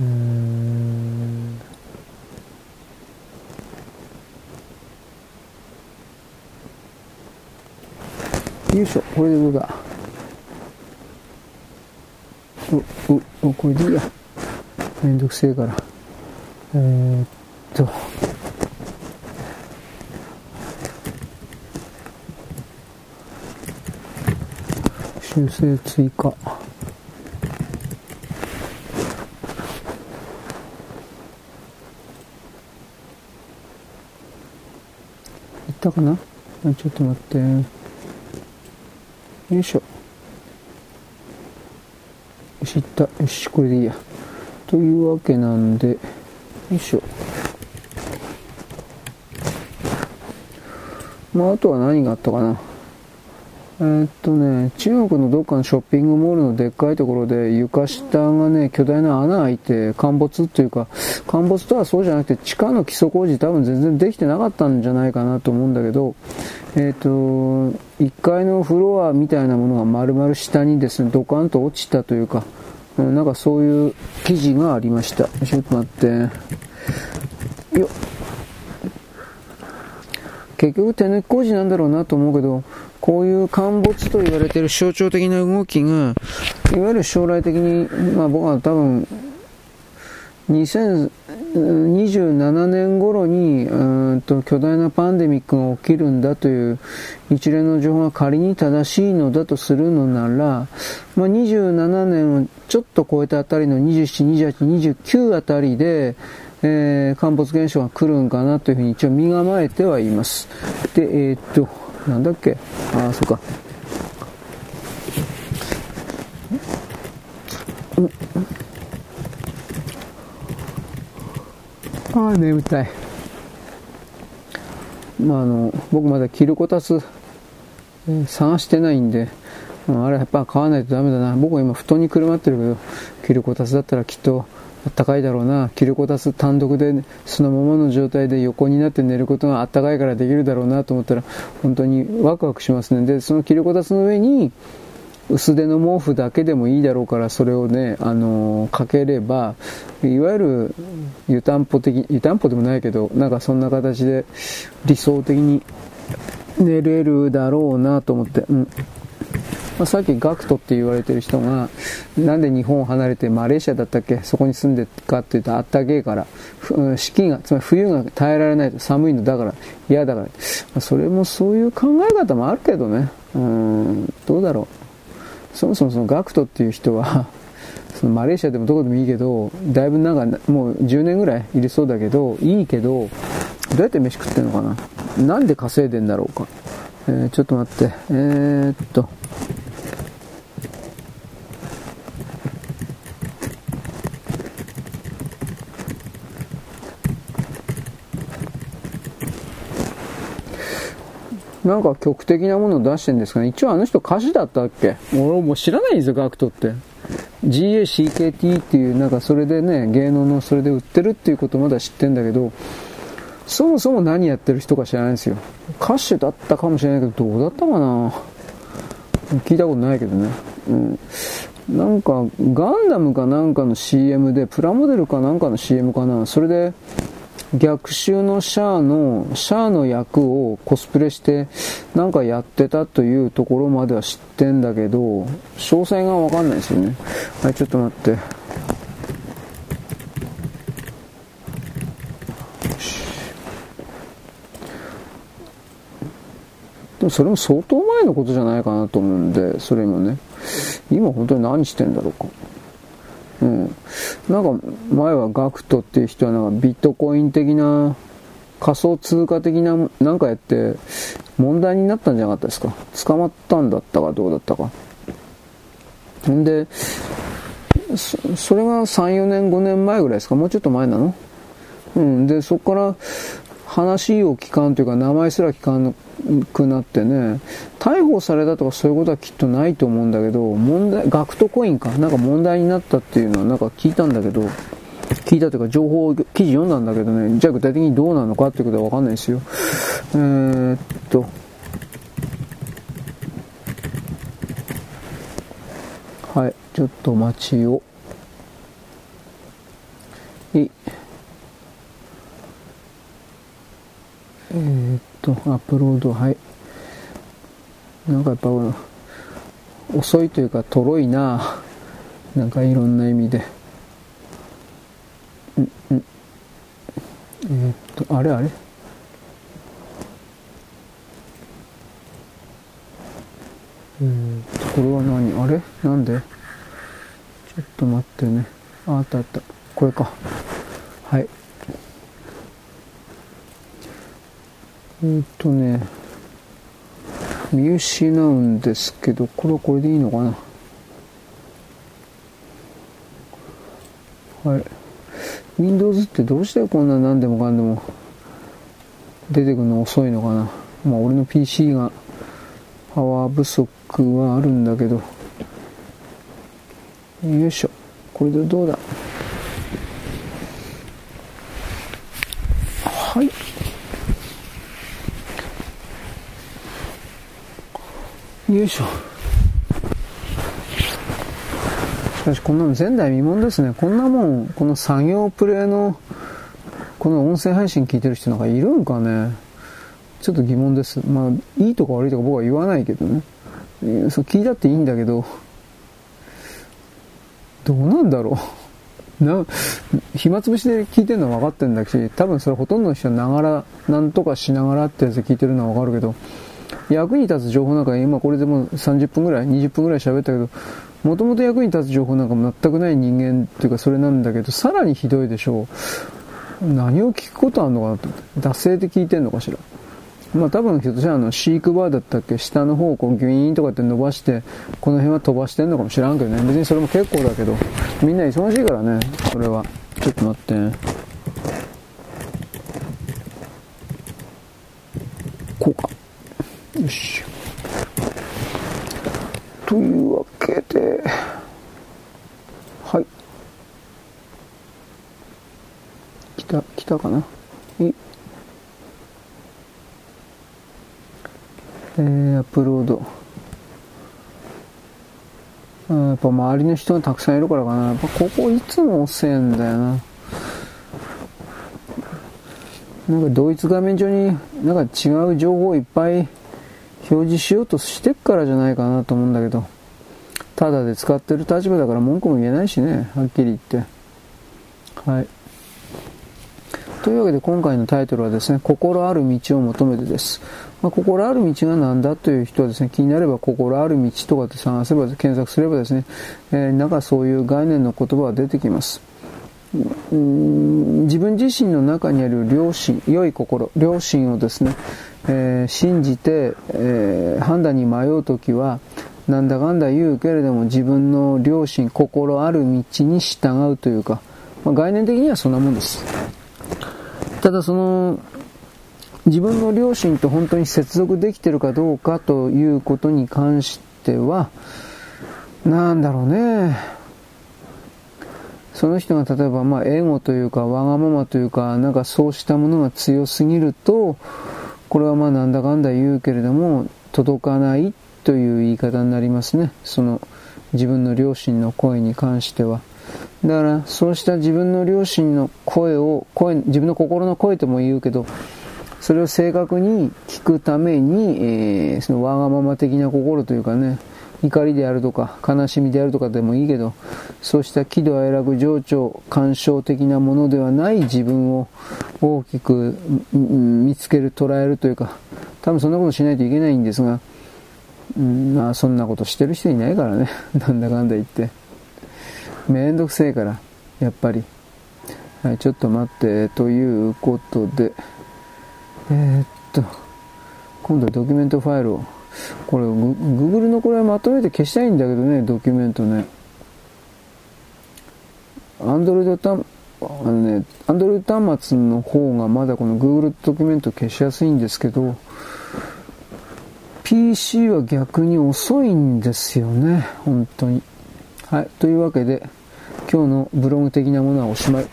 うん。よいしょこれで上が。うううこれでいいや。めんどくせえから。えー、っと。修正追加。いったかな？ちょっと待って。よいしょ。よしいった。よしこれでいいや。というわけなんでよいしょ。まああとは何があったかな。えー、っとね、中国のどっかのショッピングモールのでっかいところで床下がね、巨大な穴開いて陥没っていうか、陥没とはそうじゃなくて地下の基礎工事多分全然できてなかったんじゃないかなと思うんだけど、えー、っと、1階のフロアみたいなものが丸々下にですね、ドカンと落ちたというか、なんかそういう記事がありました。ちょっと待って。よ結局手抜き工事なんだろうなと思うけど、こういう陥没と言われてる象徴的な動きが、いわゆる将来的に、まあ僕は多分、2000 27年頃にうんと巨大なパンデミックが起きるんだという一連の情報が仮に正しいのだとするのなら、まあ、27年をちょっと超えたあたりの27、28、29あたりで、えー、陥没現象が来るんかなというふうに一応身構えてはいます。で、えー、っと、なんだっけ？ああ、そっか。ああ、眠たい。まあ、あの、僕まだ着るこたつ、探してないんで、あれやっぱ買わないとダメだな。僕は今布団にくるまってるけど、着るこたつだったらきっとあったかいだろうな。着るこたつ単独でそのままの状態で横になって寝ることがあったかいからできるだろうなと思ったら本当にワクワクしますね。で、その着るこたつの上に薄手の毛布だけでもいいだろうからそれをね、あの、かければ、いわゆる湯たんぽ的、湯たんぽでもないけど、なんかそんな形で理想的に寝れるだろうなと思って、うん。まあ、さっきガクトって言われてる人が、なんで日本を離れてマレーシアだったっけ？そこに住んでるかって言うとあったけえから、四季が、つまり冬が耐えられないと寒いのだから、嫌だから。まあ、それもそういう考え方もあるけどね。うん、どうだろう。そもそもそのガクトっていう人は そのマレーシアでもどこでもいいけど、だいぶなんかもう10年ぐらいいるそうだけど、いいけど、どうやって飯食ってんのかな？なんで稼いでんだろうか？えー、ちょっと待って。えー、っと。なんか曲的なものを出してるんですかね。一応あの人歌手だったっけ？俺もう知らないんですよ、ガクトって。GACKT っていう、なんかそれでね、芸能のそれで売ってるっていうことまだ知ってんだけど、そもそも何やってる人か知らないんですよ。歌手だったかもしれないけど、どうだったかな？聞いたことないけどね。うん。なんか、ガンダムかなんかの CM で、プラモデルかなんかの CM かな。それで、逆襲のシャアの、シャアの役をコスプレして、なんかやってたというところまでは知ってんだけど、詳細がわかんないですよね。はい、ちょっと待って。でもそれも相当前のことじゃないかなと思うんで、それもね。今本当に何してんだろうか。うん。なんか前はガクトっていう人はなんかビットコイン的な仮想通貨的ななんかやって問題になったんじゃなかったですか？捕まったんだったかどうだったか。んでそれが34年5年前ぐらいですか？もうちょっと前なの？うん。でそこから話を聞かんというか名前すら聞かなくなってね逮捕されたとかそういうことはきっとないと思うんだけど問題ガクトコインかなんか問題になったっていうのはなんか聞いたんだけど聞いたというか情報、記事読んだんだけどね、じゃあ具体的にどうなのかっていうことはわかんないですよ。えー、っと、はい、ちょっと待ちを。いえー、っと、アップロード、はい。なんかやっぱ、遅いというか、とろいな。なんかいろんな意味で。うん、うん。えー、っと、あれあれ？えー、っと、これは何？あれ？なんで？ちょっと待ってね。あったあった。これか。はい。え、っとね、見失うんですけど、これはこれでいいのかなはい。Windows ってどうしてこんな何でもかんでも出てくるの遅いのかなまあ俺の PC がパワー不足はあるんだけど。よいしょ。これでどうだはい。よいしょ。しかしこんなの前代未聞ですね。こんなもん、この作業プレイの、この音声配信聞いてる人なんかいるんかね。ちょっと疑問です。まあ、いいとか悪いとか僕は言わないけどね。そう聞いたっていいんだけど、どうなんだろう。な、暇つぶしで聞いてるのは分かってんだし、多分それほとんどの人はながら、なんとかしながらってやつ聞いてるのは分かるけど、役に立つ情報なんか今これでも30分ぐらい、20分ぐらい喋ったけど、もともと役に立つ情報なんかも全くない人間っていうかそれなんだけど、さらにひどいでしょう。何を聞くことあんのかなと思って。惰性で聞いてんのかしら。まあ多分ひょっとしたらあの飼育バーだったっけ下の方をこうギュイーンとかって伸ばしてこの辺は飛ばしてんのかもしらんけどね別にそれも結構だけどみんな忙しいからねそれはちょっと待ってこうかよしというわけではい来た来たかな？いえー、アップロードやっぱ周りの人がたくさんいるからかな。やっぱここいつも遅いんだよな。なんか同一画面上になんか違う情報いっぱい表示しようとしてっからじゃないかなと思うんだけど、ただで使ってる立場だから文句も言えないしね、はっきり言って。はい。というわけで今回のタイトルはですね、心ある道を求めてです。まあ、心ある道が何だという人はですね、気になれば心ある道とかって探せば、検索すればですね、えー、なんかそういう概念の言葉が出てきます。自分自身の中にある良心、良い心、良心をですね、えー、信じて、えー、判断に迷うときは、なんだかんだ言うけれども自分の良心、心ある道に従うというか、まあ、概念的にはそんなもんです。ただその、自分の両親と本当に接続できてるかどうかということに関しては、なんだろうね。その人が例えば、まあ、エゴというか、わがままというか、なんかそうしたものが強すぎると、これはまあなんだかんだ言うけれども、届かないという言い方になりますね。その自分の両親の声に関しては。だから、そうした自分の両親の声を、声、自分の心の声とも言うけど、それを正確に聞くために、えー、そのわがまま的な心というかね、怒りであるとか、悲しみであるとかでもいいけど、そうした喜怒哀楽、情緒、感傷的なものではない自分を大きく見つける、捉えるというか、多分そんなことしないといけないんですが、うん、まあそんなことしてる人いないからね。なんだかんだ言って。めんどくせえから、やっぱり。はい、ちょっと待って、ということで、えー、っと、今度はドキュメントファイルを、これ、Google のこれはまとめて消したいんだけどね、ドキュメントね。Android 端、あのね、Android 端末の方がまだこの Google ドキュメント消しやすいんですけど、PC は逆に遅いんですよね、本当に。はい、というわけで、今日のブログ的なものはおしまい。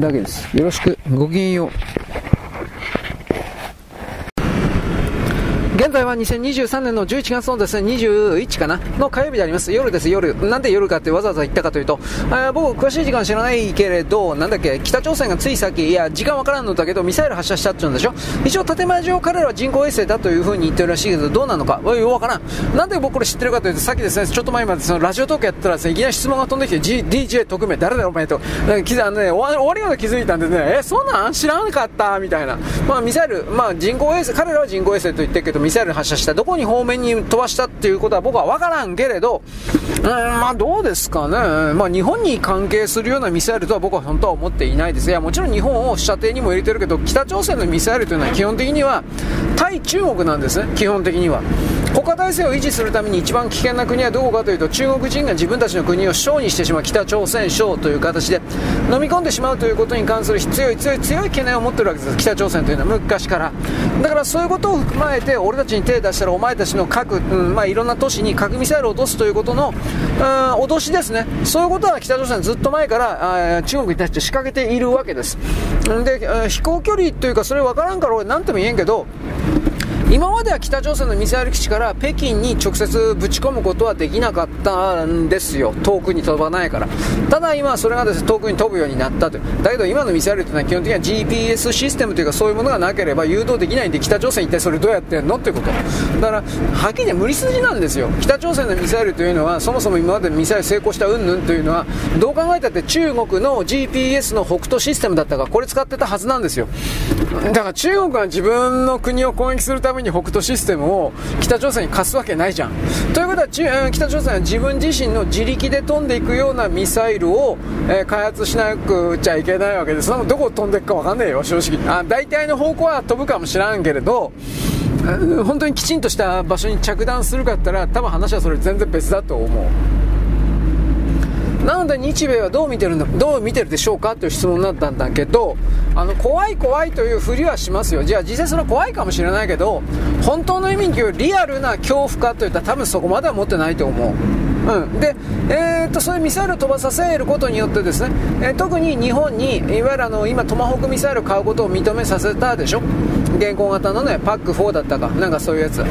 だけです。よろしく。ごきげんよう。現在は2023年の11月のですね、21かなの火曜日であります。夜です、夜。なんで夜かってわざわざ言ったかというと、えー、僕、詳しい時間知らないけれど、なんだっけ、北朝鮮がつい先、いや、時間わからんのだけど、ミサイル発射したって言うんでしょ？一応、建前上、彼らは人工衛星だというふうに言ってるらしいけど、どうなのか、よわからん。なんで僕これ知ってるかというと、さっきですね、ちょっと前までそのラジオトークやったらですね、いきなり質問が飛んできて、G、DJ 特命、誰だよ、お前と。気づ、ね、終わりまで気づいたんでね、え、そんなん？知らんかった、みたいな。まあ、ミサイル、まあ、人工衛星、彼らは人工衛星と言ってるけど、ミサイル発射した。どこに方面に飛ばしたっていうことは僕は分からんけれど、うん、まあどうですかね。まあ日本に関係するようなミサイルとは僕は本当は思っていないです。いや、もちろん日本を射程にも入れてるけど、北朝鮮のミサイルというのは基本的には対中国なんですね、基本的には。国家体制を維持するために一番危険な国はどこかというと中国人が自分たちの国を省にしてしまう北朝鮮省という形で飲み込んでしまうということに関する強い強い強い懸念を持っているわけです北朝鮮というのは昔からだからそういうことを踏まえて俺たちに手を出したらお前たちの核、うんまあ、いろんな都市に核ミサイルを落とすということの、うん、脅しですね。そういうことは北朝鮮ずっと前からあ中国に対して仕掛けているわけです。で飛行距離というかそれ分からんから俺何とも言えんけど今までは北朝鮮のミサイル基地から北京に直接ぶち込むことはできなかったんですよ、遠くに飛ばないから。ただ今、それがです、ね、遠くに飛ぶようになったと。だけど今のミサイルというのは基本的には GPS システムというかそういうものがなければ誘導できないんで、北朝鮮一体それどうやってんのっていうこと。だから、はっきり言無理筋なんですよ。北朝鮮のミサイルというのは、そもそも今までミサイル成功した云々というのは、どう考えたって中国の GPS の北斗システムだったかこれ使ってたはずなんですよ。だから中国は自分の国を攻撃するために北斗システムを北朝鮮に貸すわけないじゃん。ということは北朝鮮は自分自身の自力で飛んでいくようなミサイルを、えー、開発しなくちゃいけないわけです。どこ飛んでいくかわかんねえよ、正直。あ大体の方向は飛ぶかもしらんけれど、本当にきちんとした場所に着弾するかったら多分話はそれ全然別だと思う。なので日米はどう見てるのどう見てるでしょうかという質問だったんだけどあの怖い怖いというふりはしますよ。じゃあ実際それは怖いかもしれないけど本当の意味に言うリアルな恐怖かといったら多分そこまでは持ってないと思う。うん、で、えー、っとそういうミサイルを飛ばさせることによってですね、えー、特に日本にいわゆるあの今トマホークミサイルを買うことを認めさせたでしょ？現行型のねパック4だったかなんかそういうやつ。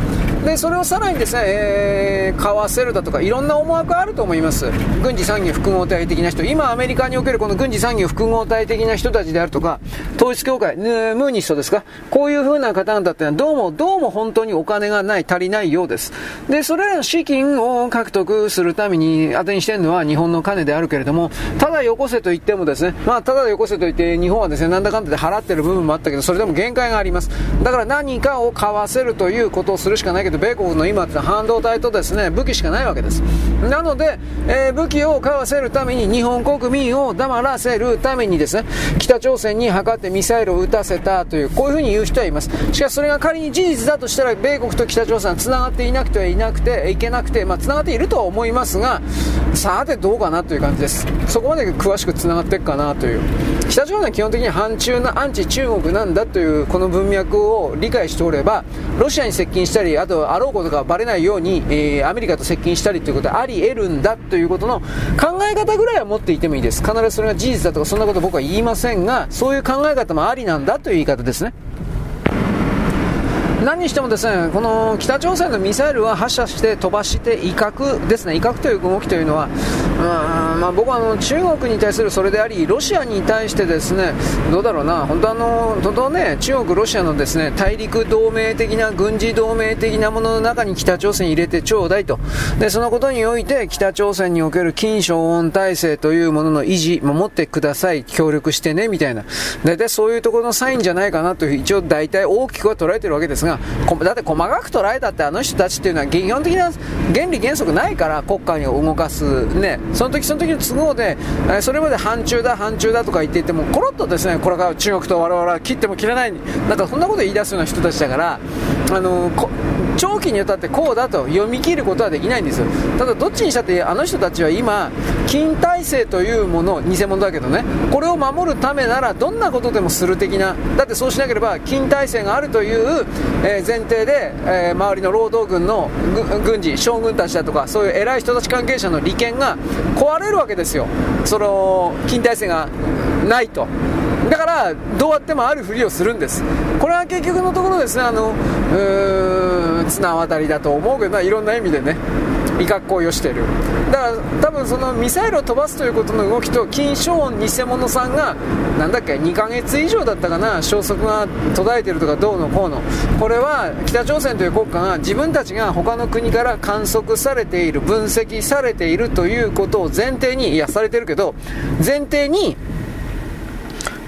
でそれをさらにですね、えー、買わせるだとかいろんな思惑あると思います。軍事産業複合体的な人。今アメリカにおけるこの軍事産業複合体的な人たちであるとか統一教会ムーニストですか？こういう風な方々ってのはどうもどうも本当にお金がない足りないようです。でそれらの資金を獲得するために当てにしてるのは日本の金であるけれどもただよこせと言ってもですねまあただよこせと言って日本はですねなんだかんだで払ってる部分もあったけどそれでも限界があります。だから何かを買わせるということをするしかないけど米国の今って半導体とですね武器しかないわけです。なので、えー、武器を買わせるために日本国民を黙らせるためにですね北朝鮮に測ってミサイルを撃たせたというこういうふうに言う人はいます。しかしそれが仮に事実だとしたら米国と北朝鮮はつながっていなくてはいなくていけなくてまあつながっているとは思いいますがさてどうかなという感じです。そこまで詳しくつながっていくかなという。北朝鮮は基本的に反中なアンチ中国なんだというこの文脈を理解しておればロシアに接近したりあとあろうことがバレないように、えー、アメリカと接近したりということはあり得るんだということの考え方ぐらいは持っていてもいいです。必ずそれが事実だとかそんなこと僕は言いませんがそういう考え方もありなんだという言い方ですね。何にしてもですねこの北朝鮮のミサイルは発射して飛ばして威嚇ですね。威嚇という動きというのはうん、まあ、僕はあの中国に対するそれでありロシアに対してですねどうだろうな。本当あの本当ね中国ロシアのですね大陸同盟的な軍事同盟的なものの中に北朝鮮入れてちょうだいと。でそのことにおいて北朝鮮における金正恩体制というものの維持守ってください。協力してねみたいな。大体そういうところのサインじゃないかなと一応大体大きくは捉えてるわけですがだって細かく捉えたってあの人たちっていうのは基本的な原理原則ないから国家を動かすね。その時その時の都合で、それまで反中だ反中だとか言っていてもコロッとですねこれから中国と我々は切っても切れないなんかそんなこと言い出すような人たちだからあの長期にわたってこうだと読み切ることはできないんですよ。ただどっちにしたってあの人たちは今金体制というもの偽物だけどねこれを守るためならどんなことでもする的なだってそうしなければ金体制があるという、え、前提で、え、周りの労働軍の軍事将軍たちだとかそういう偉い人たち関係者の利権が壊れるわけですよその近代性がないと。だから、どうやってもあるふりをするんです。これは結局のところですね、あの、うーん、綱渡りだと思うけど、いろんな意味でね。威嚇行為をしている。だから多分そのミサイルを飛ばすということの動きと金正恩偽物さんがなんだっけ2ヶ月以上だったかな消息が途絶えてるとかどうのこうの。これは北朝鮮という国家が自分たちが他の国から観測されている分析されているということを前提にいやされてるけど前提に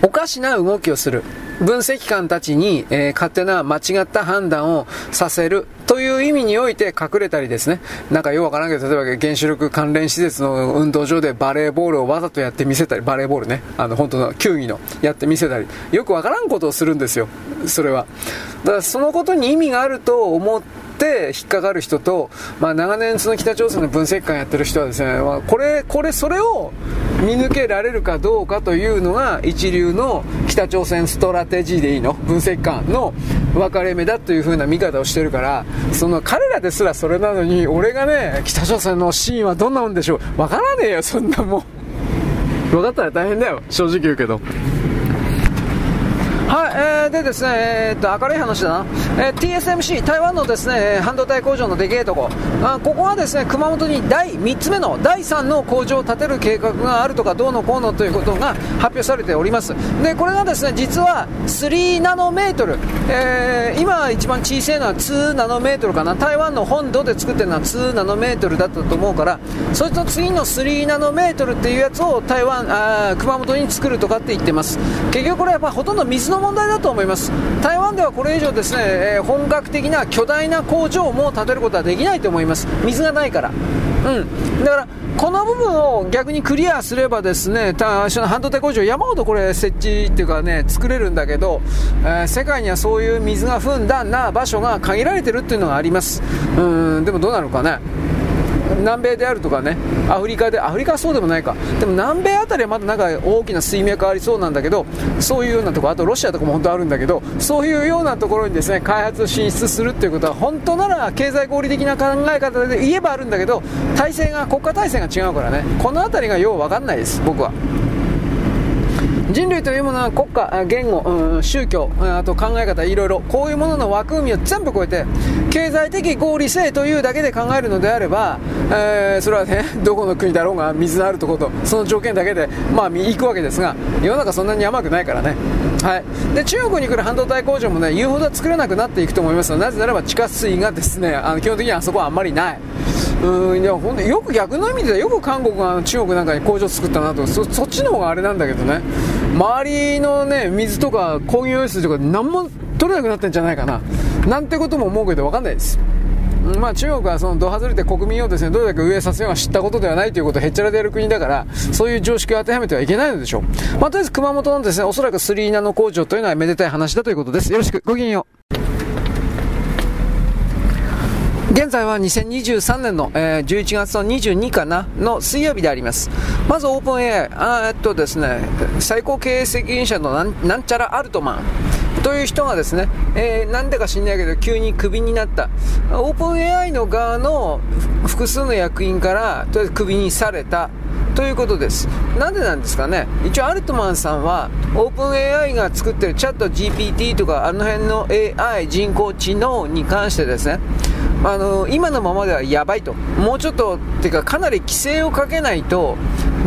おかしな動きをする。分析官たちに、えー、勝手な間違った判断をさせるという意味において隠れたりですね、なんかようわからんけど、例えば原子力関連施設の運動場でバレーボールをわざとやってみせたり、バレーボールね、あの本当の球技のやってみせたり、よくわからんことをするんですよ、それは。だからそのことに意味があると思ってって引っかかる人と、まあ、長年その北朝鮮の分析官やってる人はですね、まあ、これ、これ、それを見抜けられるかどうかというのが一流の北朝鮮ストラテジーでいいの分析官の分かれ目だという風な見方をしてるからその彼らですらそれなのに俺がね北朝鮮のシーンはどんなもんでしょう分からねえよそんなもん。分かったら大変だよ正直言うけど。はい、えー、でですね、えー、っと、明るい話だな。えー、TSMC、台湾のですね、半導体工場のでけえとこ。あここはですね、熊本に第3つ目の、第3の工場を建てる計画があるとか、どうのこうのということが発表されております。で、これがですね、実は3ナノメートル。えー、今一番小さいのは2ナノメートルかな。台湾の本土で作ってるのは2ナノメートルだったと思うから、そいつの次の3ナノメートルっていうやつを台湾、あ熊本に作るとかって言ってます。結局これやっぱほとんど水の問題だと思います。台湾ではこれ以上ですね、えー、本格的な巨大な工場も建てることはできないと思います。水がないから。うん。だからこの部分を逆にクリアすればですね、半導体工場山ほどこれ設置っていうかね、作れるんだけど、えー、世界にはそういう水がふんだな場所が限られてるっていうのがあります。うん、でもどうなるかね。南米であるとかね、アフリカで、アフリカはそうでもないか、でも南米あたりはまだなんか大きな水脈ありそうなんだけど、そういうようなところ、あとロシアとかも本当あるんだけど、そういうようなところにですね開発を進出するっていうことは、本当なら経済合理的な考え方で言えばあるんだけど、体制が、国家体制が違うからね、この辺りがよう分かんないです、僕は。人類というものは国家、言語、宗教、あと考え方、いろいろ、こういうものの枠組みを全部超えて、経済的合理性というだけで考えるのであれば、えー、それはね、どこの国だろうが、水のあるところと、その条件だけで、まあ、行くわけですが、世の中そんなに甘くないからね。はい。で、中国に来る半導体工場もね、言うほどは作れなくなっていくと思いますなぜならば地下水がですね、あの基本的にはあそこはあんまりない。うんいや本当よく逆の意味でよく韓国が中国なんかに工場作ったなとそっちの方があれなんだけどね周りのね水とか工業用水とか何も取れなくなってんじゃないかな。なんてことも思うけど分かんないです。まあ、中国はそのド外れて国民をですねどれだけ上させようが知ったことではないということをへっちゃらでやる国だからそういう常識を当てはめてはいけないのでしょう、まあ、とりあえず熊本のですねおそらくスリーナの工場というのはめでたい話だということです。よろしく。ごきげんよう。現在は2023年の、えー、11月の22かなの水曜日であります。まずオープン AI、あえっとですね、最高経営責任者のなんちゃらアルトマンという人がですね、えー、なんでか知んないけど急にクビになった。オープン AI の側の複数の役員からとりあえずクビにされた。ということです。なんでなんですかね。一応アルトマンさんはオープン AI が作ってるチャット GPT とかあの辺の AI 人工知能に関してですね。あの今のままではやばいと。もうちょっとっていうかかなり規制をかけないと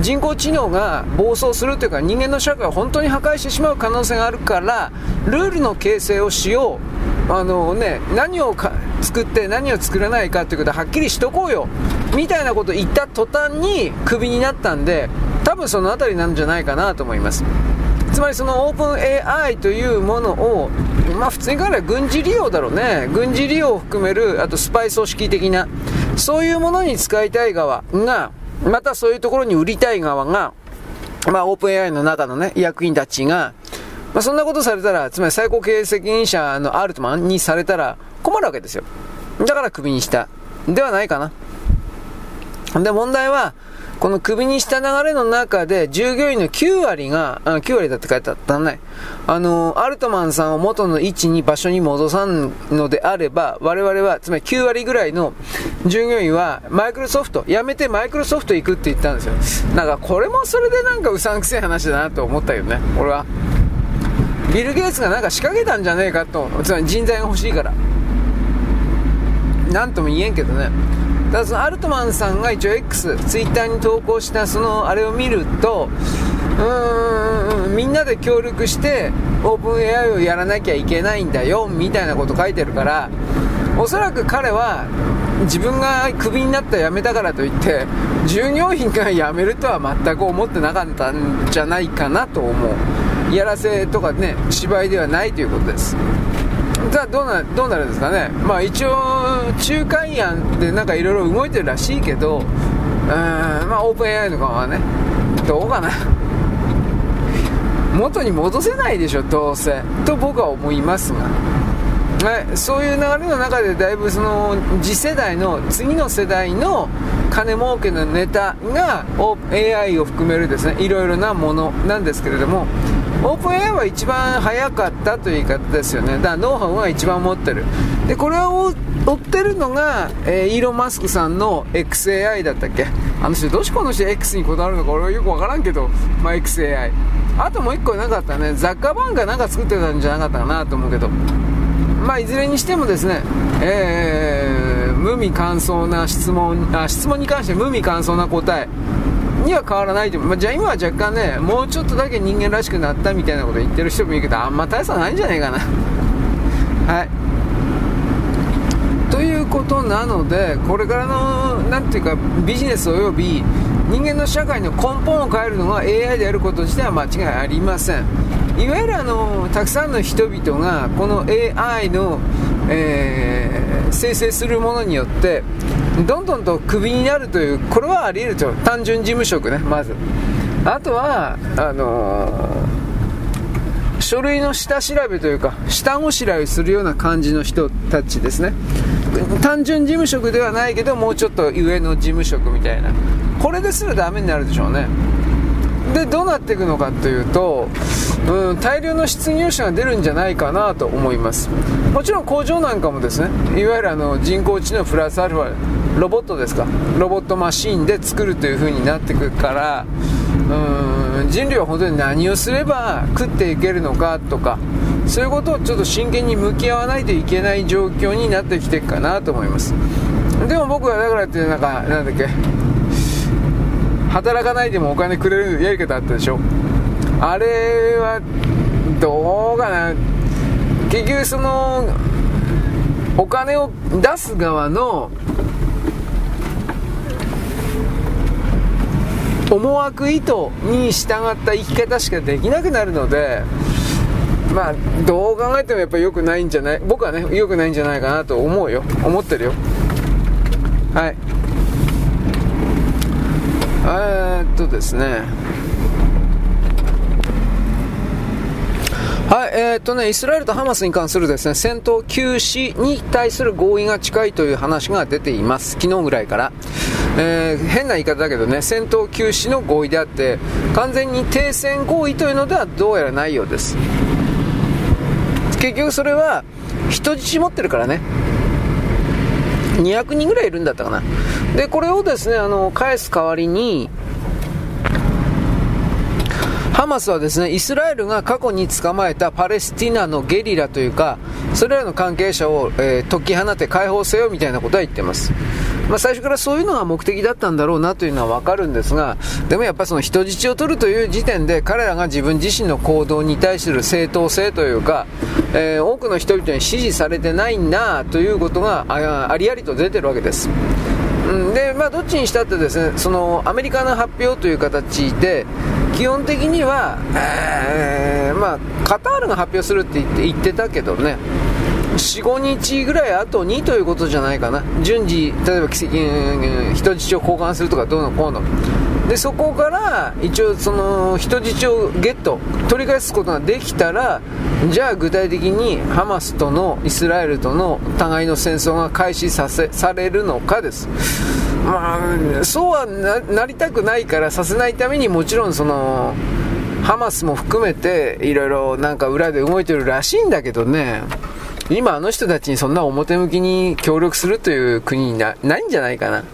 人工知能が暴走するというか人間の社会を本当に破壊してしまう可能性があるからルールの形成をしよう。あの、ね、何を作って何を作らないかということははっきりしとこうよ。みたいなことを言った途端にクビになったんで多分その辺りなんじゃないかなと思います。つまりそのオープン AI というものをまあ普通に考えれば軍事利用だろうね。軍事利用を含める、あとスパイ組織的な、そういうものに使いたい側が、またそういうところに売りたい側が、まあオープン AI の中のね、役員たちが、まあそんなことされたら、つまり最高経営責任者のアルトマンにされたら困るわけですよ。だからクビにした。ではないかな。で、問題は、この首にした流れの中で、従業員の9割が、あ9割だって書いてあったね。あの、アルトマンさんを元の位置に場所に戻さんのであれば、我々は、つまり9割ぐらいの従業員は、マイクロソフト、辞めてマイクロソフト行くって言ったんですよ。なんかこれもそれでなんかうさんくせえ話だなと思ったけどね、俺は。ビル・ゲイツがなんか仕掛けたんじゃねえかと、つまり人材が欲しいから。なんとも言えんけどね。だからそのアルトマンさんが一応 X、ツイッターに投稿したそのあれを見ると、うーん、みんなで協力してオープン AI をやらなきゃいけないんだよ、みたいなこと書いてるから、おそらく彼は自分がクビになったら辞めたからといって従業員が辞めるとは全く思ってなかったんじゃないかなと思う。やらせとかね芝居ではないということです。さあどうなどうなるんですかね。まあ一応仲介案でなんかいろいろ動いてるらしいけどうんまあオープン AI とかはねどうかな。元に戻せないでしょどうせ。と僕は思いますが。はい、そういう流れの中でだいぶその次世代の次の世代の金儲けのネタが AI を含めるですねいろいろなものなんですけれどもオープン AI は一番早かったという言い方ですよね。だからノウハウが一番持ってる。でこれを追ってるのが、えー、イーロン・マスクさんの XAI だったっけ？あの人どうしてこの人 X にこだわるのか俺はよくわからんけど、まあ、XAI あともう一個なかったね。ザッカーバンがなんか作ってたんじゃなかったかなと思うけど。まあ、いずれにしてもですね、えー、無味乾燥な質問あ質問に関して無味乾燥な答えには変わらないと、まあ、じゃあ今は若干ねもうちょっとだけ人間らしくなったみたいなこと言ってる人もいるけどあんま大差ないんじゃないかな。はい。ということなのでこれからの何ていうかビジネスおよび人間の社会の根本を変えるのが AI であること自体は間違いありません。いわゆるあのたくさんの人々がこの AI の、えー、生成するものによってどんどんとクビになるというこれはあり得ると。単純事務職ねまず。あとはあのー、書類の下調べというか下ごしらえするような感じの人たちですね。単純事務職ではないけどもうちょっと上の事務職みたいな。これですらダメになるでしょうね。でどうなっていくのかというと、うん、大量の失業者が出るんじゃないかなと思います。もちろん工場なんかもですねいわゆるあの人工知能プラスアルファロボットですかロボットマシーンで作るという風になってくるからうん人類は本当に何をすれば食っていけるのかとかそういうことをちょっと真剣に向き合わないといけない状況になってきていくかなと思います。でも僕はだからってなんかなんだっけ働かないでもお金くれるやり方あったでしょ？あれはどうかな？結局そのお金を出す側の思惑意図に従った生き方しかできなくなるのでまあどう考えてもやっぱり良くないんじゃない？僕はね良くないんじゃないかなと思うよ。思ってるよ。はい。えー、っとですねはい、えー、っとね、イスラエルとハマスに関するですね、戦闘休止に対する合意が近いという話が出ています。昨日ぐらいから。えー、変な言い方だけどね、戦闘休止の合意であって、完全に停戦合意というのではどうやらないようです。結局それは、人質持ってるからね。200人ぐらいいるんだったかな。で、これをですね、あの、返す代わりに、ハマスはですね、イスラエルが過去に捕まえたパレスティナのゲリラというか、それらの関係者を、えー、解き放て解放せよみたいなことは言ってます。まあ、最初からそういうのが目的だったんだろうなというのはわかるんですが、でもやっぱその人質を取るという時点で彼らが自分自身の行動に対する正当性というか、えー、多くの人々に支持されてないなということがありありと出てるわけです。うん、で、まあ、どっちにしたってですね、そのアメリカの発表という形で、基本的には、えー、まあ、カタールが発表するって言って言ってたけどね、4、5日ぐらい後にということじゃないかな。順次、例えば、人質を交換するとかどうのこうの。で、そこから、一応、その、人質をゲット、取り返すことができたら、じゃあ具体的にハマスとのイスラエルとの互いの戦争が開始させされるのかです。まあそうはなりたくないからさせないためにもちろんそのハマスも含めていろいろなんか裏で動いてるらしいんだけどね。今あの人たちにそんな表向きに協力するという国になないんじゃないかな。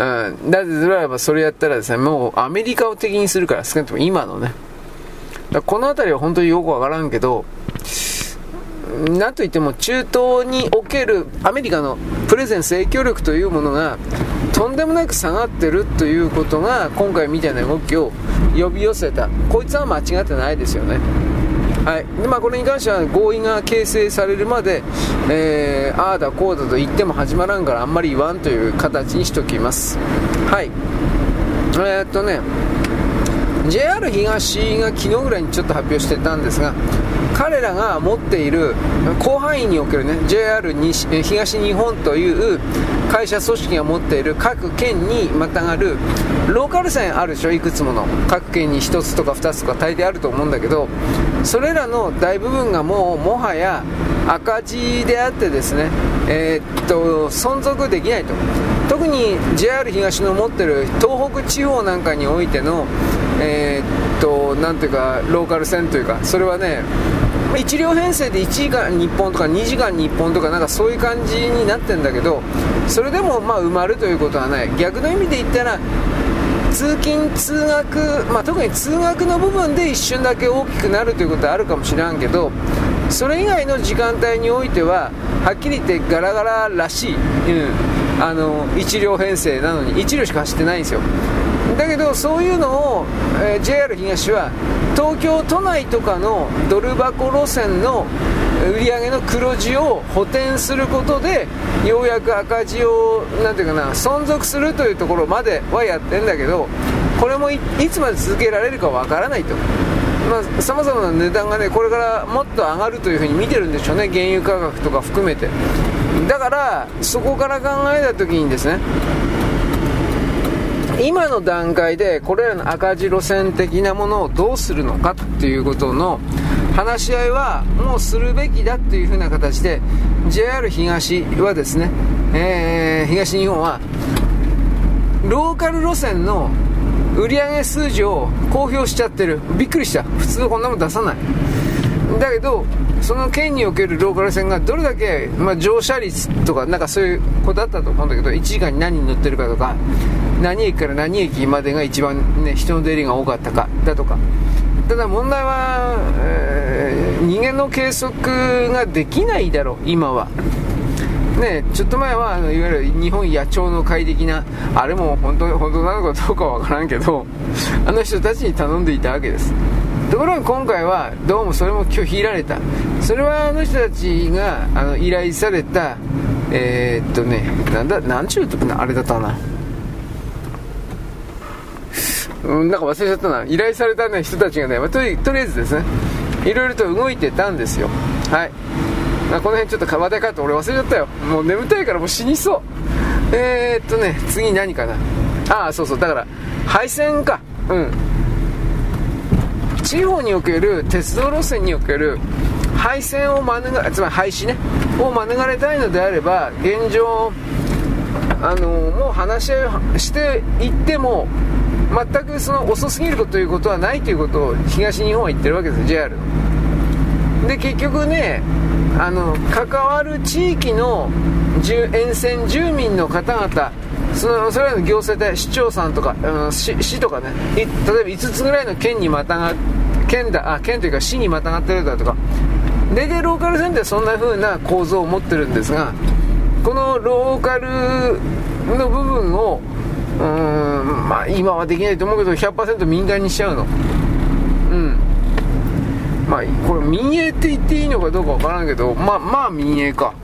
うん、だってそれはそれやったらですねもうアメリカを敵にするから少なくとも今のね。だこの辺りは本当によくわからんけどなんといっても中東におけるアメリカのプレゼンス影響力というものがとんでもなく下がってるということが今回みたいな動きを呼び寄せた。こいつは間違ってないですよね。はい。でまあ、これに関しては合意が形成されるまで、えー、ああだこうだと言っても始まらんからあんまり言わんという形にしておきます。はい。えー、っとね JR 東が昨日ぐらいにちょっと発表してたんですが彼らが持っている広範囲におけるね JR 西東日本という会社組織が持っている各県にまたがるローカル線あるでしょいくつもの。各県に1つとか2つとか大抵あると思うんだけどそれらの大部分がもうもはや赤字であってですねえー、っと存続できないと。特に JR 東の持ってる東北地方なんかにおいてのえー、っとなんていうかローカル線というかそれはね1両編成で1時間に1本とか2時間に1本とかなんかそういう感じになってんだけどそれでもまあ埋まるということはない。逆の意味で言ったら通勤通学、まあ、特に通学の部分で一瞬だけ大きくなるということはあるかもしれんけどそれ以外の時間帯においてははっきり言ってガラガラらしい、うん、あの1両編成なのに1両しか走ってないんですよ。だけどそういうのを、えー、JR 東は東京都内とかのドル箱路線の売り上げの黒字を補填することでようやく赤字をなんていうかな存続するというところまではやってんだけどこれもいつまで続けられるかわからないと。さまざ、まな値段がねこれからもっと上がるというふうに見てるんでしょうね原油価格とか含めてだからそこから考えた時にですね今の段階でこれらの赤字路線的なものをどうするのかっていうことの話し合いはもうするべきだっていう風な形で JR 東はですね、えー、東日本はローカル路線の売上数字を公表しちゃってる。びっくりした。普通こんなもん出さない。だけどその県におけるローカル線がどれだけ、まあ、乗車率とかなんかそういうことだったと思うんだけど1時間に何人乗ってるかとか何駅から何駅までが一番、ね、人の出入りが多かったかだとか。ただ問題は、えー、人間の計測ができないだろう今は。ね、ちょっと前はあのいわゆる日本野鳥の会的なあれも本当本当なのかどうかわからんけどあの人たちに頼んでいたわけです。ところが今回はどうもそれも拒否られた。それはあの人たちがあの依頼されたえー、っとねなんだなんちゅうとあれだったな。うん、なんか忘れちゃったな。依頼された、ね、人たちがね、まあ、とりとりあえずですね。いろいろと動いてたんですよ。はい、まあ、この辺ちょっと話題かって俺忘れちゃったよ。もう眠たいからもう死にそう。えー、っとね次何かな。ああそうそう。だから配線か。うん。地方における鉄道路線における廃線を免れつまり廃止ね。を免れたいのであれば現状あのもう話し合いしていっても全くその遅すぎるということはないということを東日本は言ってるわけです JR で結局ねあの関わる地域の沿線住民の方々そのそれらの行政で市長さんとか、うん、市市とかね例えば5つぐらいの県にまたが県だあ県というか市にまたがってるだとか。大体ローカル線ってそんな風な構造を持ってるんですがこのローカルの部分をうんまあ今はできないと思うけど100%民間にしちゃうの。うん。まあこれ民営って言っていいのかどうかわからんけどまあまあ民営か。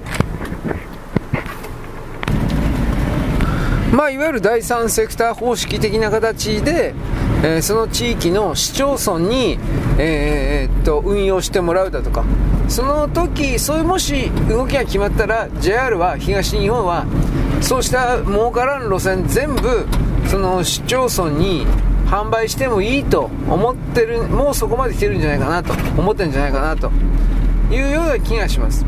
まあいわゆる第三セクター方式的な形で、えー、その地域の市町村に、えー、っと運用してもらうだとか。その時そういうもし動きが決まったら JR は東日本はそうした儲からん路線全部その市町村に販売してもいいと思ってるもうそこまで来てるんじゃないかなと思ってるんじゃないかなというような気がします。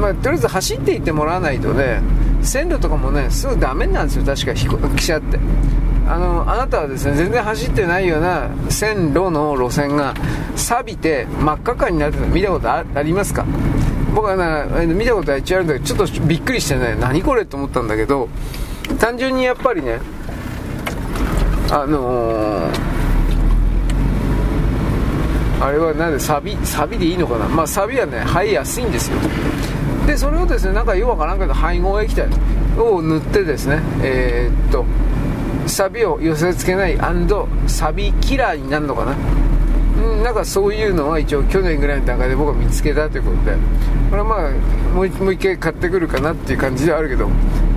まあ、とりあえず走っていってもらわないとね線路とかもねすぐダメなんですよ確か飛行機車って。あのあなたはですね全然走ってないような線路の路線が錆びて真っ赤っかになってるの見たことありますか？僕はね見たことは一応あるんだけどちょっとびっくりしてね何これと思ったんだけど単純にやっぱりねあのー、あれはなんでサビサビでいいのかな？まあサビはね生えやすいんですよ。でそれをですねなんかよくわからんけど配合液体を塗ってですねえー、っとサビを寄せ付けないサビキラーになるのかな、なんかそういうのは一応去年ぐらいの段階で僕は見つけたということでこれはまあもうもう一回買ってくるかなっていう感じではあるけど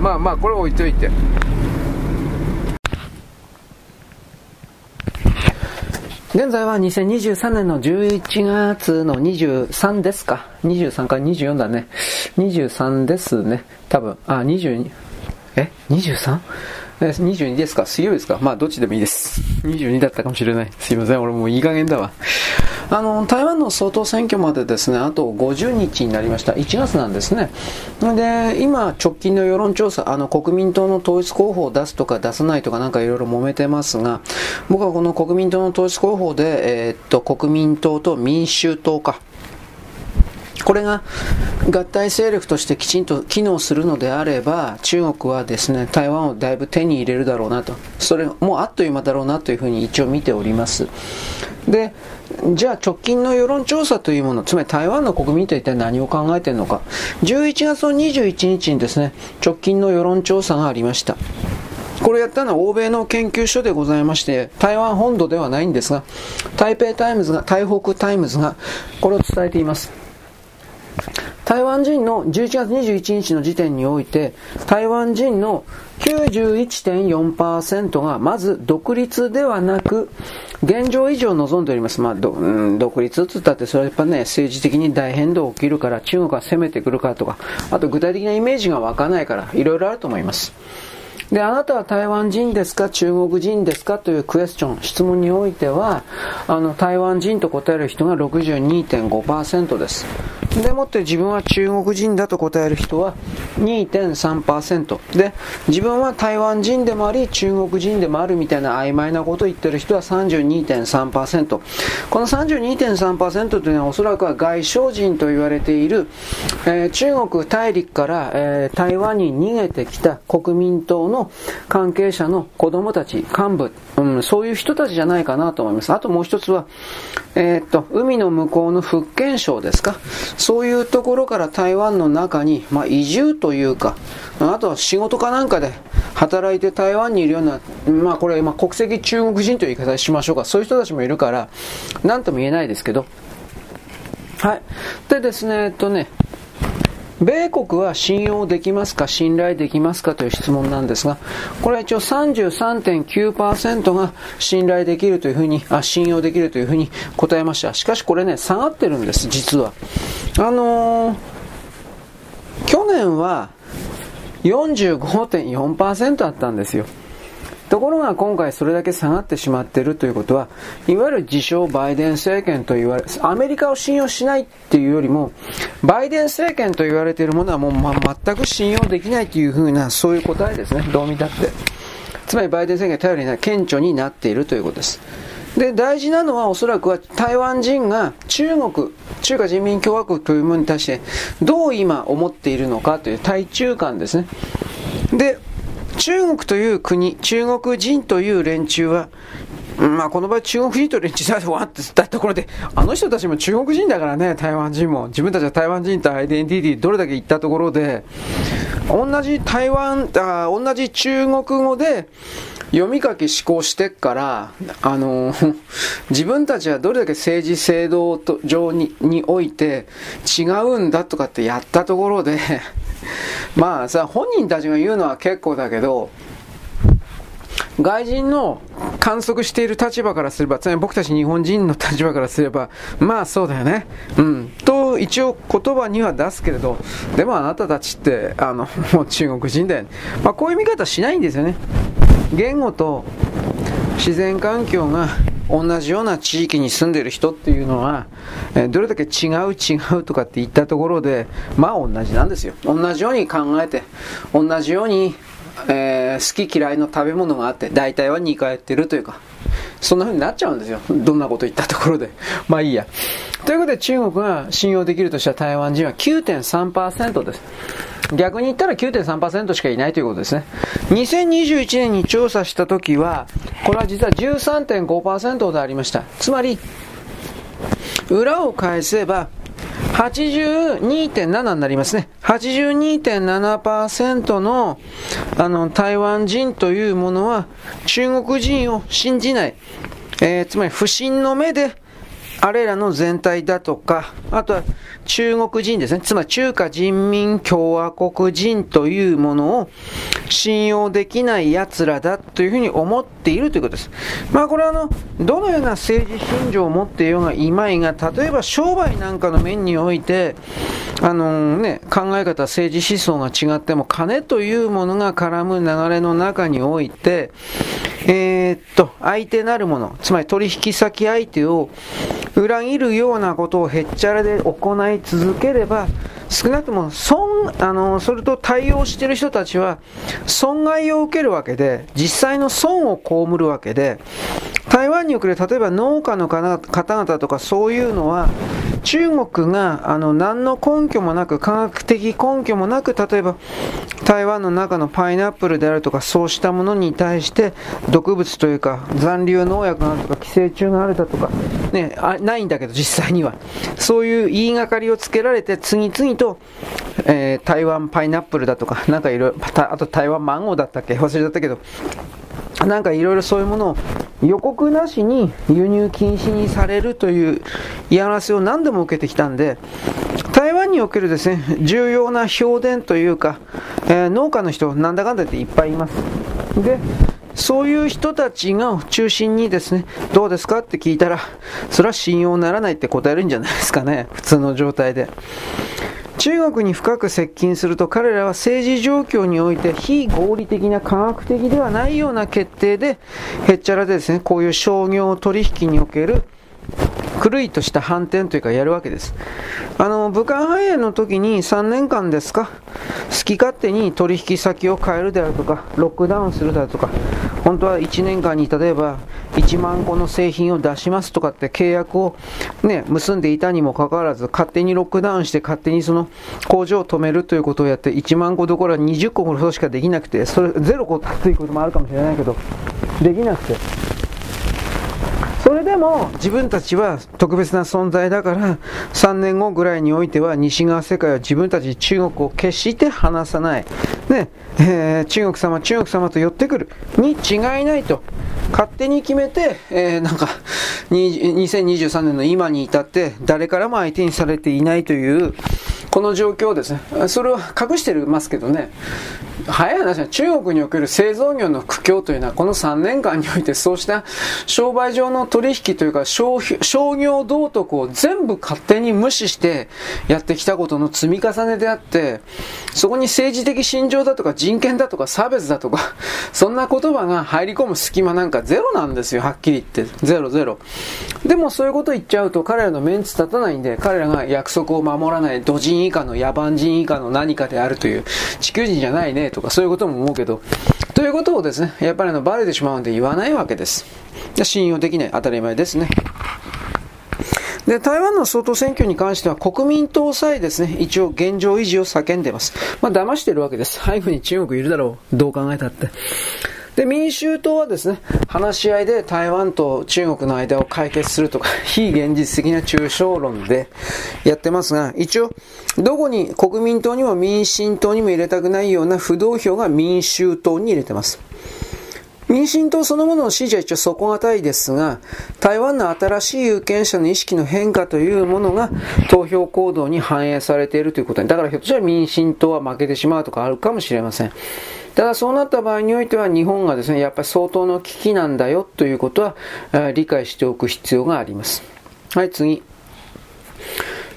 まあまあこれは置いといて現在は2023年の11月の23ですか。23から24だね。23ですね。多分。あ、22。え ?23? 22ですか？水曜ですか？まあどっちでもいいです。22だったかもしれない。すいません。俺もういい加減だわ。あの、台湾の総統選挙までですね、あと50日になりました。1月なんですね。で、今、直近の世論調査、あの、国民党の統一候補を出すとか出さないとかなんかいろいろ揉めてますが、僕はこの国民党の統一候補で、えー、っと、国民党と民衆党か、これが合体勢力としてきちんと機能するのであれば、中国はですね、台湾をだいぶ手に入れるだろうなと。それもあっという間だろうなというふうに一応見ております。で、じゃあ直近の世論調査というもの、つまり台湾の国民と一体何を考えているのか。11月の21日にですね、直近の世論調査がありました。これやったのは欧米の研究所でございまして、台湾本土ではないんですが、台北タイムズが、台北タイムズがこれを伝えています。台湾人の11月21日の時点において、台湾人の91.4%がまず独立ではなく、現状維持を望んでおります。まあ、どうん、独立って言ったって、それはやっぱね、政治的に大変動起きるから、中国が攻めてくるかとか、あと具体的なイメージが湧かないから、いろいろあると思います。で、あなたは台湾人ですか？中国人ですか？というクエスチョン、質問においては、あの、台湾人と答える人が62.5%です。でもって自分は中国人だと答える人は2.3%。で、自分は台湾人でもあり中国人でもあるみたいな曖昧なことを言ってる人は32.3%。この32.3%というのはおそらくは外省人と言われている、えー、中国大陸から、えー、台湾に逃げてきた国民党のの関係者の子供たち、幹部、うん、そういう人たちじゃないかなと思います。あともう一つは、えー、っと、海の向こうの福建省ですか。そういうところから台湾の中に、まあ、移住というか、あとは仕事かなんかで働いて台湾にいるような、まあこれ、まあ、国籍中国人という言い方しましょうか。そういう人たちもいるから、なんとも言えないですけど。はい。でですね、えっとね、米国は信用できますか、信頼できますかという質問なんですが、これは一応33.9%が信頼できるというふうに、あ、信用できるというふうに答えました。しかしこれね、下がってるんです、実は。あのー、去年は45.4%あったんですよ。ところが今回それだけ下がってしまっているということは、いわゆる自称バイデン政権と言われ、アメリカを信用しないっていうよりも、バイデン政権と言われているものはもう、ま、全く信用できないというふうな、そういう答えですね。どう見たって。つまりバイデン政権頼りない、顕著になっているということです。で、大事なのはおそらくは台湾人が中国、中華人民共和国というものに対してどう今思っているのかという対中間ですね。で、中国という国、中国人という連中は、まあ、この場合中国人と連中だとわって言ったところで、あの人たちも中国人だからね、台湾人も。自分たちは台湾人とアイデンティティどれだけ言ったところで、同じ台湾、あ同じ中国語で読み書き思考してっから、あの、自分たちはどれだけ政治制度上ににおいて違うんだとかってやったところで、まあさ、本人たちが言うのは結構だけど、外人の観測している立場からすれば、つまり僕たち日本人の立場からすれば、まあそうだよね。うん。と、一応言葉には出すけれど、でもあなたたちって、あの、もう中国人だよね。まあこういう見方しないんですよね。言語と自然環境が同じような地域に住んでる人っていうのは、えどれだけ違う違うとかって言ったところで、まあ同じなんですよ。同じように考えて、同じように、えー、好き嫌いの食べ物があって、大体は似通ってるというか、そんな風になっちゃうんですよ。どんなこと言ったところで。まあいいや。ということで中国が信用できるとした台湾人は9.3%です。逆に言ったら9.3%しかいないということですね。2021年に調査した時は、これは実は13.5%でありました。つまり、裏を返せば、82.7になりますね。82.7%のあの台湾人というものは中国人を信じない。えー、つまり不信の目であれらの全体だとか、あとは中国人ですね、つまり中華人民共和国人というものを信用できない奴らだというふうに思っているということです。まあこれはあの、どのような政治信条を持っていようがいまいが、例えば商売なんかの面において、あのね、考え方、政治思想が違っても、金というものが絡む流れの中において、えー、っと、相手なるもの、つまり取引先相手を裏切るようなことをへっちゃらで行い続ければ、少なくとも損、あの、それと対応している人たちは、損害を受けるわけで、実際の損を被るわけで、台湾における例えば農家の方々とかそういうのは、中国があの何の根拠もなく、科学的根拠もなく、例えば台湾の中のパイナップルであるとか、そうしたものに対して毒物というか、残留農薬があるとか、寄生虫があるだとか、ね、あないんだけど、実際には。そういう言いがかりをつけられて、次々と、えー、台湾パイナップルだとか、なんかいろいろ、あと台湾マンゴーだったっけ？忘れちゃったけど、なんかいろいろそういうものを予告なしに輸入禁止にされるという嫌がらせを何度も受けてきたんで、台湾におけるですね、重要な評伝というか、えー、農家の人、なんだかんだっていっぱいいます。で、そういう人たちが中心にですね、どうですかって聞いたら、それは信用ならないって答えるんじゃないですかね、普通の状態で。中国に深く接近すると彼らは政治状況において非合理的な科学的ではないような決定でへっちゃらでですねこういう商業取引における狂いとした反転というかやるわけです。あの、武漢肺炎の時に3年間ですか、好き勝手に取引先を変えるであるとか、ロックダウンするであるとか、本当は1年間に例えば1万個の製品を出しますとかって契約をね、結んでいたにもかかわらず、勝手にロックダウンして勝手にその工場を止めるということをやって、1万個どころか20個ほどしかできなくて、それ0個ということもあるかもしれないけど、できなくて。それでも自分たちは特別な存在だから3年後ぐらいにおいては西側世界は自分たち中国を決して離さない、ねえー、中国様、中国様と寄ってくるに違いないと勝手に決めて、えー、なんか2023年の今に至って誰からも相手にされていないというこの状況ですね。それは隠してますけどね。早い話は中国における製造業の苦境というのはこの3年間においてそうした商売上の取引というか商業道徳を全部勝手に無視してやってきたことの積み重ねであってそこに政治的信条だとか人権だとか差別だとか そんな言葉が入り込む隙間なんかゼロなんですよはっきり言って。ゼロゼロ。でもそういうこと言っちゃうと彼らのメンツ立たないんで彼らが約束を守らない土人以下の野蛮人以下の何かであるという、地球人じゃないねと。かそういうことも思うけど、ということをですね、やっぱりあのバレてしまうんで言わないわけです。信用できない、当たり前ですね。で、台湾の総統選挙に関しては国民党さえですね、一応現状維持を叫んでます。まあ騙してるわけです。背後に中国いるだろう。どう考えたって。で、民衆党はですね、話し合いで台湾と中国の間を解決するとか、非現実的な抽象論でやってますが、一応、どこに国民党にも民進党にも入れたくないような不動票が民衆党に入れてます。民進党そのものの支持は一応底堅いですが、台湾の新しい有権者の意識の変化というものが投票行動に反映されているということに、だからひょっとしたら民進党は負けてしまうとかあるかもしれません。ただそうなった場合においては日本がですね、やっぱり相当の危機なんだよということは理解しておく必要があります。はい、次。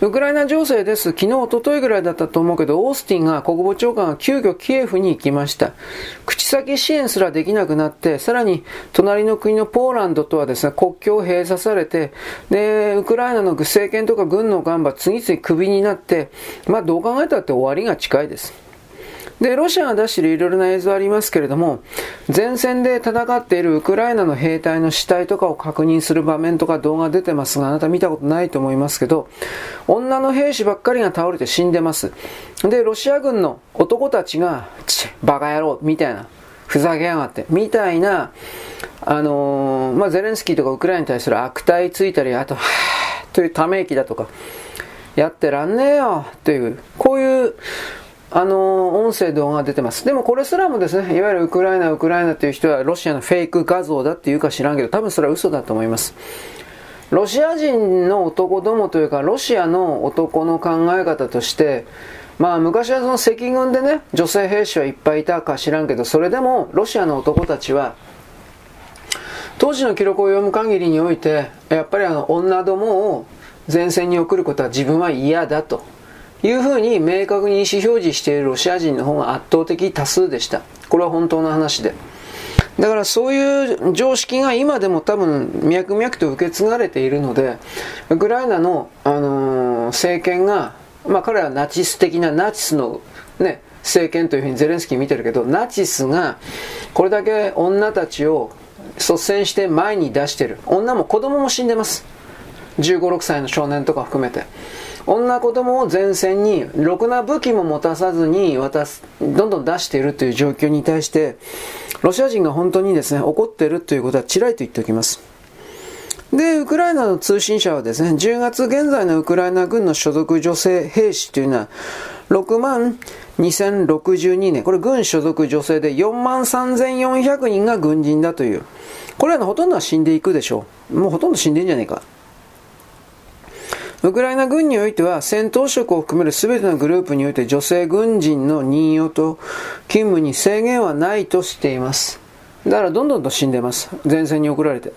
ウクライナ情勢です。昨日、一昨日ぐらいだったと思うけど、オースティンが国防長官が急遽キエフに行きました。口先支援すらできなくなって、さらに隣の国のポーランドとはですね、国境を閉鎖されて、で、ウクライナの政権とか軍の幹部は次々クビになって、まあどう考えたって終わりが近いです。で、ロシアが出しているいろいろな映像ありますけれども、前線で戦っているウクライナの兵隊の死体とかを確認する場面とか動画出てますが、あなた見たことないと思いますけど、女の兵士ばっかりが倒れて死んでます。で、ロシア軍の男たちが、チバカ野郎みたいな、ふざけやがって、みたいな、あのー、まあ、ゼレンスキーとかウクライナに対する悪態ついたり、あと、はぁというため息だとか、やってらんねえよという、こういうあの音声動画が出てます。でもこれすらもですね、いわゆるウクライナ、ウクライナという人はロシアのフェイク画像だっていうか知らんけど、多分それは嘘だと思います。ロシア人の男どもというか、ロシアの男の考え方として、まあ昔はその赤軍でね、女性兵士はいっぱいいたか知らんけど、それでもロシアの男たちは、当時の記録を読む限りにおいて、やっぱりあの女どもを前線に送ることは自分は嫌だと。いうふうに明確に意思表示しているロシア人の方が圧倒的多数でした。これは本当の話で。だからそういう常識が今でも多分脈々と受け継がれているので、ウクライナの、あのー、政権が、まあ彼はナチス的なナチスのね、政権というふうにゼレンスキー見てるけど、ナチスがこれだけ女たちを率先して前に出してる。女も子供も死んでます。15、6歳の少年とか含めて。女子供を前線にろくな武器も持たさずに渡す、どんどん出しているという状況に対して、ロシア人が本当にですね、怒っているということはちらりと言っておきます。で、ウクライナの通信社はですね、10月現在のウクライナ軍の所属女性兵士というのは、6万2062年、これ軍所属女性で4万3400人が軍人だという。これらのほとんどは死んでいくでしょう。もうほとんど死んでんじゃねえか。ウクライナ軍においては戦闘職を含める全てのグループにおいて女性軍人の任用と勤務に制限はないとしています。だからどんどんと死んでます。前線に送られて。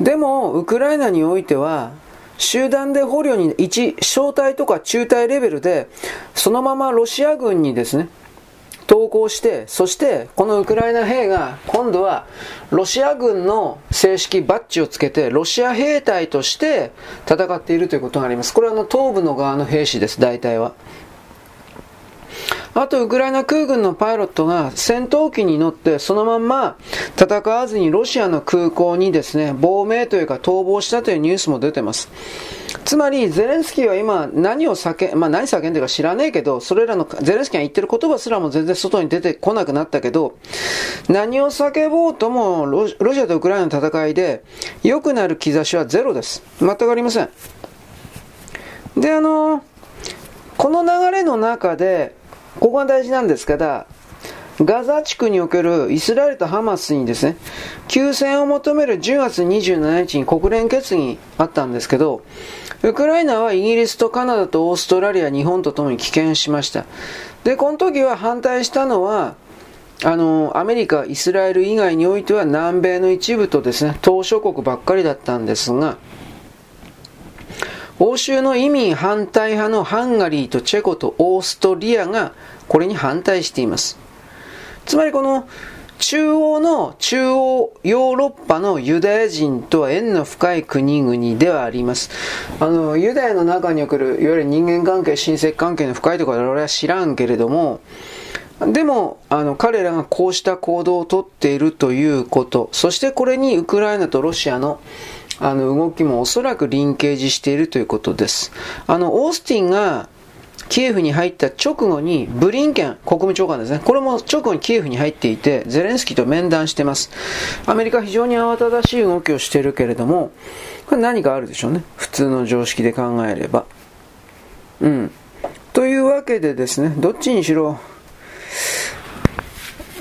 でも、ウクライナにおいては、集団で捕虜に1、小隊とか中隊レベルで、そのままロシア軍にですね、投降して、そしてこのウクライナ兵が今度はロシア軍の正式バッジをつけてロシア兵隊として戦っているということがあります。これはあの東部の側の兵士です、大体は。あと、ウクライナ空軍のパイロットが戦闘機に乗ってそのまんま戦わずにロシアの空港にですね、亡命というか逃亡したというニュースも出てます。つまり、ゼレンスキーは今何を叫、まあ何叫んでるか知らねえけど、それらの、ゼレンスキーが言ってる言葉すらも全然外に出てこなくなったけど、何を叫ぼうともロシアとウクライナの戦いで良くなる兆しはゼロです。全くありません。で、あの、この流れの中で、ここが大事なんですから、ガザ地区におけるイスラエルとハマスにですね、休戦を求める10月27日に国連決議あったんですけど、ウクライナはイギリスとカナダとオーストラリア、日本とともに棄権しました。で、この時は反対したのは、あの、アメリカ、イスラエル以外においては南米の一部とですね、島諸国ばっかりだったんですが、欧州の移民反対派のハンガリーとチェコとオーストリアがこれに反対しています。つまりこの中央の中央ヨーロッパのユダヤ人とは縁の深い国々ではあります。あの、ユダヤの中におけるいわゆる人間関係、親戚関係の深いところは俺は知らんけれども、でも、あの、彼らがこうした行動をとっているということ、そしてこれにウクライナとロシアのあの動きもおそらくリンケージしているということです。あの、オースティンがキエフに入った直後にブリンケン国務長官ですね。これも直後にキエフに入っていて、ゼレンスキーと面談してます。アメリカ非常に慌ただしい動きをしているけれども、これ何かあるでしょうね。普通の常識で考えれば。うん。というわけでですね、どっちにしろ、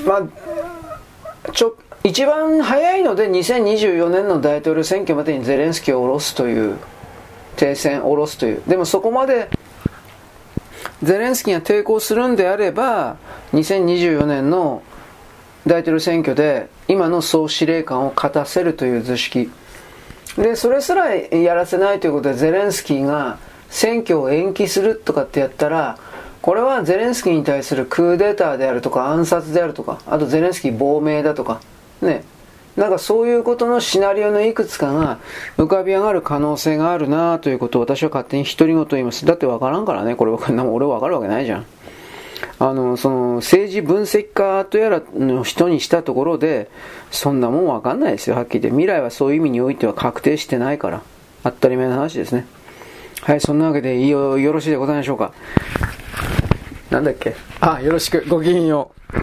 まあ、ちょ、一番早いので2024年の大統領選挙までにゼレンスキーを下ろすという停戦を下ろすという。でもそこまでゼレンスキーが抵抗するんであれば2024年の大統領選挙で今の総司令官を勝たせるという図式。で、それすらやらせないということで、ゼレンスキーが選挙を延期するとかってやったら、これはゼレンスキーに対するクーデターであるとか暗殺であるとか、あとゼレンスキー亡命だとか、ね。なんかそういうことのシナリオのいくつかが浮かび上がる可能性があるなということを私は勝手に独り言言います。だってわからんからね、これわかんない俺わかるわけないじゃん。あの、その、政治分析家とやらの人にしたところで、そんなもんわかんないですよ、はっきり言って。未来はそういう意味においては確定してないから。当たり前の話ですね。はい、そんなわけでよ、よろしいでございましょうか。なんだっけあ、よろしく。ごきげんよう。